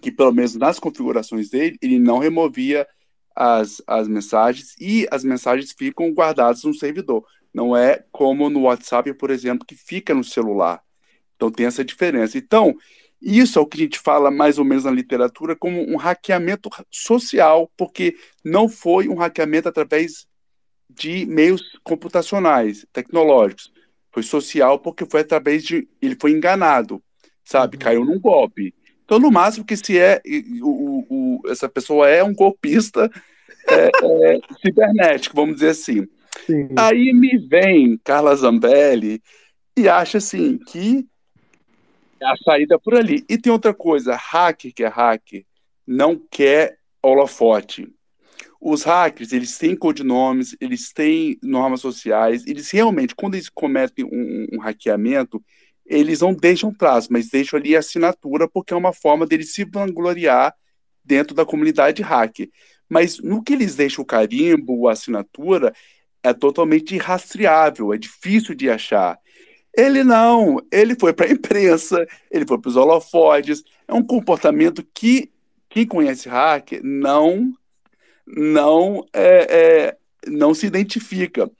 que, pelo menos nas configurações dele, ele não removia as, as mensagens e as mensagens ficam guardadas no servidor. Não é como no WhatsApp, por exemplo, que fica no celular. Então tem essa diferença. Então, isso é o que a gente fala mais ou menos na literatura como um hackeamento social, porque não foi um hackeamento através de meios computacionais, tecnológicos. Foi social porque foi através de. Ele foi enganado, sabe? Uhum. Caiu num golpe. Então, no máximo que se é. O, o, essa pessoa é um golpista *laughs* é, é, cibernético, vamos dizer assim. Sim. Aí me vem Carla Zambelli e acha assim que a saída é por ali. E tem outra coisa, hacker que é hacker não quer holofote. Os hackers, eles têm codinomes, eles têm normas sociais, eles realmente, quando eles cometem um, um hackeamento, eles não deixam prazo, mas deixam ali a assinatura, porque é uma forma deles se vangloriar dentro da comunidade hacker. Mas no que eles deixam o carimbo, a assinatura, é totalmente irrastreável, é difícil de achar. Ele não, ele foi para a *laughs* imprensa, ele foi para os holofotes. É um comportamento que quem conhece hacker não não é, é, não se identifica.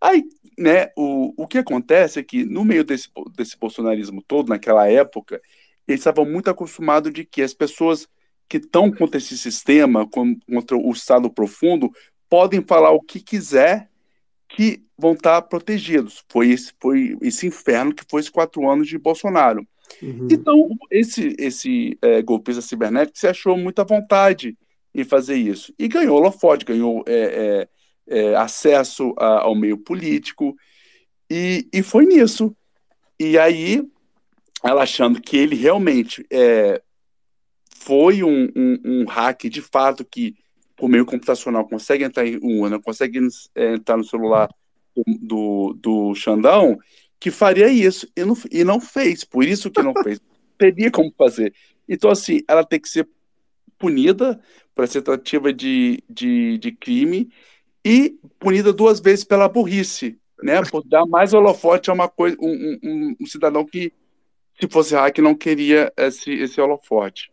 Aí, né, o, o que acontece é que no meio desse, desse bolsonarismo todo, naquela época, eles estavam muito acostumados de que as pessoas que estão contra esse sistema, contra o Estado profundo, podem falar o que quiser que vão estar protegidos. Foi esse, foi esse inferno que foi esses quatro anos de Bolsonaro. Uhum. Então, esse, esse é, golpista cibernético se achou muita vontade em fazer isso. E ganhou holofote, ganhou é, é, é, acesso a, ao meio político, e, e foi nisso. E aí, ela achando que ele realmente é, foi um, um, um hack de fato que, por meio computacional, consegue entrar em urna, consegue é, entrar no celular do, do, Xandão, que faria isso, e não, e não fez, por isso que não fez. *laughs* Teria como fazer. Então, assim, ela tem que ser punida por essa tentativa de, de, de crime e punida duas vezes pela burrice, né? Por dar mais holofote a uma coisa, um, um, um cidadão que, se fosse hack, não queria esse, esse holofote.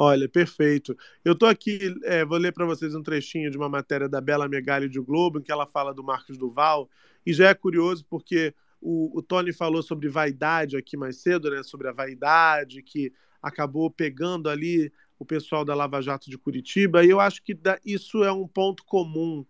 Olha, perfeito. Eu estou aqui, é, vou ler para vocês um trechinho de uma matéria da Bela Megali de Globo, em que ela fala do Marcos Duval, e já é curioso porque o, o Tony falou sobre vaidade aqui mais cedo, né? Sobre a vaidade que acabou pegando ali o pessoal da Lava Jato de Curitiba, e eu acho que isso é um ponto comum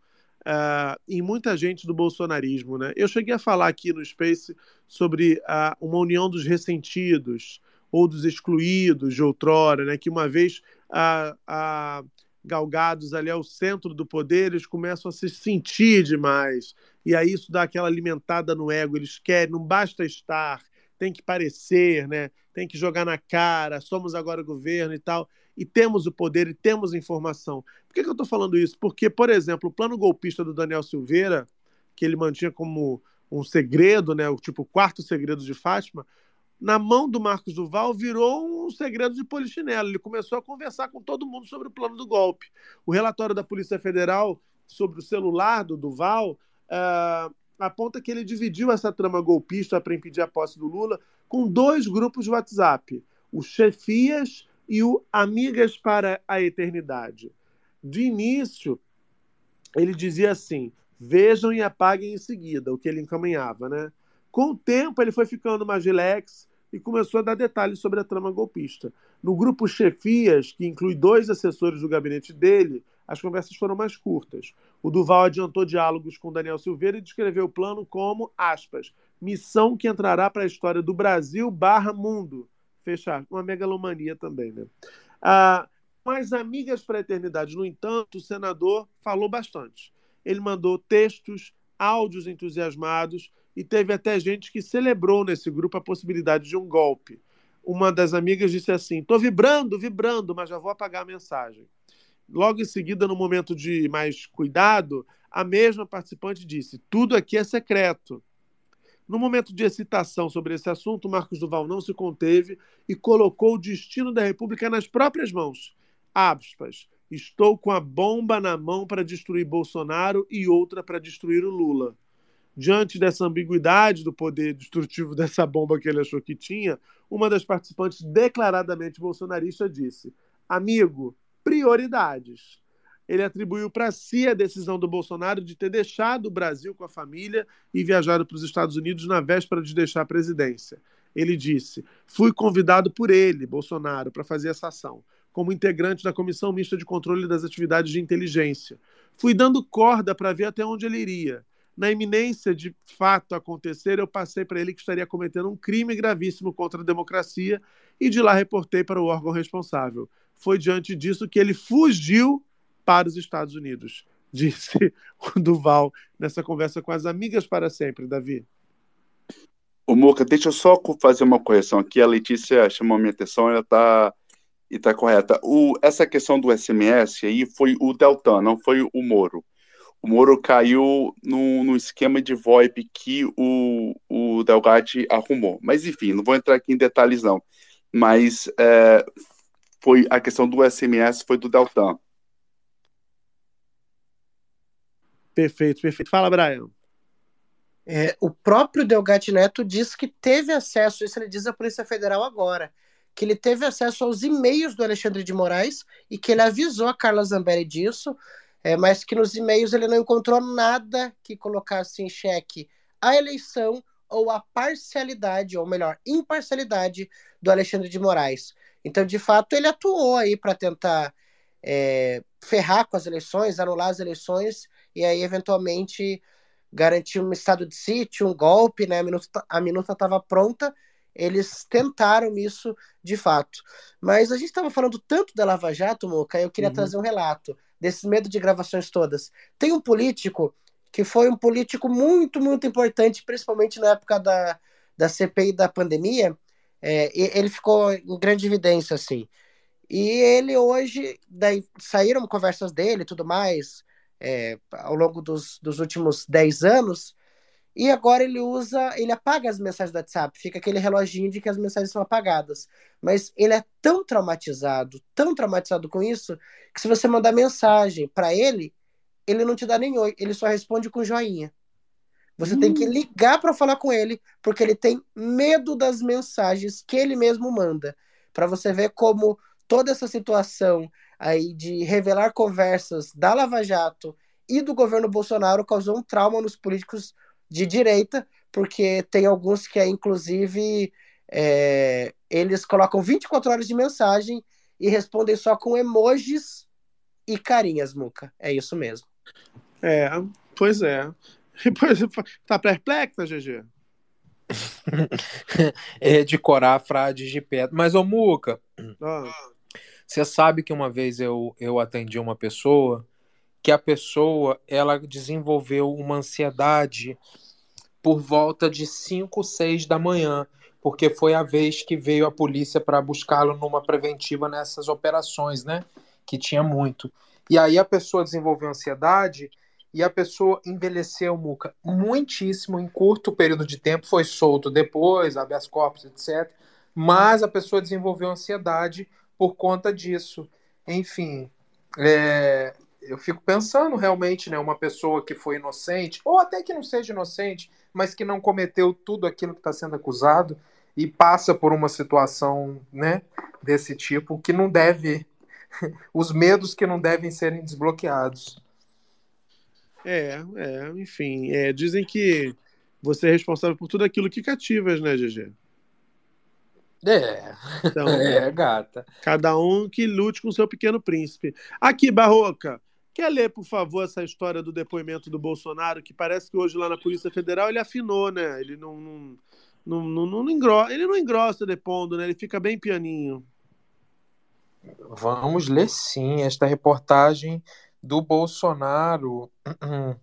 uh, em muita gente do bolsonarismo. Né? Eu cheguei a falar aqui no Space sobre uh, uma união dos ressentidos ou dos excluídos de outrora, né? que uma vez uh, galgados ali ao centro do poder, eles começam a se sentir demais. E aí isso dá aquela alimentada no ego. Eles querem, não basta estar, tem que parecer, né? tem que jogar na cara, somos agora governo e tal e temos o poder e temos informação. Por que, que eu estou falando isso? Porque, por exemplo, o plano golpista do Daniel Silveira, que ele mantinha como um segredo, né, o tipo quarto segredo de Fátima, na mão do Marcos Duval virou um segredo de polichinelo. Ele começou a conversar com todo mundo sobre o plano do golpe. O relatório da Polícia Federal sobre o celular do Duval uh, aponta que ele dividiu essa trama golpista para impedir a posse do Lula com dois grupos de WhatsApp: o Chefias e o Amigas para a Eternidade. De início, ele dizia assim: vejam e apaguem em seguida, o que ele encaminhava, né? Com o tempo, ele foi ficando mais relax e começou a dar detalhes sobre a trama golpista. No grupo Chefias, que inclui dois assessores do gabinete dele, as conversas foram mais curtas. O Duval adiantou diálogos com Daniel Silveira e descreveu o plano como, aspas, missão que entrará para a história do Brasil barra mundo, fechar. Uma megalomania também, né? Ah, Amigas para a Eternidade, no entanto, o senador falou bastante. Ele mandou textos, áudios entusiasmados e teve até gente que celebrou nesse grupo a possibilidade de um golpe. Uma das amigas disse assim: estou vibrando, vibrando, mas já vou apagar a mensagem. Logo em seguida, no momento de mais cuidado, a mesma participante disse: tudo aqui é secreto. No momento de excitação sobre esse assunto, Marcos Duval não se conteve e colocou o destino da República nas próprias mãos. Aspas. Estou com a bomba na mão para destruir Bolsonaro e outra para destruir o Lula. Diante dessa ambiguidade do poder destrutivo *laughs* dessa bomba que ele achou que tinha, uma das participantes declaradamente bolsonarista disse: Amigo, prioridades. Ele atribuiu para si a decisão do Bolsonaro de ter deixado o Brasil com a família e viajado para os Estados Unidos na véspera de deixar a presidência. Ele disse: Fui convidado por ele, Bolsonaro, para fazer essa ação, como integrante da Comissão Mista de Controle das Atividades de Inteligência. Fui dando corda para ver até onde ele iria. Na iminência de fato acontecer, eu passei para ele que estaria cometendo um crime gravíssimo contra a democracia e de lá reportei para o órgão responsável. Foi diante disso que ele fugiu para os Estados Unidos, *laughs* disse o Duval nessa conversa com as amigas para sempre, Davi. Ô, Moca, deixa eu só fazer uma correção aqui. A Letícia chamou minha atenção, ela está e tá correta. O, essa questão do SMS aí foi o Deltan, não foi o Moro. O Moro caiu no, no esquema de VoIP que o, o Delgatti arrumou. Mas, enfim, não vou entrar aqui em detalhes, não. Mas é, foi a questão do SMS foi do Deltan. Perfeito, perfeito. Fala, Brian. É, o próprio Delgatti Neto diz que teve acesso, isso ele diz à Polícia Federal agora, que ele teve acesso aos e-mails do Alexandre de Moraes e que ele avisou a Carla Zambelli disso, é, mas que nos e-mails ele não encontrou nada que colocasse em xeque a eleição ou a parcialidade, ou melhor, imparcialidade do Alexandre de Moraes. Então, de fato, ele atuou aí para tentar é, ferrar com as eleições, anular as eleições e aí, eventualmente, garantir um estado de sítio, um golpe, né? A minuta estava pronta, eles tentaram isso de fato. Mas a gente estava falando tanto da Lava Jato, Moca, eu queria Uhum. trazer um relato desse medo de gravações todas. Tem um político que foi um político muito, muito importante, principalmente na época da, da CPI da pandemia, é, ele ficou em grande evidência, assim. E ele hoje, daí saíram conversas dele e tudo mais, é, ao longo dos, dos últimos 10 anos, e agora ele usa, ele apaga as mensagens do WhatsApp, fica aquele reloginho de que as mensagens são apagadas. Mas ele é tão traumatizado, tão traumatizado com isso, que se você mandar mensagem para ele, ele não te dá nem oi, ele só responde com joinha. Você tem que ligar para falar com ele, porque ele tem medo das mensagens que ele mesmo manda. Para você ver como toda essa situação aí de revelar conversas da Lava Jato e do governo Bolsonaro causou um trauma nos políticos de direita, porque tem alguns que, é, inclusive, é, eles colocam 24 horas de mensagem e respondem só com emojis e carinhas, Muca. É isso mesmo. É, pois é. *laughs* Pois, tá perplexa, GG? é decorar frases de pedra. Mas, ô Muca, Ah, você sabe que uma vez eu, eu atendi uma pessoa que a pessoa ela desenvolveu uma ansiedade por volta de 5, 6 da manhã, porque foi a vez que veio a polícia para buscá-lo numa preventiva nessas operações, né? Que tinha muito. E aí a pessoa desenvolveu ansiedade e a pessoa envelheceu, Muca, muitíssimo em curto período de tempo, foi solto depois, habeas corpus, etc. Mas a pessoa desenvolveu ansiedade por conta disso. Enfim, é, eu fico pensando realmente, né, uma pessoa que foi inocente, ou até que não seja inocente, mas que não cometeu tudo aquilo que está sendo acusado e passa por uma situação, né, desse tipo, que não deve, *laughs* os medos que não devem serem desbloqueados. é, é, enfim. é, dizem que você é responsável por tudo aquilo que cativas, né, GG? É, Então, *laughs* é, gata. cada um que lute com o seu pequeno príncipe. Aqui, Barroca, quer ler, por favor, essa história do depoimento do Bolsonaro, que parece que hoje lá na Polícia Federal ele afinou, né? Ele não, não, não, não, não engrossa, ele não engrossa depondo, né? Ele fica bem pianinho. Vamos ler sim esta reportagem do Bolsonaro. *clears throat*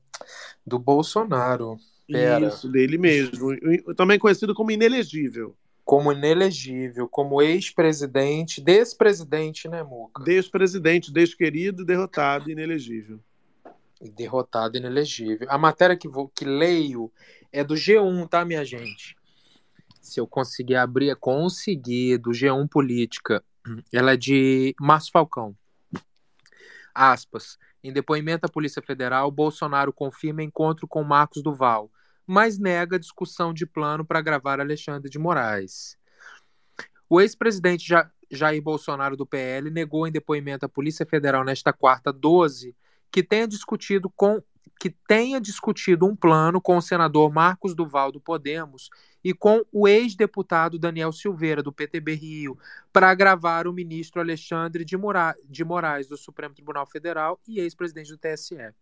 Do Bolsonaro. Pera. Isso, dele mesmo. Também conhecido como inelegível. Como inelegível, como ex-presidente, despresidente, né, Muca? Despresidente, desquerido, derrotado, inelegível. Derrotado e inelegível. A matéria que, vou, que leio é do G1, tá, minha gente? Se eu conseguir abrir, é conseguir, do G1 Política. Ela é de Márcio Falcão. Aspas. Em depoimento à Polícia Federal, Bolsonaro confirma encontro com Marcos Duval, mas nega discussão de plano para gravar Alexandre de Moraes. O ex-presidente Jair Bolsonaro do PL negou em depoimento à Polícia Federal nesta quarta 12 que tenha discutido com que tenha discutido um plano com o senador Marcos Duval do Podemos e com o ex-deputado Daniel Silveira do PTB Rio para gravar o ministro Alexandre de Moraes do Supremo Tribunal Federal e ex-presidente do TSE.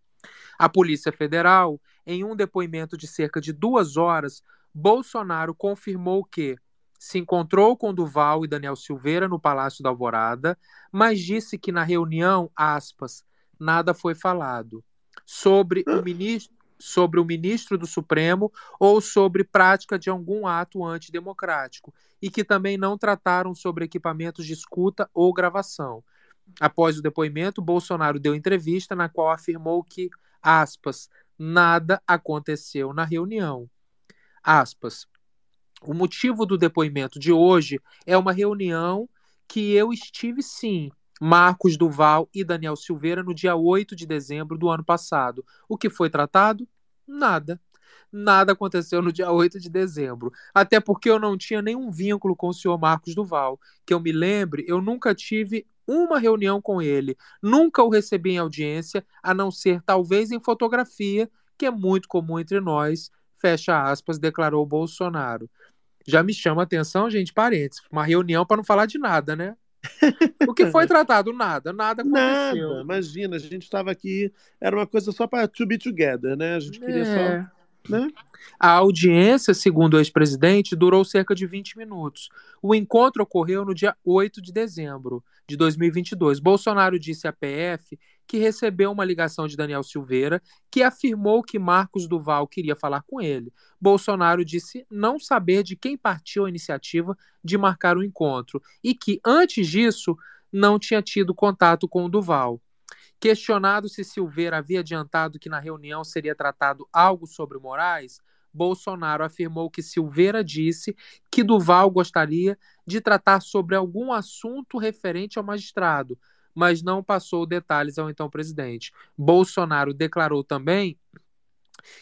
A Polícia Federal, em um depoimento de cerca de duas horas, Bolsonaro confirmou que se encontrou com Duval e Daniel Silveira no Palácio da Alvorada, mas disse que na reunião, aspas, nada foi falado sobre o ministro sobre o ministro do Supremo ou sobre prática de algum ato antidemocrático e que também não trataram sobre equipamentos de escuta ou gravação. Após o depoimento, Bolsonaro deu entrevista na qual afirmou que, aspas, nada aconteceu na reunião. Aspas, o motivo do depoimento de hoje é uma reunião que eu estive sim, Marcos Duval e Daniel Silveira, no dia 8 de dezembro do ano passado. O que foi tratado? Nada. Nada aconteceu no dia 8 de dezembro. Até porque eu não tinha nenhum vínculo com o senhor Marcos Duval. Que eu me lembre, eu nunca tive uma reunião com ele. Nunca o recebi em audiência, a não ser talvez em fotografia, que é muito comum entre nós. Fecha aspas, declarou Bolsonaro já me chama a atenção, gente, parentes. Uma reunião para não falar de nada, né? o que foi *laughs* tratado? Nada, nada aconteceu. Nada, imagina, a gente estava aqui, era uma coisa só para to be together, né? A gente queria é. só. Né? A audiência, segundo o ex-presidente, durou cerca de 20 minutos. O encontro ocorreu no dia 8 de dezembro de 2022. Bolsonaro disse à PF que recebeu uma ligação de Daniel Silveira, que afirmou que Marcos Duval queria falar com ele. Bolsonaro disse não saber de quem partiu a iniciativa de marcar o encontro e que, antes disso, não tinha tido contato com o Duval. Questionado se Silveira havia adiantado que na reunião seria tratado algo sobre Moraes, Bolsonaro afirmou que Silveira disse que Duval gostaria de tratar sobre algum assunto referente ao magistrado, mas não passou detalhes ao então presidente. Bolsonaro declarou também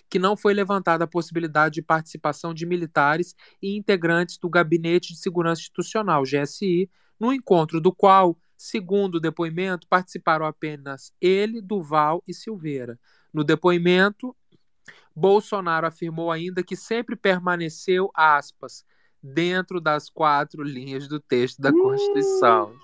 que não foi levantada a possibilidade de participação de militares e integrantes do Gabinete de Segurança Institucional, GSI, no encontro do qual, segundo o depoimento, participaram apenas ele, Duval e Silveira. No depoimento, Bolsonaro afirmou ainda que sempre permaneceu, aspas, dentro das quatro linhas do texto da Constituição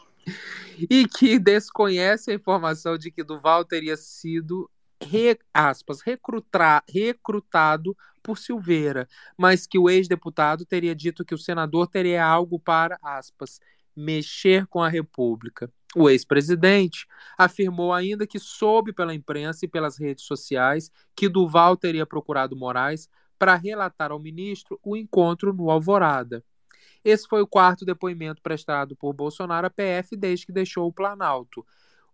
e que desconhece a informação de que Duval teria sido re, aspas, recrutar, recrutado por Silveira, mas que o ex-deputado teria dito que o senador teria algo para, aspas, mexer com a República. O ex-presidente afirmou ainda que soube pela imprensa e pelas redes sociais que Duval teria procurado Moraes para relatar ao ministro o encontro no Alvorada. Esse foi o quarto depoimento prestado por Bolsonaro à PF desde que deixou o Planalto.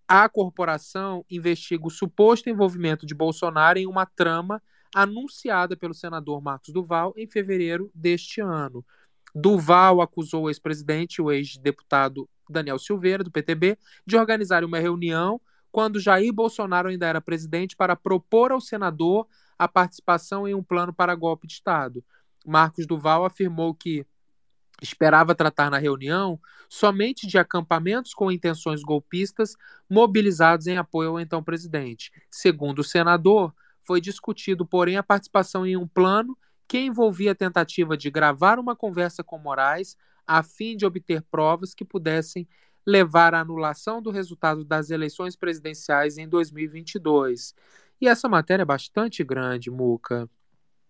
A corporação investiga o suposto envolvimento de Bolsonaro em uma trama anunciada pelo senador Marcos Duval em fevereiro deste ano. Duval acusou o ex-presidente, o ex-deputado Daniel Silveira, do PTB, de organizar uma reunião quando Jair Bolsonaro ainda era presidente para propor ao senador a participação em um plano para golpe de Estado. Marcos Duval afirmou que esperava tratar na reunião somente de acampamentos com intenções golpistas mobilizados em apoio ao então presidente. Segundo o senador, foi discutido, porém, a participação em um plano que envolvia a tentativa de gravar uma conversa com Moraes a fim de obter provas que pudessem levar à anulação do resultado das eleições presidenciais em 2022. E essa matéria é bastante grande, Muca.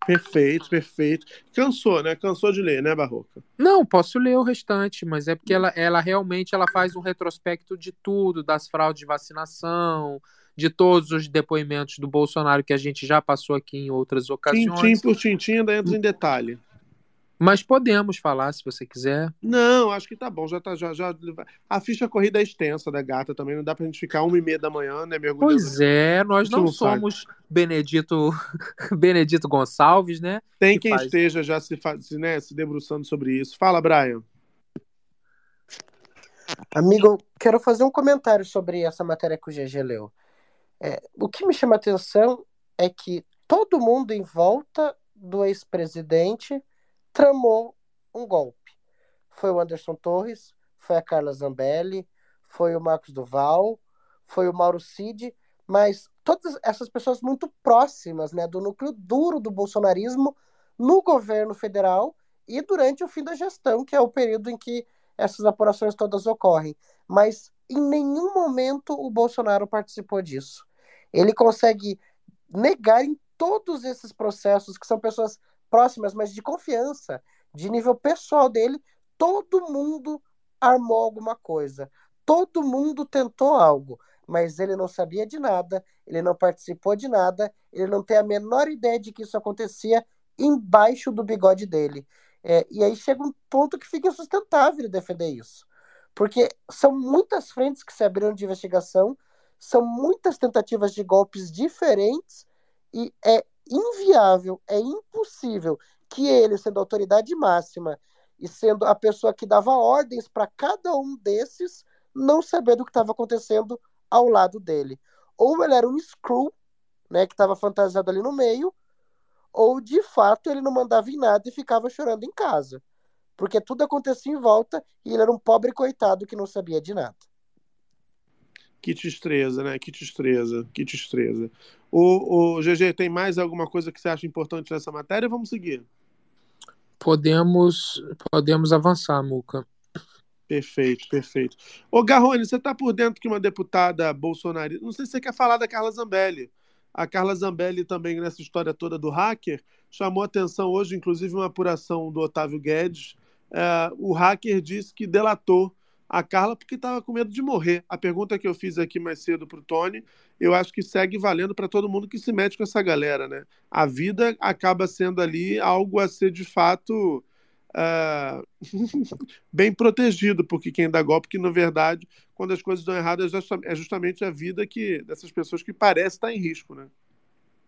Perfeito, perfeito. Cansou, né? Cansou de ler, né, Barroca? Não, posso ler o restante, mas é porque ela, ela realmente ela faz um retrospecto de tudo, das fraudes de vacinação, de todos os depoimentos do Bolsonaro que a gente já passou aqui em outras ocasiões. Tintim por tintim, ainda entra em detalhe. Mas podemos falar se você quiser. Não, acho que tá bom. Já tá, já, já... A ficha corrida é extensa da gata também. Não dá pra gente ficar uma e meia da manhã, né, mergulhando. Pois é, nós não somos Benedito *laughs* Benedito Gonçalves, né? Tem que quem faz- esteja já se, né, se debruçando sobre isso. Fala, Brian. Amigo, quero fazer um comentário sobre essa matéria que o GG leu. É, o que me chama a atenção é que todo mundo em volta do ex-presidente tramou um golpe. Foi o Anderson Torres, foi a Carla Zambelli, foi o Marcos Duval, foi o Mauro Cid, mas todas essas pessoas muito próximas né, do núcleo duro do bolsonarismo no governo federal e durante o fim da gestão, que é o período em que essas apurações todas ocorrem. Mas em nenhum momento o Bolsonaro participou disso. Ele consegue negar em todos esses processos, que são pessoas próximas, mas de confiança, de nível pessoal dele, todo mundo armou alguma coisa. Todo mundo tentou algo, mas ele não sabia de nada, ele não participou de nada, ele não tem a menor ideia de que isso acontecia embaixo do bigode dele. É, e aí chega um ponto que fica insustentável defender isso. Porque são muitas frentes que se abriram de investigação, são muitas tentativas de golpes diferentes, e é inviável, é impossível que ele, sendo a autoridade máxima e sendo a pessoa que dava ordens para cada um desses, não saber do que estava acontecendo ao lado dele. Ou ele era um screw, né, que estava fantasiado ali no meio, ou de fato ele não mandava em nada e ficava chorando em casa. Porque tudo acontecia em volta e ele era um pobre coitado que não sabia de nada. Que destreza, né? Que destreza, que destreza. O, o GG, tem mais alguma coisa que você acha importante nessa matéria? Vamos seguir. Podemos podemos avançar, Muca. Perfeito, perfeito. Ô, Garrone, você está por dentro que uma deputada bolsonarista. Não sei se você quer falar da Carla Zambelli. A Carla Zambelli também, nessa história toda do hacker, chamou atenção hoje, inclusive, uma apuração do Otávio Guedes. É, o hacker disse que delatou a Carla porque estava com medo de morrer. A pergunta que eu fiz aqui mais cedo para o Tony, eu acho que segue valendo para todo mundo que se mete com essa galera, né? A vida acaba sendo ali algo a ser de fato é, *laughs* bem protegido, porque quem dá golpe, que na verdade, quando as coisas dão errado, é é justamente a vida que dessas pessoas que parece estar em risco, né?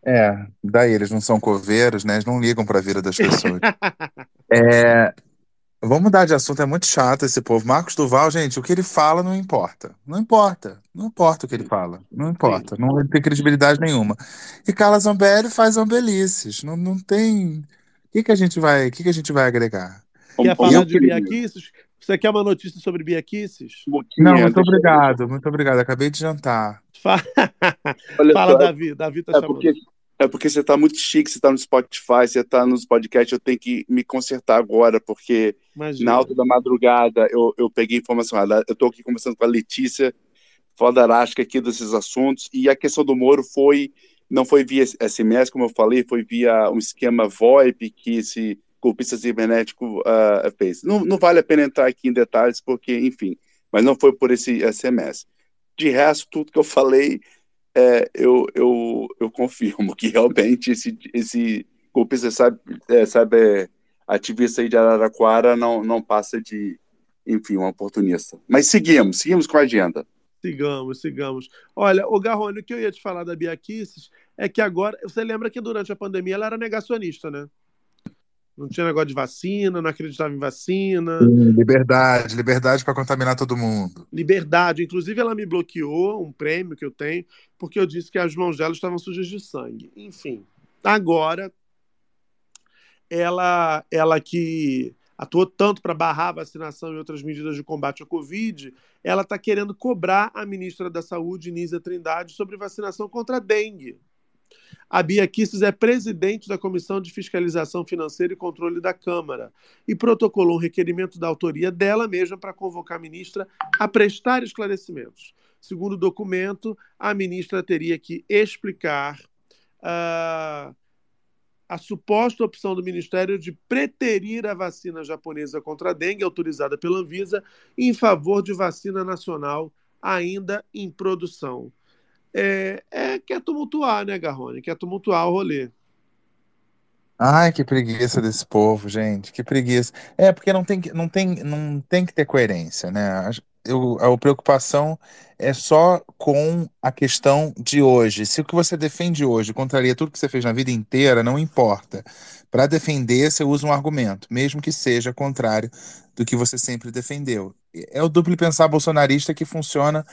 É, daí eles não são coveiros, né? Eles não ligam para a vida das pessoas. *laughs* É, vamos mudar de assunto, é muito chato esse povo. Marcos Duval, gente, o que ele fala não importa. Não importa. Não importa o que ele fala. Não importa. Não tem credibilidade nenhuma. E Carla Zambelli faz zambelices. Não, não tem. O que, que a gente vai, o que, que a gente vai agregar? Quer falar eu de queria- Biaquices? Você quer uma notícia sobre Biaquices? Não, muito obrigado, muito obrigado. Acabei de jantar. Olha *laughs* Fala, só, Davi. Davi tá é chamando. porque, é porque você tá muito chique, você tá no Spotify, você tá nos podcasts, eu tenho que me consertar agora, porque Imagina. na alta da madrugada eu, eu peguei informação. Eu tô aqui conversando com a Letícia, fodarástica aqui desses assuntos, e a questão do Moro foi, não foi via SMS, como eu falei, foi via um esquema VoIP que esse golpista cibernético ah, fez. Não, não vale a pena entrar aqui em detalhes, porque, enfim, mas não foi por esse SMS. De resto, tudo que eu falei, é, eu, eu, eu confirmo que realmente esse, esse golpista sabe, é, sabe ativista aí de Araraquara não, não passa de, enfim, um oportunista. Mas seguimos, seguimos com a agenda. Sigamos, sigamos. Olha, o Garrone, o que eu ia te falar da Bia Kicis é que agora. Você lembra que durante a pandemia ela era negacionista, né? Não tinha negócio de vacina, não acreditava em vacina. Sim, liberdade, liberdade para contaminar todo mundo. Liberdade. Inclusive, ela me bloqueou um prêmio que eu tenho, porque eu disse que as mãos dela estavam sujas de sangue. Enfim, agora, ela, ela que atuou tanto para barrar a vacinação e outras medidas de combate ao Covid, ela está querendo cobrar a ministra da Saúde, Nízia Trindade, sobre vacinação contra a dengue. A Bia Kicis é presidente da Comissão de Fiscalização Financeira e Controle da Câmara e protocolou um requerimento da autoria dela mesma para convocar a ministra a prestar esclarecimentos. Segundo o documento, a ministra teria que explicar ah, a suposta opção do Ministério de preterir a vacina japonesa contra a dengue, autorizada pela Anvisa, em favor de vacina nacional ainda em produção. É, é, quer tumultuar, né, Garrone? Quer tumultuar o rolê. Ai, que preguiça desse povo, gente, que preguiça. É, porque não tem, que- não tem, não tem que ter coerência, né? Eu, a preocupação é só com a questão de hoje. Se o que você defende hoje contraria tudo que você fez na vida inteira, não importa. Para defender, você usa um argumento, mesmo que seja contrário do que você sempre defendeu. É o duplo pensar bolsonarista que funciona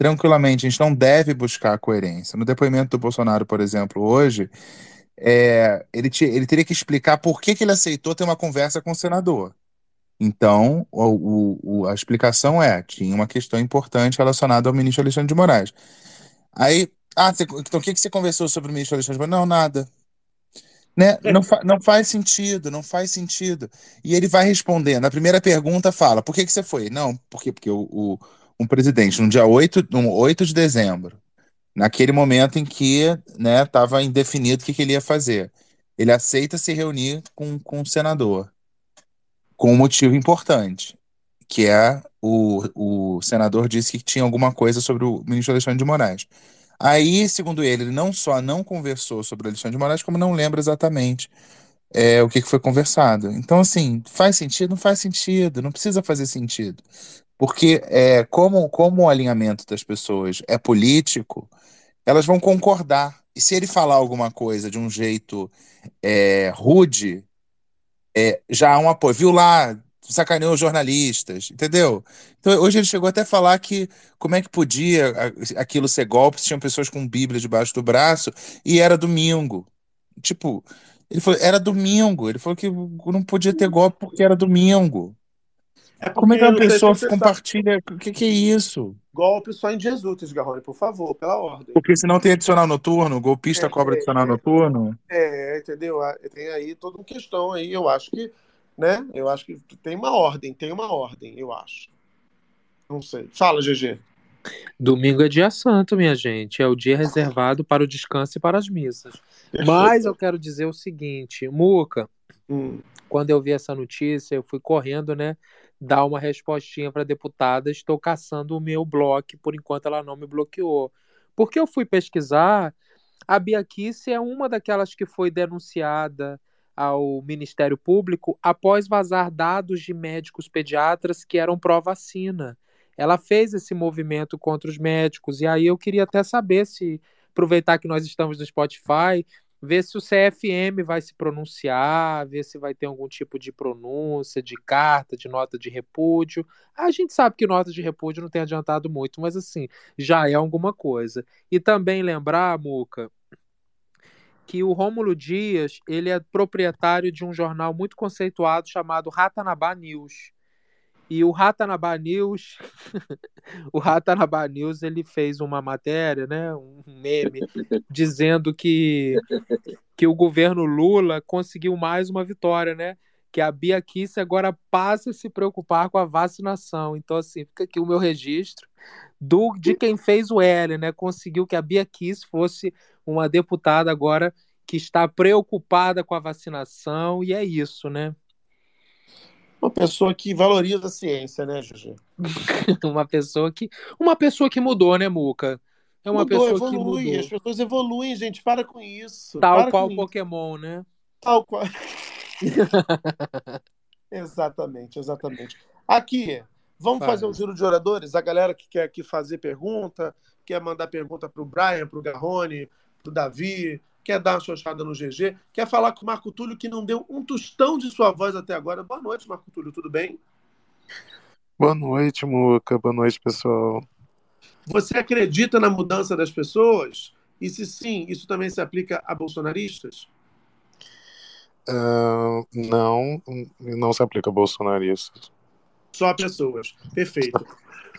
tranquilamente. A gente não deve buscar a coerência. No depoimento do Bolsonaro, por exemplo, hoje é, ele, te- ele teria que explicar por que, que ele aceitou ter uma conversa com o senador. Então, o, o- a explicação é: tinha uma questão importante relacionada ao ministro Alexandre de Moraes. Aí, ah, você- então o que, que você conversou sobre o ministro Alexandre de Moraes? Não, nada. Né? Não, fa- não faz sentido, não faz sentido. E ele vai respondendo. A primeira pergunta fala: por que, que você foi? Não, por quê? Porque o, o, um presidente, no dia 8, no 8 de dezembro, naquele momento em que né, estava indefinido o que, que ele ia fazer. Ele aceita se reunir com, com o senador, com um motivo importante, que é o, o senador disse que tinha alguma coisa sobre o ministro Alexandre de Moraes. Aí, segundo ele, ele não só não conversou sobre o Alexandre de Moraes, como não lembra exatamente é, o que, que foi conversado. Então, assim, faz sentido? Não faz sentido, não precisa fazer sentido. Porque é, como, como o alinhamento das pessoas é político, elas vão concordar. E se ele falar alguma coisa de um jeito é, rude, é, já há um apoio. Viu lá, sacaneou os jornalistas, entendeu? Então, hoje ele chegou até a falar que como é que podia aquilo ser golpe se tinham pessoas com Bíblia debaixo do braço e era domingo. Tipo, ele falou, era domingo. Ele falou que não podia ter golpe porque era domingo. É Como é que uma se pessoa compartilha? O que, que é isso? golpe só em Jesus, Garrone, por favor, pela ordem. Porque senão tem adicional noturno, o golpista É, cobra adicional noturno. É, entendeu? Ah, Tem aí toda uma questão aí, eu acho que, né? Eu acho que tem uma ordem, tem uma ordem, eu acho. Não sei. Fala, GG. Domingo é dia santo, minha gente. É o dia reservado para o descanso e para as missas. Mas eu quero dizer o seguinte, Muca, Hum. quando eu vi essa notícia, eu fui correndo, né, dar uma respostinha para a deputada. Estou caçando o meu bloco, por enquanto ela não me bloqueou. Porque eu fui pesquisar, a Bia Kici é uma daquelas que foi denunciada ao Ministério Público após vazar dados de médicos pediatras que eram pró-vacina. Ela fez esse movimento contra os médicos, e aí eu queria até saber se, aproveitar que nós estamos no Spotify, ver se o CFM vai se pronunciar, ver se vai ter algum tipo de pronúncia, de carta, de nota de repúdio. A gente sabe que nota de repúdio não tem adiantado muito, mas assim, já é alguma coisa. E também lembrar, Muca, que o Rômulo Dias, ele é proprietário de um jornal muito conceituado chamado Ratanabá News. E o Ratanabá News, *laughs* o Ratanabá News, ele fez uma matéria, né, um meme, *laughs* dizendo que, que o governo Lula conseguiu mais uma vitória, né? Que a Bia Kici agora passa a se preocupar com a vacinação. Então, assim, fica aqui o meu registro do, de quem fez o L, né? Conseguiu que a Bia Kici fosse uma deputada agora que está preocupada com a vacinação, e é isso, né? Uma pessoa que valoriza a ciência, né, GG? *laughs* uma pessoa que uma pessoa que mudou, né, Muca? É uma Mudou, pessoa que evolui. mudou. As pessoas evoluem, gente. Para com isso. Tal qual Pokémon, né? Isso. Tal qual. *laughs* exatamente, exatamente. Aqui, vamos Fala. fazer um giro de oradores? A galera que quer aqui fazer pergunta, quer mandar pergunta para o Brian, para o Garrone, para o Davi, quer dar uma xoxada no GG, quer falar com o Marco Túlio, que não deu um tostão de sua voz até agora. Boa noite, Marco Túlio, tudo bem? Boa noite, Muca. Boa noite, pessoal. Você acredita na mudança das pessoas? E se sim, isso também se aplica a bolsonaristas? Ah, não, não se aplica a bolsonaristas. Só a pessoas. Perfeito.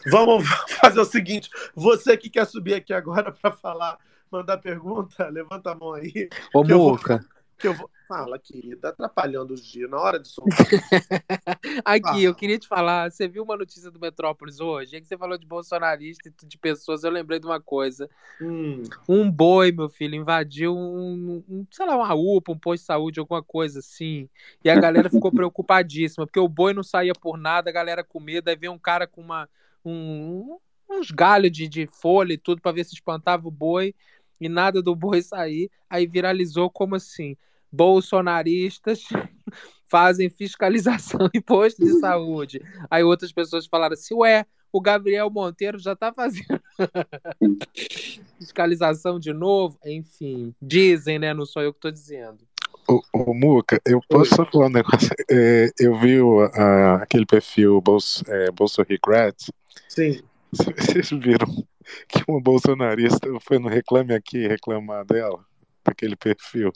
Vamos *laughs* fazer o seguinte: você que quer subir aqui agora para falar, mandar pergunta, *laughs* levanta a mão aí. Ô, que eu vou- Muca, que eu vou... Fala, querida, atrapalhando os dias, na hora de som. *laughs* aqui, eu queria te falar, você viu uma notícia do Metrópolis hoje? É que você falou de bolsonarista e de pessoas, eu lembrei de uma coisa. Hum, Um boi, meu filho, invadiu um, um, sei lá, uma UPA, um posto de saúde, alguma coisa assim. E a galera ficou *laughs* preocupadíssima, porque o boi não saía por nada, a galera com medo, aí veio um cara com uma, um, uns galhos de, de folha e tudo para ver se espantava o boi, e nada do boi sair. Aí viralizou como assim? bolsonaristas *laughs* fazem fiscalização *laughs* em posto de saúde. Aí outras pessoas falaram assim, ué, o Gabriel Monteiro já está fazendo *laughs* fiscalização de novo. Enfim, dizem, né? Não sou eu que estou dizendo. Ô, ô, Muca, eu posso só falar um negócio? É, eu vi o, a- aquele perfil Bolso, é, Bolso Regrets. Sim. Vocês viram *laughs* que uma bolsonarista foi no Reclame Aqui reclamar dela? Daquele perfil.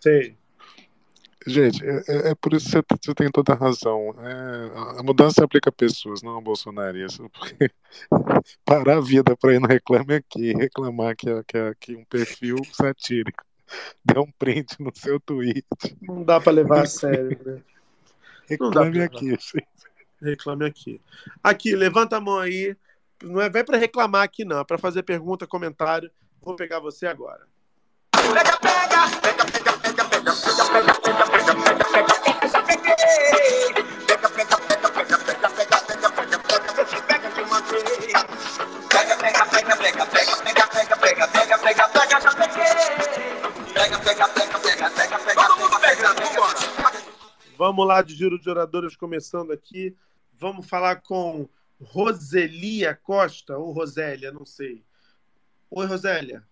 Sei. Gente, é, é- é por isso que você, tem toda a razão. É, a mudança aplica a pessoas, não a bolsonaristas. Porque *laughs* parar a vida para ir no Reclame Aqui reclamar que, é- que, que um perfil satírico *laughs* deu um print no seu tweet. Não dá para levar a sério, né? Reclame aqui, gente. Reclame aqui. Aqui, levanta a mão aí. Não é, vai para reclamar aqui, não. É para fazer pergunta, comentário. Vou pegar você agora. Vamos lá de giro de oradores começando aqui. Vamos falar com Roselia Costa ou Rosélia, não sei. Oi, Rosélia.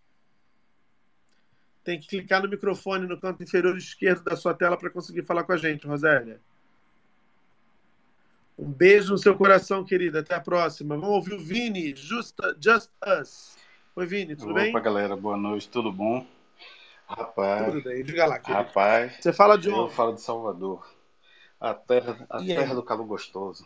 Tem que clicar no microfone no canto inferior esquerdo da sua tela para conseguir falar com a gente, Rosélia. Um beijo no seu coração, querida. Até a próxima. Vamos ouvir o Vini, Just, Just Us. Oi, Vini, tudo Opa, bem? galera, boa noite, tudo bom? Rapaz, Tudo bem, diga lá, querido. rapaz, Você fala de eu onde? falo de Salvador, a terra, a E aí? terra do calor gostoso.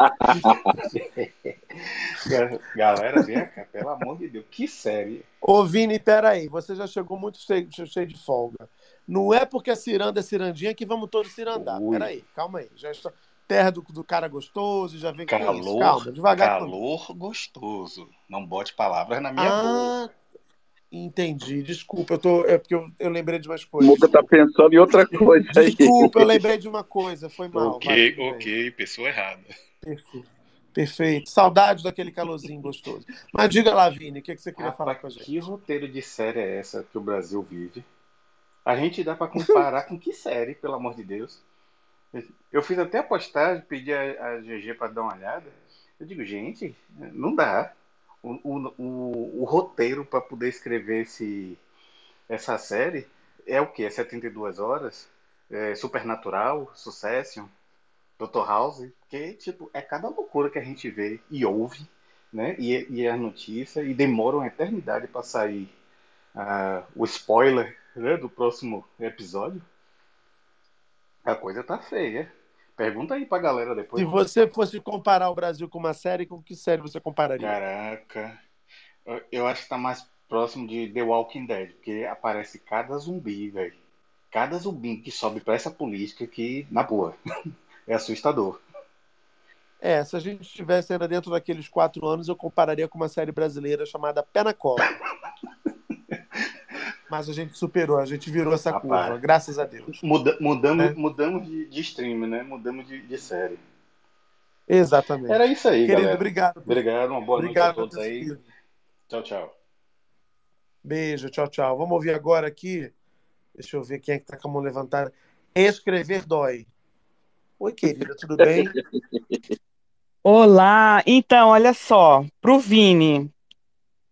*laughs* Galera, vem cá, pelo amor de Deus, que série. Ô, Vini, peraí. Você já chegou muito cheio, cheio de folga. Não é porque a ciranda é cirandinha que vamos todos cirandar. Ui. Peraí, calma aí. Já está... Terra do, do cara gostoso, já vem com isso. Calor, Calma, devagar calor gostoso. Não bote palavras na minha boca. Ah, entendi. Desculpa, eu tô. É porque eu, eu lembrei de umas O coisas. Muca tá pensando em outra coisa aí. Desculpa, eu lembrei de uma coisa. Foi mal. Ok, vai, ok, pessoa errada. Perfeito. Perfeito. Saudade daquele calorzinho gostoso. Mas diga lá, Vini, o que, que você queria falar com a gente? Que roteiro de série é essa que o Brasil vive? A gente dá pra comparar com que série, pelo amor de Deus? Eu fiz até a postagem, pedi a, a GG para dar uma olhada. Eu digo, gente, não dá. O, o, o, roteiro para poder escrever esse, essa série é o quê? É 72 horas? É Supernatural? Succession? Dr. House? Porque, tipo, é cada loucura que a gente vê e ouve, né? E, e as notícias, e demora uma eternidade para sair ah, o spoiler né, do próximo episódio. A coisa tá feia. Pergunta aí pra galera depois. Se você fosse comparar o Brasil com uma série, com que série você compararia? Caraca. Eu- Eu acho que tá mais próximo de The Walking Dead, porque aparece cada zumbi, velho. Cada zumbi que sobe pra essa política que, na boa, *laughs* é assustador. É, se a gente estivesse ainda dentro daqueles quatro anos, eu compararia com uma série brasileira chamada Pé na Cola. Mas a gente superou, a gente virou essa Rapaz. curva, graças a Deus. Muda- mudamos É. mudamos de, de stream, né? Mudamos de, de série. Exatamente. Era isso aí, Querido, galera. obrigado. Obrigado, uma boa Obrigado noite a todos aí. Tchau, tchau. Beijo, tchau, tchau. Vamos ouvir agora aqui. Deixa eu ver quem é que tá com a mão levantada. Escrever dói. Oi, querida, tudo bem? *laughs* Olá, então, olha só, pro Vini,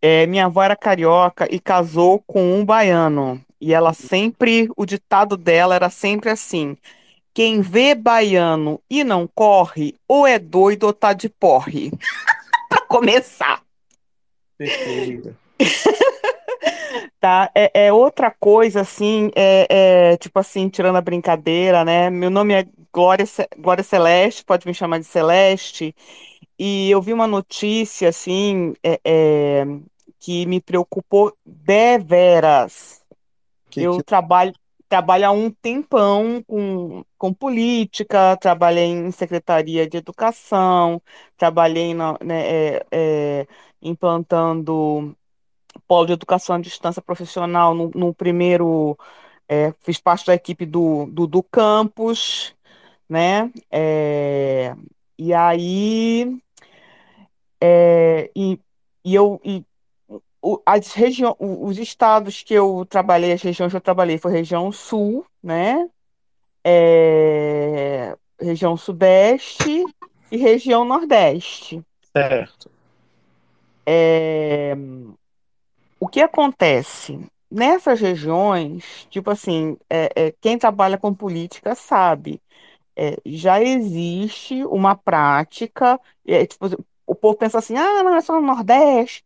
é, minha avó era carioca e casou com um baiano. E ela sempre, o ditado dela era sempre assim: quem vê baiano e não corre, ou é doido ou tá de porre. *laughs* Pra começar. Perfeita. *laughs* Tá, é, é outra coisa, assim, é, é, tipo assim, tirando a brincadeira, né? Meu nome é Glória, Glória Celeste, pode me chamar de Celeste, e eu vi uma notícia, assim, é, é, que me preocupou deveras. Que- Eu que- trabalho, trabalho há um tempão com, com política, trabalhei em secretaria de educação, trabalhei na, né, é, é, implantando polo de educação à distância profissional no, no primeiro, é, fiz parte da equipe do, do, do campus, né? É, e aí, é, e, e eu, e o, as região, o- os estados que eu trabalhei, as regiões que eu trabalhei foi região sul, né? É, região sudeste e região nordeste. Certo. É, o que acontece? Nessas regiões, tipo assim, é, é, quem trabalha com política sabe, é, já existe uma prática, é, tipo, o povo pensa assim, ah, não, é só no Nordeste,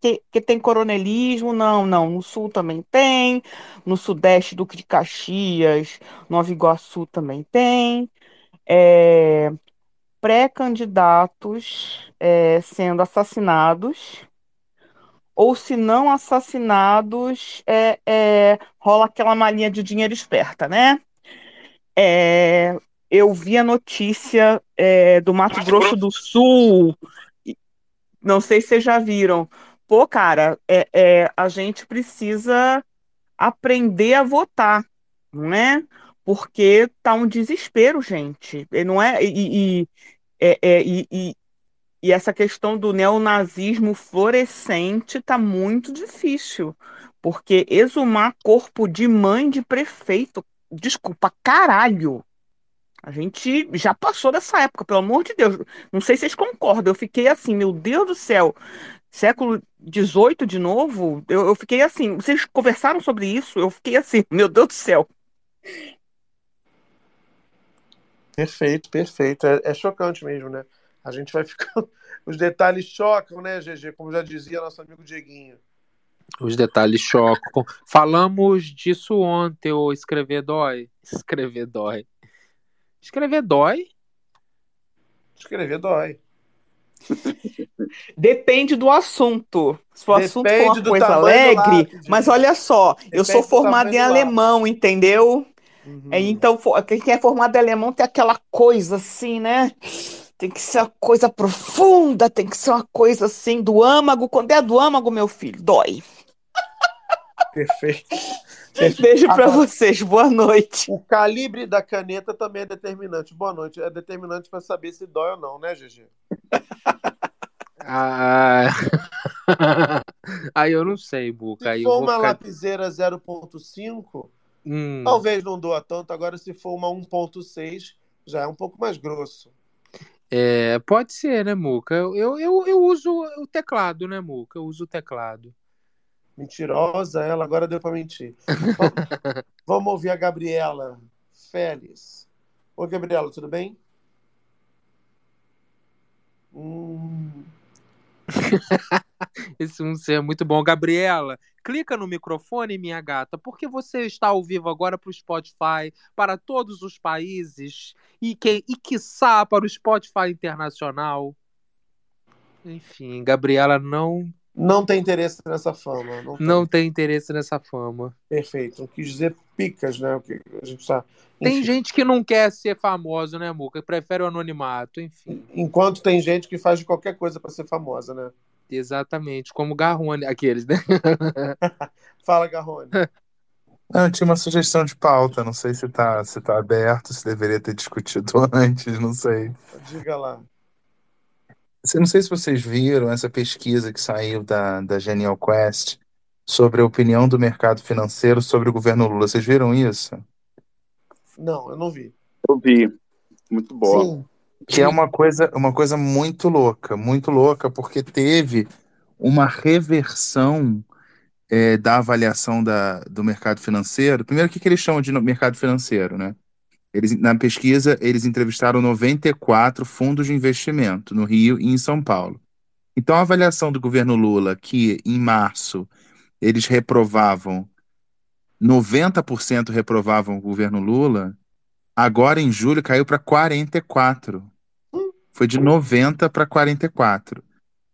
que, que, tem coronelismo, não, não, no Sul também tem, no Sudeste, Duque de Caxias, Nova Iguaçu também tem, é, pré-candidatos é, sendo assassinados, ou se não assassinados, é, é, rola aquela malinha de dinheiro esperta, né? É, eu vi a notícia é, do Mato Grosso do Sul, e- não sei se vocês já viram. Pô, cara, é, é, a gente precisa aprender a votar, não é? Porque tá um desespero, gente. E não é e, e, é, é, e, e- e essa questão do neonazismo florescente tá muito difícil, porque exumar corpo de mãe de prefeito, desculpa, caralho. A gente já passou dessa época, pelo amor de Deus. Não sei se vocês concordam. Eu fiquei assim, meu Deus do céu, século XVIII de novo. Eu, eu fiquei assim. Vocês conversaram sobre isso? Eu fiquei assim, *laughs* meu Deus do céu. Perfeito, perfeito. É, é chocante mesmo, né? A gente vai *laughs* ficando. Os detalhes chocam, né, GG? Como já dizia nosso amigo Dieguinho. Os detalhes chocam. Falamos disso ontem, o escrever dói. Escrever dói. Escrever dói? Escrever dói. *laughs* Depende do assunto. Se o assunto for Depende uma do coisa alegre, lápis, mas olha só, eu sou formada em alemão, entendeu? Uhum. É, então, quem é formado em alemão tem aquela coisa assim, né? Tem que ser uma coisa profunda, tem que ser uma coisa assim do âmago. Quando é do âmago, meu filho, dói. Perfeito. *laughs* Beijo pra Agora, vocês, boa noite. O calibre da caneta também é determinante. Boa noite. É determinante para saber se dói ou não, né, GG? *laughs* Ah... *laughs* Aí eu não sei, Buca. Se eu for vou uma ficar... lapiseira 0.5, Hum, talvez não doa tanto. Agora, se for uma 1.6, já é um pouco mais grosso. é, pode ser, né, Muca? Eu, eu, eu, eu uso o teclado, né, Muca? Eu uso o teclado. Mentirosa ela, agora deu para mentir. Vamos, *laughs* vamos ouvir a Gabriela Félix. Oi, Gabriela, tudo bem? Hum, *laughs* Esse um ser é muito bom. Gabriela, clica no microfone, minha gata, porque você está ao vivo agora para o Spotify, para todos os países e, que, e quiçá para o Spotify internacional. Enfim, Gabriela não, não tem interesse nessa fama. Não tem. não tem interesse nessa fama. Perfeito. Não quis dizer picas, né? O que a gente tá. Tem gente que não quer ser famoso, né, Muca? Prefere o anonimato, enfim. enquanto tem gente que faz de qualquer coisa para ser famosa, né? Exatamente, como Garrone, aqueles, né? *laughs* Fala, Garrone. Não, eu tinha uma sugestão de pauta, não sei se tá, se tá aberto, se deveria ter discutido *laughs* antes, não sei. Diga lá. Eu Não sei se vocês viram essa pesquisa que saiu da, da Genial Quest sobre a opinião do mercado financeiro sobre o governo Lula. Vocês viram isso? Não, eu não vi. Eu vi. Muito boa. Sim. Que é uma coisa, uma coisa muito louca, muito louca, porque teve uma reversão é, da avaliação da, do mercado financeiro. Primeiro, o que, que eles chamam de mercado financeiro, né? Eles, na pesquisa, eles entrevistaram 94 fundos de investimento no Rio e em São Paulo. Então, a avaliação do governo Lula, que em março eles reprovavam, 90% reprovavam o governo Lula, agora em julho caiu para 44%. Foi de 90 para 44.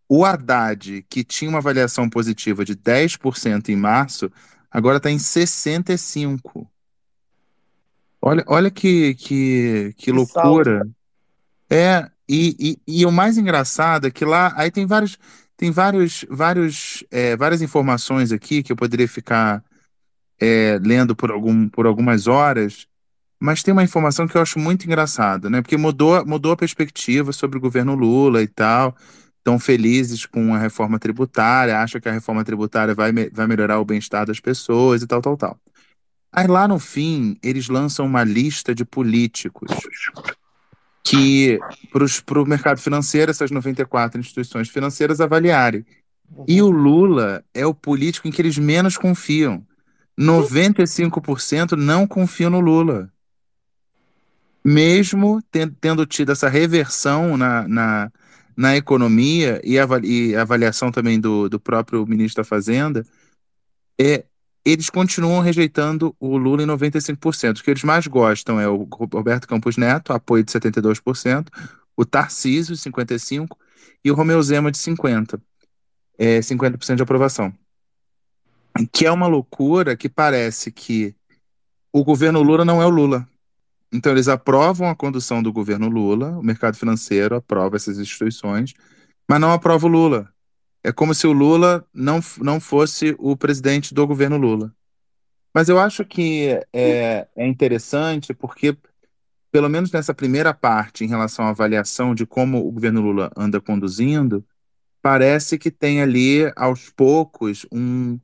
O Haddad, que tinha uma avaliação positiva de 10% em março, agora está em 65%. Olha, olha que, que, que loucura. É, e, e, e o mais engraçado é que lá, aí tem vários, tem vários, vários, é, várias informações aqui que eu poderia ficar é, lendo por, algum, por algumas horas, mas tem uma informação que eu acho muito engraçada, né? Porque mudou, mudou a perspectiva sobre o governo Lula e tal. estão felizes com a reforma tributária, acham que a reforma tributária vai, vai melhorar o bem-estar das pessoas e tal, tal, tal. Aí lá no fim, eles lançam uma lista de políticos que para o mercado financeiro, essas 94 instituições financeiras avaliarem. E o Lula é o político em que eles menos confiam. 95% não confiam no Lula. Mesmo ten- tendo tido essa reversão na, na, na economia e, ava- e avaliação também do, do próprio ministro da Fazenda, é, eles continuam rejeitando o Lula em 95%. O que eles mais gostam é o Roberto Campos Neto, apoio de 72%, o Tarcísio, 55%, e o Romeu Zema, de 50%. É, 50% de aprovação. Que é uma loucura que parece que o governo Lula não é o Lula. Então, eles aprovam a condução do governo Lula, o mercado financeiro aprova essas instituições, mas não aprova o Lula. É como se o Lula não, não fosse o presidente do governo Lula. Mas eu acho que é, é interessante porque, pelo menos nessa primeira parte, em relação à avaliação de como o governo Lula anda conduzindo, parece que tem ali, aos poucos, um,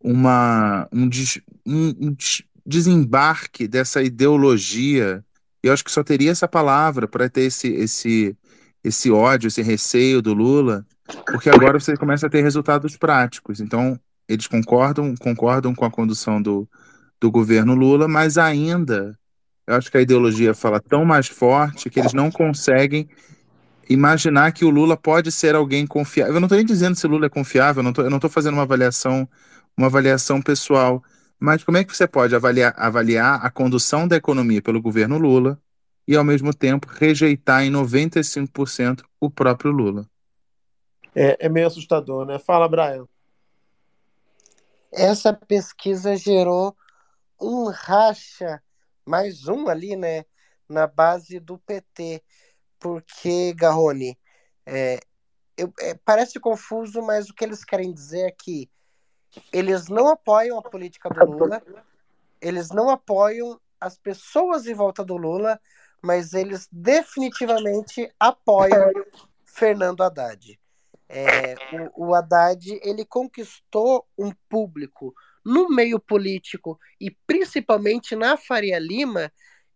uma, um, des- um- um des- desembarque dessa ideologia. Eu acho que só teria essa palavra para ter esse, esse, esse ódio, esse receio do Lula, porque agora você começa a ter resultados práticos. Então, eles concordam, concordam com a condução do, do governo Lula, mas ainda, eu acho que a ideologia fala tão mais forte que eles não conseguem imaginar que o Lula pode ser alguém confiável. Eu não estou nem dizendo se o Lula é confiável, eu não estou fazendo uma avaliação, uma avaliação pessoal. Mas como é que você pode avaliar, avaliar a condução da economia pelo governo Lula e, ao mesmo tempo, rejeitar em 95% o próprio Lula? É, é meio assustador, né? Fala, Brian. Essa pesquisa gerou um racha, mais um ali, né, na base do PT, porque, Garrone, é, eu- é, parece confuso, mas o que eles querem dizer é que eles não apoiam a política do Lula, eles não apoiam as pessoas em volta do Lula, mas eles definitivamente apoiam Fernando Haddad. É, o, o Haddad ele conquistou um público no meio político e principalmente na Faria Lima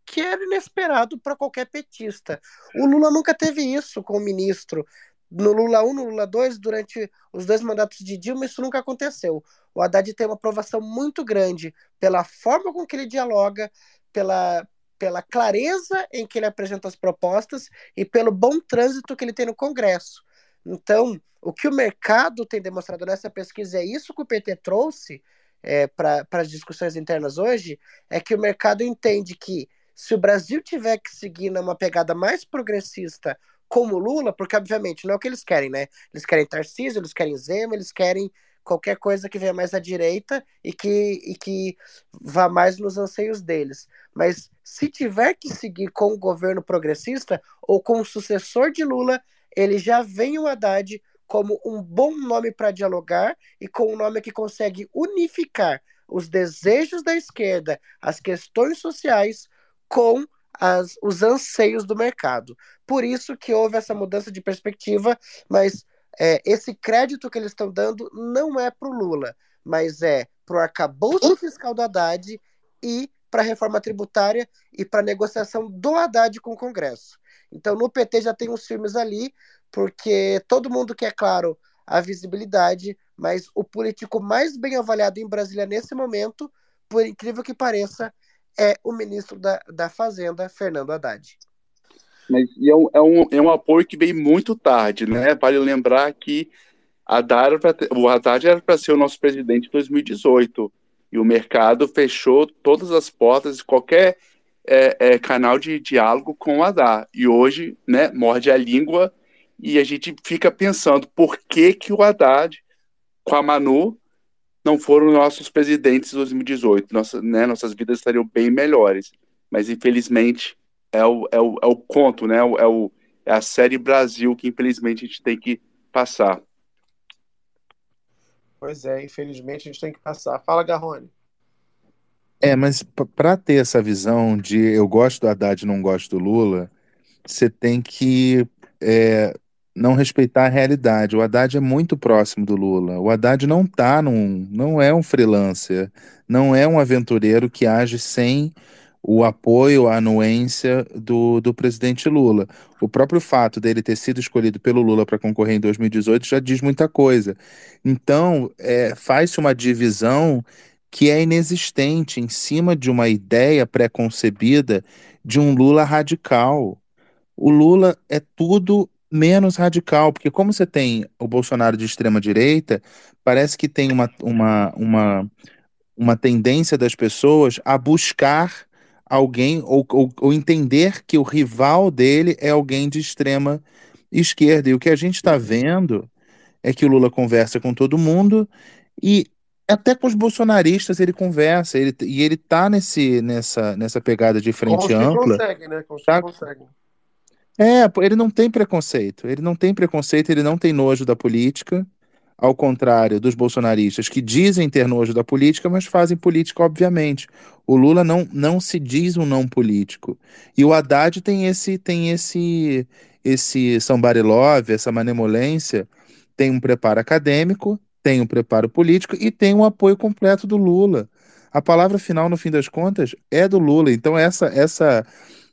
que era inesperado para qualquer petista. O Lula nunca teve isso com o ministro. No Lula 1, no Lula 2, durante os dois mandatos de Dilma, isso nunca aconteceu. O Haddad tem uma aprovação muito grande pela forma com que ele dialoga, pela, pela clareza em que ele apresenta as propostas e pelo bom trânsito que ele tem no Congresso. Então, o que o mercado tem demonstrado nessa pesquisa é isso que o PT trouxe é, para as discussões internas hoje, é que o mercado entende que se o Brasil tiver que seguir numa pegada mais progressista como Lula, porque obviamente não é o que eles querem, né? Eles querem Tarcísio, eles querem Zema, eles querem qualquer coisa que venha mais à direita e que, e que vá mais nos anseios deles. Mas se tiver que seguir com o governo progressista ou com o sucessor de Lula, ele já vem o Haddad como um bom nome para dialogar e com um nome que consegue unificar os desejos da esquerda, as questões sociais com as, os anseios do mercado. Por isso que houve essa mudança de perspectiva, mas é, esse crédito que eles estão dando não é para o Lula, mas é para o arcabouço fiscal do Haddad e para a reforma tributária e para a negociação do Haddad com o Congresso. Então, no PT já tem uns filmes ali, porque todo mundo quer, claro, a visibilidade, mas o político mais bem avaliado em Brasília nesse momento, por incrível que pareça, é o ministro da, da Fazenda, Fernando Haddad. Mas é, um, é, um, é um apoio que veio muito tarde, né? Vale lembrar que Haddad o Haddad era para ser o nosso presidente em 2018 e o mercado fechou todas as portas qualquer é, é, canal de diálogo com o Haddad. E hoje, né, morde a língua e a gente fica pensando por que, que o Haddad, com a Manu, não foram nossos presidentes em 2018. Nossa, né, nossas vidas estariam bem melhores. Mas, infelizmente, é o, é o, é o conto, né? É, é, o, é a série Brasil que, infelizmente, a gente tem que passar. Pois é, infelizmente a gente tem que passar. Fala, Garrone. É, mas para ter essa visão de eu gosto do Haddad e não gosto do Lula, você tem que é, não respeitar a realidade. O Haddad é muito próximo do Lula. O Haddad não tá num, não é um freelancer, não é um aventureiro que age sem o apoio, a anuência do, do presidente Lula. O próprio fato dele ter sido escolhido pelo Lula para concorrer em 2018 já diz muita coisa. Então, é, faz-se uma divisão que é inexistente em cima de uma ideia pré-concebida de um Lula radical. O Lula é tudo menos radical, porque como você tem o Bolsonaro de extrema direita, parece que tem uma, uma, uma, uma tendência das pessoas a buscar alguém ou, ou, ou entender que o rival dele é alguém de extrema esquerda. E o que a gente está vendo é que o Lula conversa com todo mundo e até com os bolsonaristas ele conversa, ele, e ele tá nesse, nessa, nessa pegada de frente que ampla. conseguem, né? Como os Tá? que conseguem. É, ele não tem preconceito. Ele não tem preconceito, ele não tem nojo da política, ao contrário dos bolsonaristas que dizem ter nojo da política, mas fazem política, obviamente. O Lula não, não se diz um não político. E o Haddad tem esse tem esse esse somebody love, essa manemolência, tem um preparo acadêmico, tem um preparo político e tem um apoio completo do Lula. A palavra final, no fim das contas, é do Lula. Então essa essa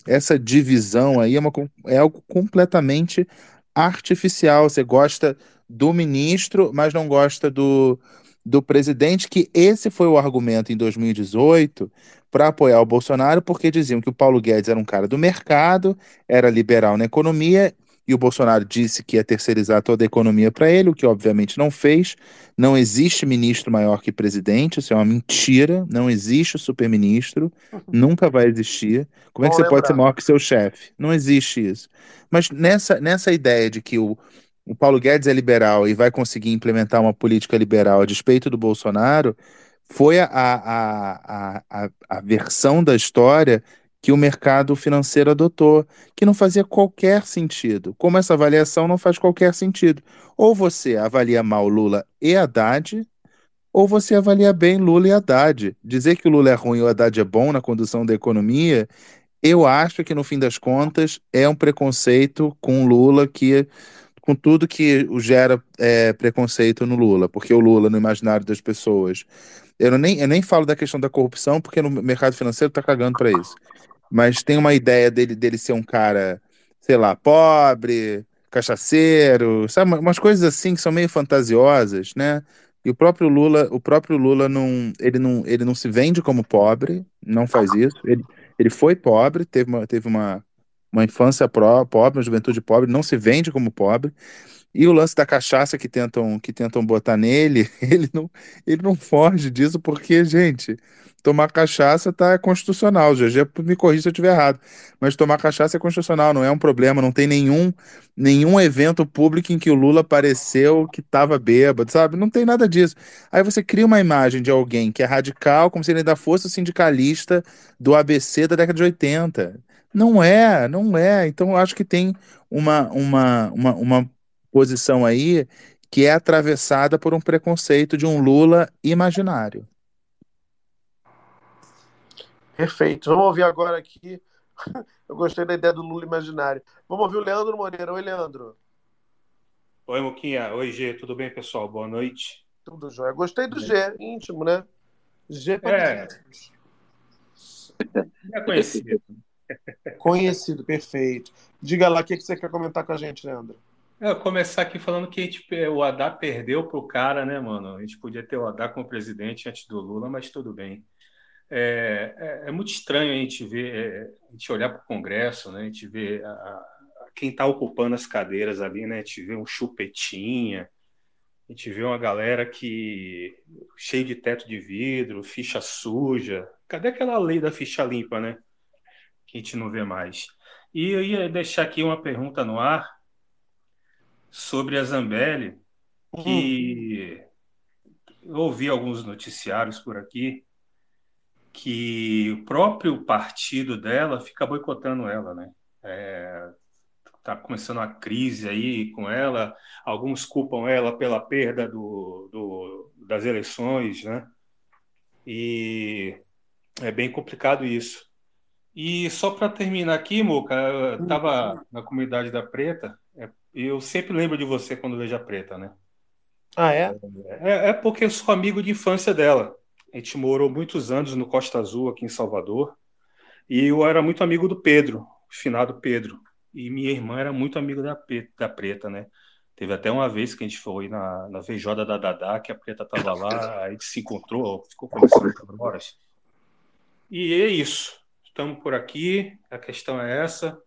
essa divisão aí é, uma, é algo completamente artificial. Você gosta do ministro, mas não gosta do, do presidente, que esse foi o argumento em 2018 para apoiar o Bolsonaro, porque diziam que o Paulo Guedes era um cara do mercado, era liberal na economia, e o Bolsonaro disse que ia terceirizar toda a economia para ele, o que obviamente não fez. Não existe ministro maior que presidente, isso é uma mentira. Não existe o superministro, nunca vai existir. Como é que você pode ser maior que seu chefe? Não existe isso. Mas nessa, nessa ideia de que o, o Paulo Guedes é liberal e vai conseguir implementar uma política liberal a despeito do Bolsonaro, foi a, a, a, a, a versão da história que o mercado financeiro adotou, que não fazia qualquer sentido. Como essa avaliação não faz qualquer sentido. Ou você avalia mal Lula e Haddad, ou você avalia bem Lula e Haddad. Dizer que o Lula é ruim e o Haddad é bom na condução da economia, eu acho que no fim das contas é um preconceito com Lula que com tudo que gera é, preconceito no Lula, porque o Lula no imaginário das pessoas. Eu nem, eu nem falo da questão da corrupção, porque no mercado financeiro tá cagando para isso. Mas tem uma ideia dele, dele ser um cara, sei lá, pobre, cachaceiro, sabe, umas coisas assim que são meio fantasiosas, né? E o próprio Lula, o próprio Lula não, ele não, ele não se vende como pobre, não faz isso. Ele, ele foi pobre, teve uma, teve uma, uma infância pró- pobre, uma juventude pobre, não se vende como pobre. E o lance da cachaça que tentam, que tentam botar nele, *laughs* ele não, ele não foge disso, porque, gente, tomar cachaça tá constitucional. GG, me corrija se eu estiver errado. Mas tomar cachaça é constitucional, não é um problema. Não tem nenhum, nenhum evento público em que o Lula apareceu que estava bêbado, sabe? Não tem nada disso. Aí você cria uma imagem de alguém que é radical, como se ele ainda fosse o sindicalista do ABC da década de 80. Não é, não é. Então eu acho que tem uma, uma, uma, uma posição aí que é atravessada por um preconceito de um Lula imaginário. Perfeito. Vamos ouvir agora aqui. *laughs* Eu gostei da ideia do Lula imaginário. Vamos ouvir o Leandro Moreira. Oi, Leandro. Oi, Muquinha. Oi, G. Tudo bem, pessoal? Boa noite. Tudo jóia. Gostei do G, íntimo, né? G para É. É conhecido. *laughs* Conhecido, perfeito. Diga lá o que você quer comentar com a gente, Leandro. É, começar aqui falando que a gente, o Haddad perdeu pro cara, né, mano? A gente podia ter o Haddad como presidente antes do Lula, mas tudo bem. É, é, é muito estranho a gente ver, é, a gente olhar para o Congresso, né? A gente ver a- a- quem está ocupando as cadeiras ali, né? A gente vê um chupetinha, a gente vê uma galera que cheio de teto de vidro, ficha suja. Cadê aquela lei da ficha limpa, né? Que a gente não vê mais. E eu ia deixar aqui uma pergunta no ar sobre a Zambelli, que eu ouvi alguns noticiários por aqui que o próprio partido dela fica boicotando ela, né? É, tá começando uma crise aí com ela. Alguns culpam ela pela perda do, do- das eleições, né? E é bem complicado isso. E só para terminar aqui, Muca, eu estava na comunidade da Preta, é, eu sempre lembro de você quando vejo a Preta, né? Ah, é? É, é porque eu sou amigo de infância dela. A gente morou muitos anos no Costa Azul, aqui em Salvador. E eu era muito amigo do Pedro, finado Pedro. E minha irmã era muito amiga da, da Preta, né? Teve até uma vez que a gente foi na, na veijoda da Dadá, que a Preta tava lá, a gente se encontrou, ficou conversando por horas. E é isso. Estamos por aqui, a questão é essa.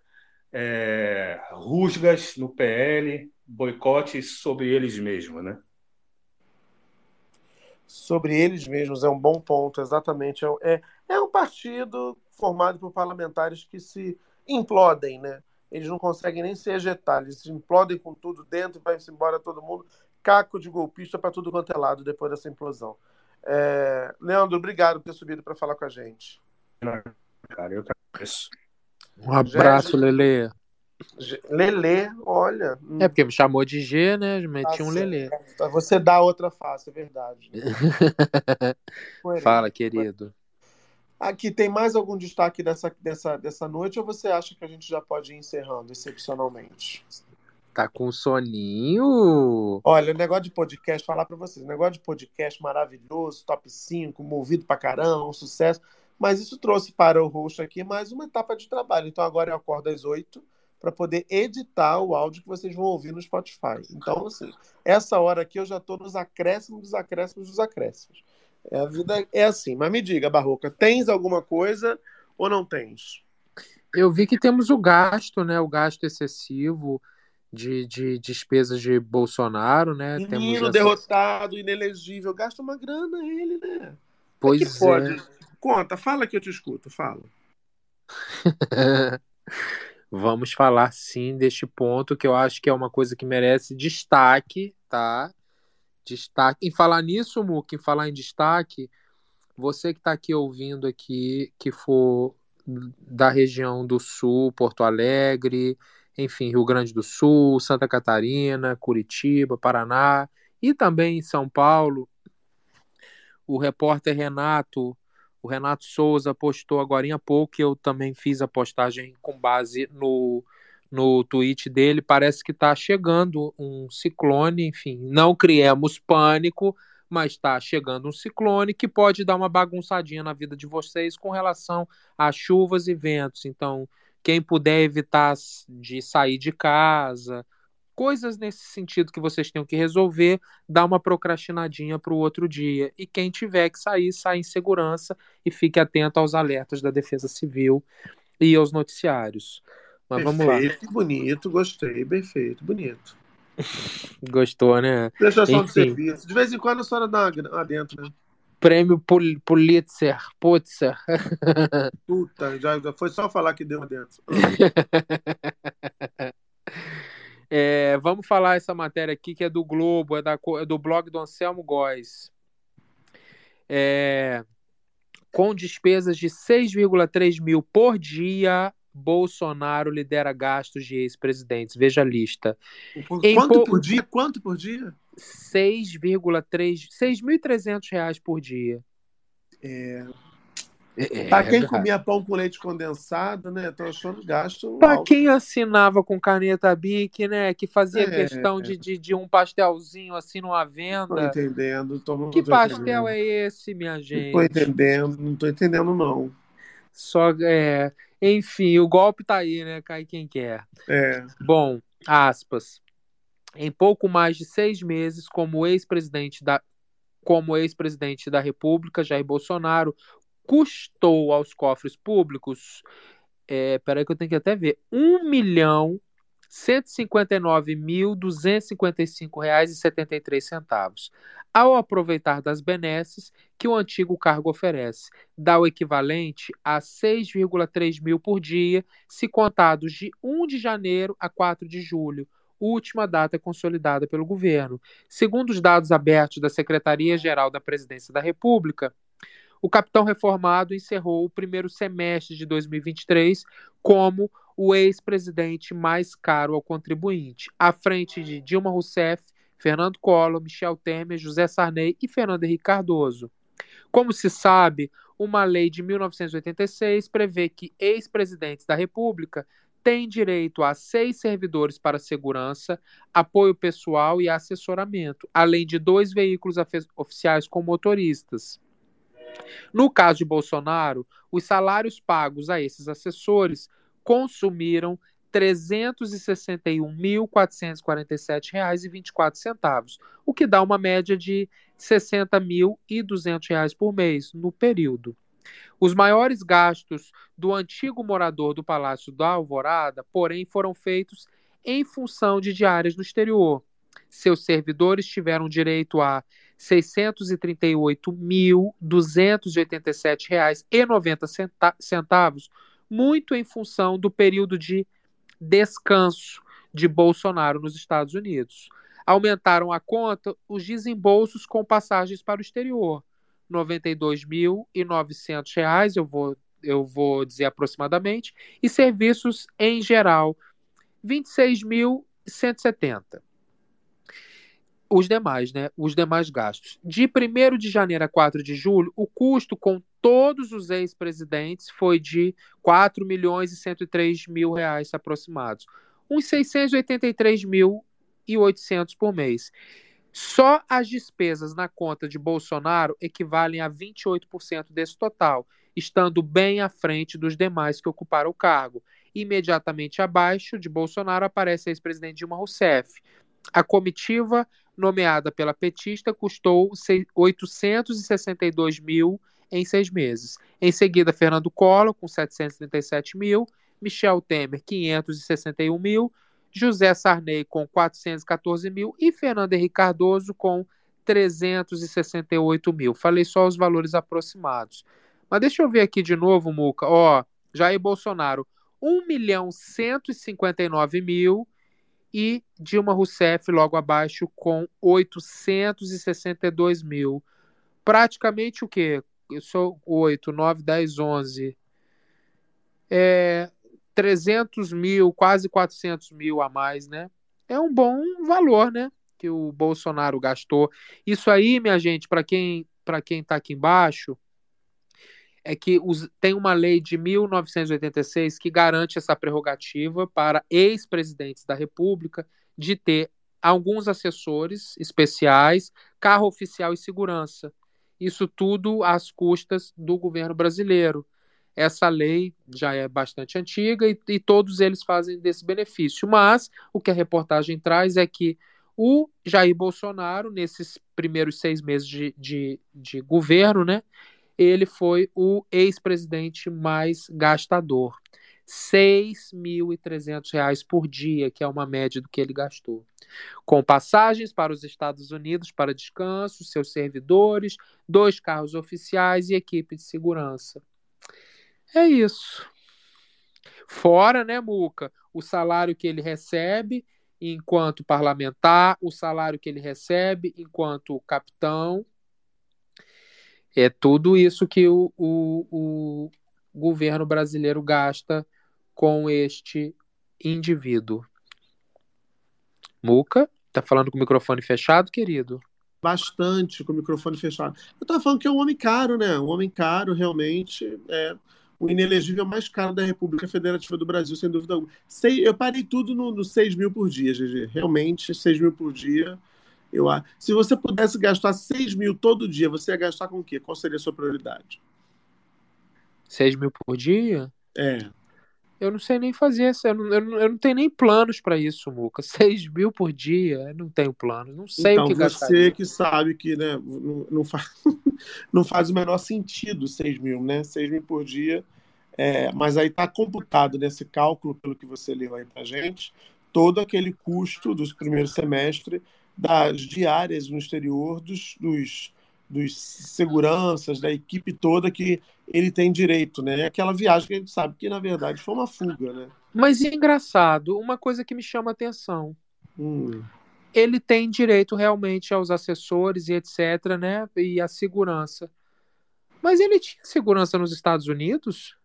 É, rusgas no PL, boicotes sobre eles mesmos, né? Sobre eles mesmos, é um bom ponto, exatamente. É, um- é, é um partido formado por parlamentares que se implodem, né? Eles não conseguem nem se ejetar, eles se implodem com tudo dentro, vai-se embora todo mundo, caco de golpista para tudo quanto é lado depois dessa implosão. É, Leandro, obrigado por ter subido para falar com a gente. Cara, eu agradeço. Um abraço, Lele. Lele, olha. É porque me chamou de G, né? Meti Tá um Lele. Você dá outra face, é verdade. *laughs* Coerente. Fala, querido. Aqui tem mais algum destaque dessa, dessa, dessa noite ou você acha que a gente já pode ir encerrando, excepcionalmente? Tá com soninho? Olha, o negócio de podcast, falar pra vocês, negócio de podcast maravilhoso, top 5, movido pra caramba, um sucesso. Mas isso trouxe para o roxo aqui mais uma etapa de trabalho. Então agora eu acordo às 8 para poder editar o áudio que vocês vão ouvir no Spotify. Então, assim, essa hora aqui eu já estou nos acréscimos dos acréscimos dos acréscimos. É, a vida é assim. Mas me diga, Barroca, tens alguma coisa ou não tens? Eu vi que temos o gasto, né? O gasto excessivo de, de despesas de Bolsonaro, né? Menino essa- derrotado, inelegível, gasta uma grana ele, né? Pois que pode? é. Conta, fala que eu te escuto, fala. *laughs* Vamos falar sim deste ponto que eu acho que é uma coisa que merece destaque, tá? Destaque. Em falar nisso, Muki, em falar em destaque, você que está aqui ouvindo aqui, que for da região do Sul, Porto Alegre, enfim, Rio Grande do Sul, Santa Catarina, Curitiba, Paraná e também em São Paulo, o repórter Renato, o Renato Souza postou agora há pouco, eu também fiz a postagem com base no, no tweet dele. Parece que está chegando um ciclone, enfim, não criemos pânico, mas está chegando um ciclone que pode dar uma bagunçadinha na vida de vocês com relação a chuvas e ventos. Então, quem puder evitar de sair de casa, coisas nesse sentido que vocês tenham que resolver, dá uma procrastinadinha para o outro dia. E quem tiver que sair, sai em segurança e fique atento aos alertas da Defesa Civil e aos noticiários. Mas vamos lá. Perfeito, bonito, gostei, perfeito, bonito. *laughs* Gostou, né? Prestação de Enfim, serviço. De vez em quando a senhora dá lá dentro, né? prêmio Pul- Pulitzer, Pulitzer. Puta, já, já foi só falar que deu dentro. *laughs* É, vamos falar essa matéria aqui que é do Globo, é, da é do blog do Anselmo Góes. É, com despesas de 6,3 mil por dia, Bolsonaro lidera gastos de ex-presidentes. Veja a lista. Por- Em Quanto pou- por dia? Quanto por dia? 6,3 6.300 reais por dia. É. É, Pra quem cara. comia pão com leite condensado, né? Tô achando gasto. Pra alto. quem assinava com caneta Bic, né? Que fazia É. questão de, de, de um pastelzinho assim numa Tô venda. entendendo. Tô, Que tô pastel entendendo. é esse, minha Não tô gente? entendendo, não tô entendendo, não. Só é, enfim, o golpe tá aí, né? Cai quem quer. É. Bom, aspas. Em pouco mais de seis meses, como ex-presidente da como ex-presidente da República, Jair Bolsonaro custou aos cofres públicos, é, peraí que eu tenho que até ver, um milhão 159.255 reais e 73 centavos. Ao aproveitar das benesses que o antigo cargo oferece, dá o equivalente a 6,3 mil por dia, se contados de 1 de janeiro a 4 de julho, última data consolidada pelo governo. Segundo os dados abertos da Secretaria-Geral da Presidência da República, o capitão reformado encerrou o primeiro semestre de 2023 como o ex-presidente mais caro ao contribuinte, à frente de Dilma Rousseff, Fernando Collor, Michel Temer, José Sarney e Fernando Henrique Cardoso. Como se sabe, uma lei de 1986 prevê que ex-presidentes da República tem direito a seis servidores para segurança, apoio pessoal e assessoramento, além de dois veículos oficiais com motoristas. No caso de Bolsonaro, os salários pagos a esses assessores consumiram R$ 361.447,24, o que dá uma média de R$ 60.200 por mês no período. Os maiores gastos do antigo morador do Palácio da Alvorada, porém, foram feitos em função de diárias no exterior. Seus servidores tiveram direito a R$ 638.287,90, muito em função do período de descanso de Bolsonaro nos Estados Unidos. Aumentaram a conta os desembolsos com passagens para o exterior. R$ 92.900, eu vou, eu vou dizer aproximadamente, e serviços em geral, R$ 26.170 os demais, né? Os demais gastos. De 1 de janeiro a 4 de julho, o custo com todos os ex-presidentes foi de 4 milhões e 103 mil reais aproximados. Uns 683 mil e 800 por mês. Só as despesas na conta de Bolsonaro equivalem a 28% desse total, estando bem à frente dos demais que ocuparam o cargo. Imediatamente abaixo de Bolsonaro aparece a ex-presidente Dilma Rousseff. A comitiva nomeada pela petista custou 862 mil em seis meses. Em seguida, Fernando Collor, com 737 mil, Michel Temer, 561 mil, José Sarney, com 414 mil e Fernando Henrique Cardoso, com 368 mil. Falei só os valores aproximados. Mas deixa eu ver aqui de novo, Muca. Ó, Jair Bolsonaro, 1 milhão 159 mil e Dilma Rousseff logo abaixo com 862 mil. Praticamente o quê? Eu sou 8, 9, 10, 11. É, 300 mil, quase 400 mil a mais, né? É um bom valor, né? Que o Bolsonaro gastou. Isso aí, minha gente, para quem para quem está aqui embaixo, é que os, tem uma lei de 1986 que garante essa prerrogativa para ex-presidentes da República de ter alguns assessores especiais, carro oficial e segurança. Isso tudo às custas do governo brasileiro. Essa lei já é bastante antiga e, e todos eles fazem desse benefício. Mas o que a reportagem traz é que o Jair Bolsonaro, nesses primeiros seis meses de, de, de governo, né, ele foi o ex-presidente mais gastador. R$ 6.300 por dia, que é uma média do que ele gastou. Com passagens para os Estados Unidos para descanso, seus servidores, dois carros oficiais e equipe de segurança. É isso. Fora, né, Muca, o salário que ele recebe enquanto parlamentar, o salário que ele recebe enquanto capitão. É tudo isso que o, o, o governo brasileiro gasta com este indivíduo. Muca, tá falando com o microfone fechado, querido? Bastante com o microfone fechado. Eu tava falando que é um homem caro, né? Um homem caro, realmente. É o inelegível mais caro da República Federativa do Brasil, sem dúvida alguma. Sei, eu parei tudo no, no 6 mil por dia, GG. Realmente, 6 mil por dia. Eu, se você pudesse gastar 6 mil todo dia, você ia gastar com o quê? Qual seria a sua prioridade? 6 mil por dia? É. Eu não sei nem fazer isso. Eu não, eu não, eu não tenho nem planos para isso, Muca. *laughs* 6 mil por dia, eu não tenho plano. Não sei então, o que você gastaria. que sabe que né, não, não, faz, *laughs* não faz o menor sentido 6 mil, né? 6 mil por dia. É, mas aí está computado nesse cálculo, pelo que você leu aí para gente, todo aquele custo dos primeiros semestres das diárias no exterior, dos, dos, dos seguranças, da equipe toda que ele tem direito, né? Aquela viagem que a gente sabe que, na verdade, foi uma fuga, né? Mas é engraçado, uma coisa que me chama a atenção. Hum. Ele tem direito realmente aos assessores e etc, né? E a segurança. Mas ele tinha segurança nos Estados Unidos?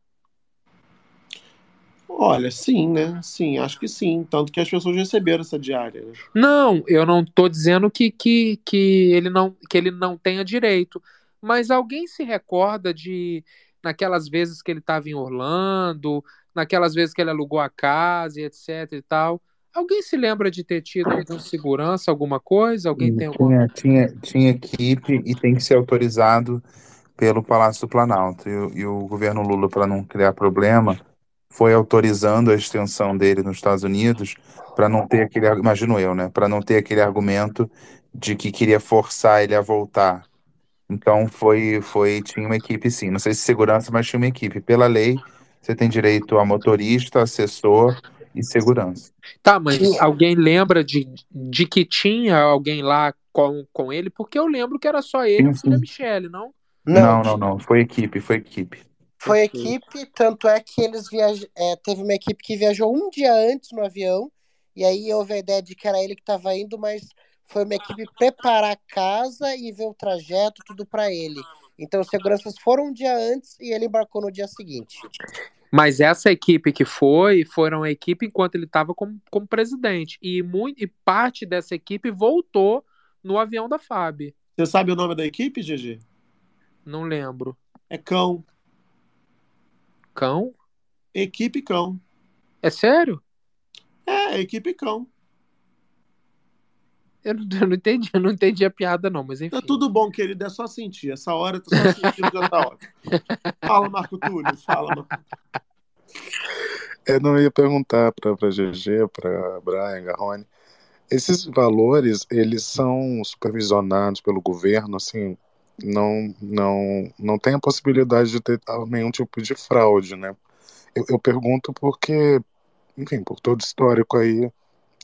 Olha, sim, né? Sim, acho que sim. Tanto que as pessoas receberam essa diária. Né? Não, eu não estou dizendo que, que, que, ele não, que ele não tenha direito. Mas alguém se recorda de naquelas vezes que ele estava em Orlando, naquelas vezes que ele alugou a casa e etc e tal. Alguém se lembra de ter tido algum segurança, alguma coisa? Alguém tem alguma... Tinha, tinha, tinha equipe e tem que ser autorizado pelo Palácio do Planalto. E, o- e o governo Lula, para não criar problema, foi autorizando a extensão dele nos Estados Unidos para não ter aquele, imagino eu, né? Para não ter aquele argumento de que queria forçar ele a voltar. Então foi, foi, tinha uma equipe sim. Não sei se segurança, mas tinha uma equipe. Pela lei, você tem direito a motorista, assessor e segurança. Tá, mas alguém lembra de, de que tinha alguém lá com, com ele? Porque eu lembro que era só ele e o filho da Michelle, não? Não, não, não. Foi equipe, foi equipe. Foi equipe, tanto é que eles viaj... é, teve uma equipe que viajou um dia antes no avião, e aí houve a ideia de que era ele que estava indo, mas foi uma equipe preparar a casa e ver o trajeto, tudo para ele. Então os seguranças foram um dia antes e ele embarcou no dia seguinte. Mas essa equipe que foi, foram a equipe enquanto ele estava como, como presidente. E, muito, e parte dessa equipe voltou no avião da FAB. Você sabe o nome da equipe, GG? Não lembro. É Cão. Cão? Equipe Cão. É sério? É, equipe Cão. Eu não, eu não entendi, eu não entendi a piada, não, mas enfim. Tá tudo bom, querido, é só sentir. Essa hora tá só sentindo já tá ótimo. Fala, Marco Túlio, fala, Marco. Eu não ia perguntar para para GG, para Brian, Garrone. Esses valores, eles são supervisionados pelo governo, assim, não não não tem a possibilidade de ter nenhum tipo de fraude, né? Eu, eu pergunto porque, enfim, por todo histórico aí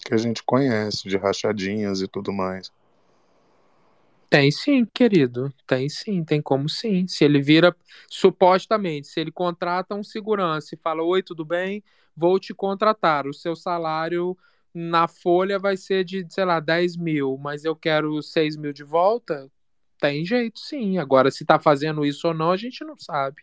que a gente conhece de rachadinhas e tudo mais. Tem sim, querido. Tem sim, tem como sim. Se ele vira, supostamente, se ele contrata um segurança e fala: Oi, tudo bem? Vou te contratar. O seu salário na folha vai ser de, sei lá, 10 mil, mas eu quero 6 mil de volta. Tem jeito sim. Agora, se tá fazendo isso ou não, a gente não sabe.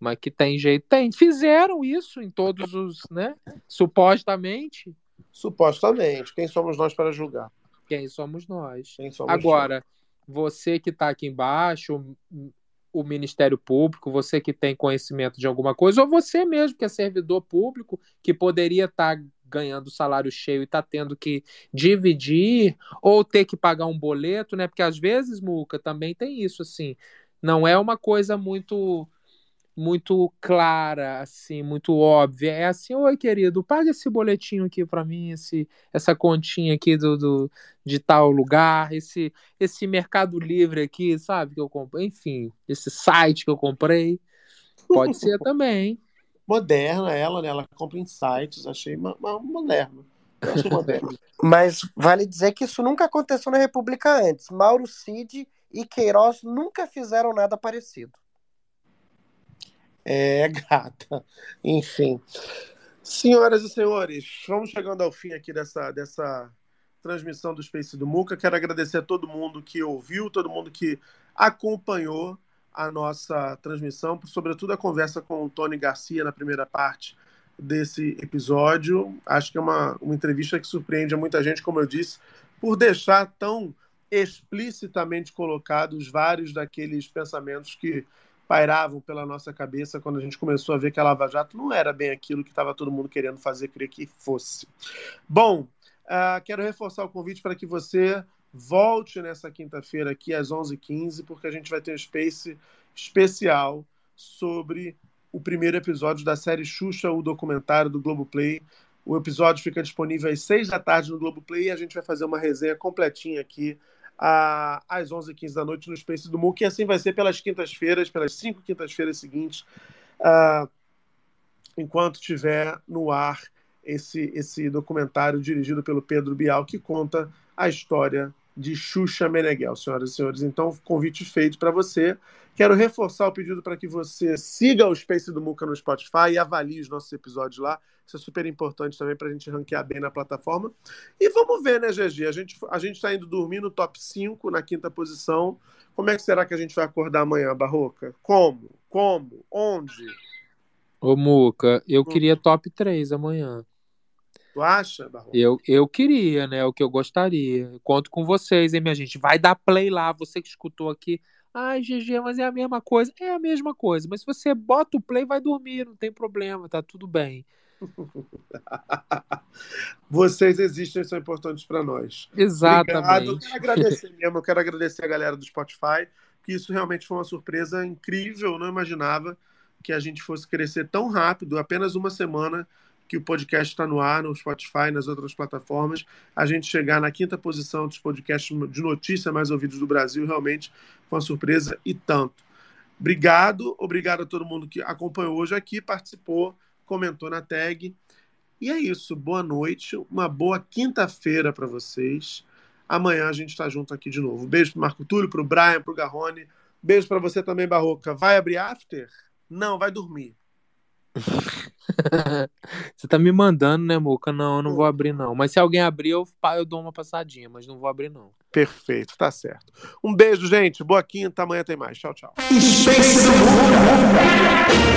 Mas que tem jeito, tem. Fizeram isso em todos os, né? Supostamente. Supostamente. Quem somos nós para julgar? Quem somos nós? Quem somos Agora, você que está aqui embaixo, o- o Ministério Público, você que tem conhecimento de alguma coisa, ou você mesmo que é servidor público, que poderia estar ganhando salário cheio e está tendo que dividir, ou ter que pagar um boleto, né? Porque às vezes, Muca, também tem isso, assim. Não é uma coisa muito muito clara, assim, muito óbvia. É assim, oi, querido, paga esse boletinho aqui para mim, esse, essa continha aqui do, do, de tal lugar, esse, esse Mercado Livre aqui, sabe, que eu comprei, enfim, esse site que eu comprei. Pode ser *laughs* também. Moderna ela, né? Ela compra em sites, achei ma- ma- moderno. Eu achei moderno. *laughs* Mas vale dizer que isso nunca aconteceu na República antes. Mauro Cid e Queiroz nunca fizeram nada parecido. É, gata. Enfim. Senhoras e senhores, vamos chegando ao fim aqui dessa, dessa transmissão do Space do Muca. Quero agradecer a todo mundo que ouviu, todo mundo que acompanhou a nossa transmissão, sobretudo a conversa com o Tony Garcia na primeira parte desse episódio. Acho que é uma, uma entrevista que surpreende a muita gente, como eu disse, por deixar tão explicitamente colocados vários daqueles pensamentos que pairavam pela nossa cabeça quando a gente começou a ver que a Lava Jato não era bem aquilo que estava todo mundo querendo fazer crer que fosse. Bom, uh, quero reforçar o convite para que você volte nessa quinta-feira aqui às 11h15, porque a gente vai ter um space especial sobre o primeiro episódio da série Xuxa, o documentário do Globoplay. O episódio fica disponível às 6 da tarde no Globoplay e a gente vai fazer uma resenha completinha aqui às 11h15 da noite no Space do MOOC, e assim vai ser pelas quintas-feiras, pelas cinco quintas-feiras seguintes, uh, enquanto estiver no ar esse, esse documentário dirigido pelo Pedro Bial, que conta a história de Xuxa Meneghel, senhoras e senhores. Então, convite feito para você. Quero reforçar o pedido para que você siga o Space do Muca no Spotify e avalie os nossos episódios lá. Isso é super importante também para a gente ranquear bem na plataforma. E vamos ver, né, GG? A gente a está indo dormir no top 5, na quinta posição. Como é que será que a gente vai acordar amanhã, Barroca? Como? Como? Onde? Ô, Muca, eu queria top 3 amanhã. Tu acha, Barroca? Eu, eu queria, né? É o que eu gostaria. Conto com vocês, hein, minha gente? Vai dar play lá. Você que escutou aqui Ai, GG, mas é a mesma coisa. É a mesma coisa. Mas se você bota o play, vai dormir, não tem problema, tá tudo bem. *laughs* Vocês existem e são importantes para nós. Exatamente. Obrigado. Eu quero agradecer mesmo, eu quero agradecer a galera do Spotify, que isso realmente foi uma surpresa incrível. Eu não imaginava que a gente fosse crescer tão rápido, apenas uma semana que o podcast está no ar, no Spotify, nas outras plataformas, a gente chegar na quinta posição dos podcasts de notícia mais ouvidos do Brasil, realmente foi uma surpresa e tanto. Obrigado, obrigado a todo mundo que acompanhou hoje aqui, participou, comentou na tag. E é isso, boa noite, uma boa quinta-feira para vocês. Amanhã a gente está junto aqui de novo. Beijo pro Marco Túlio, pro Brian, pro Garrone. Beijo para você também, Barroca. Vai abrir after? Não, vai dormir. *laughs* Você tá me mandando, né, Muca? Não, eu não vou abrir, não. Mas se alguém abrir, eu, pa- eu dou uma passadinha, mas não vou abrir, não. Perfeito, tá certo. Um beijo, gente. Boa quinta. Amanhã tem mais. Tchau, tchau. Space do Muca.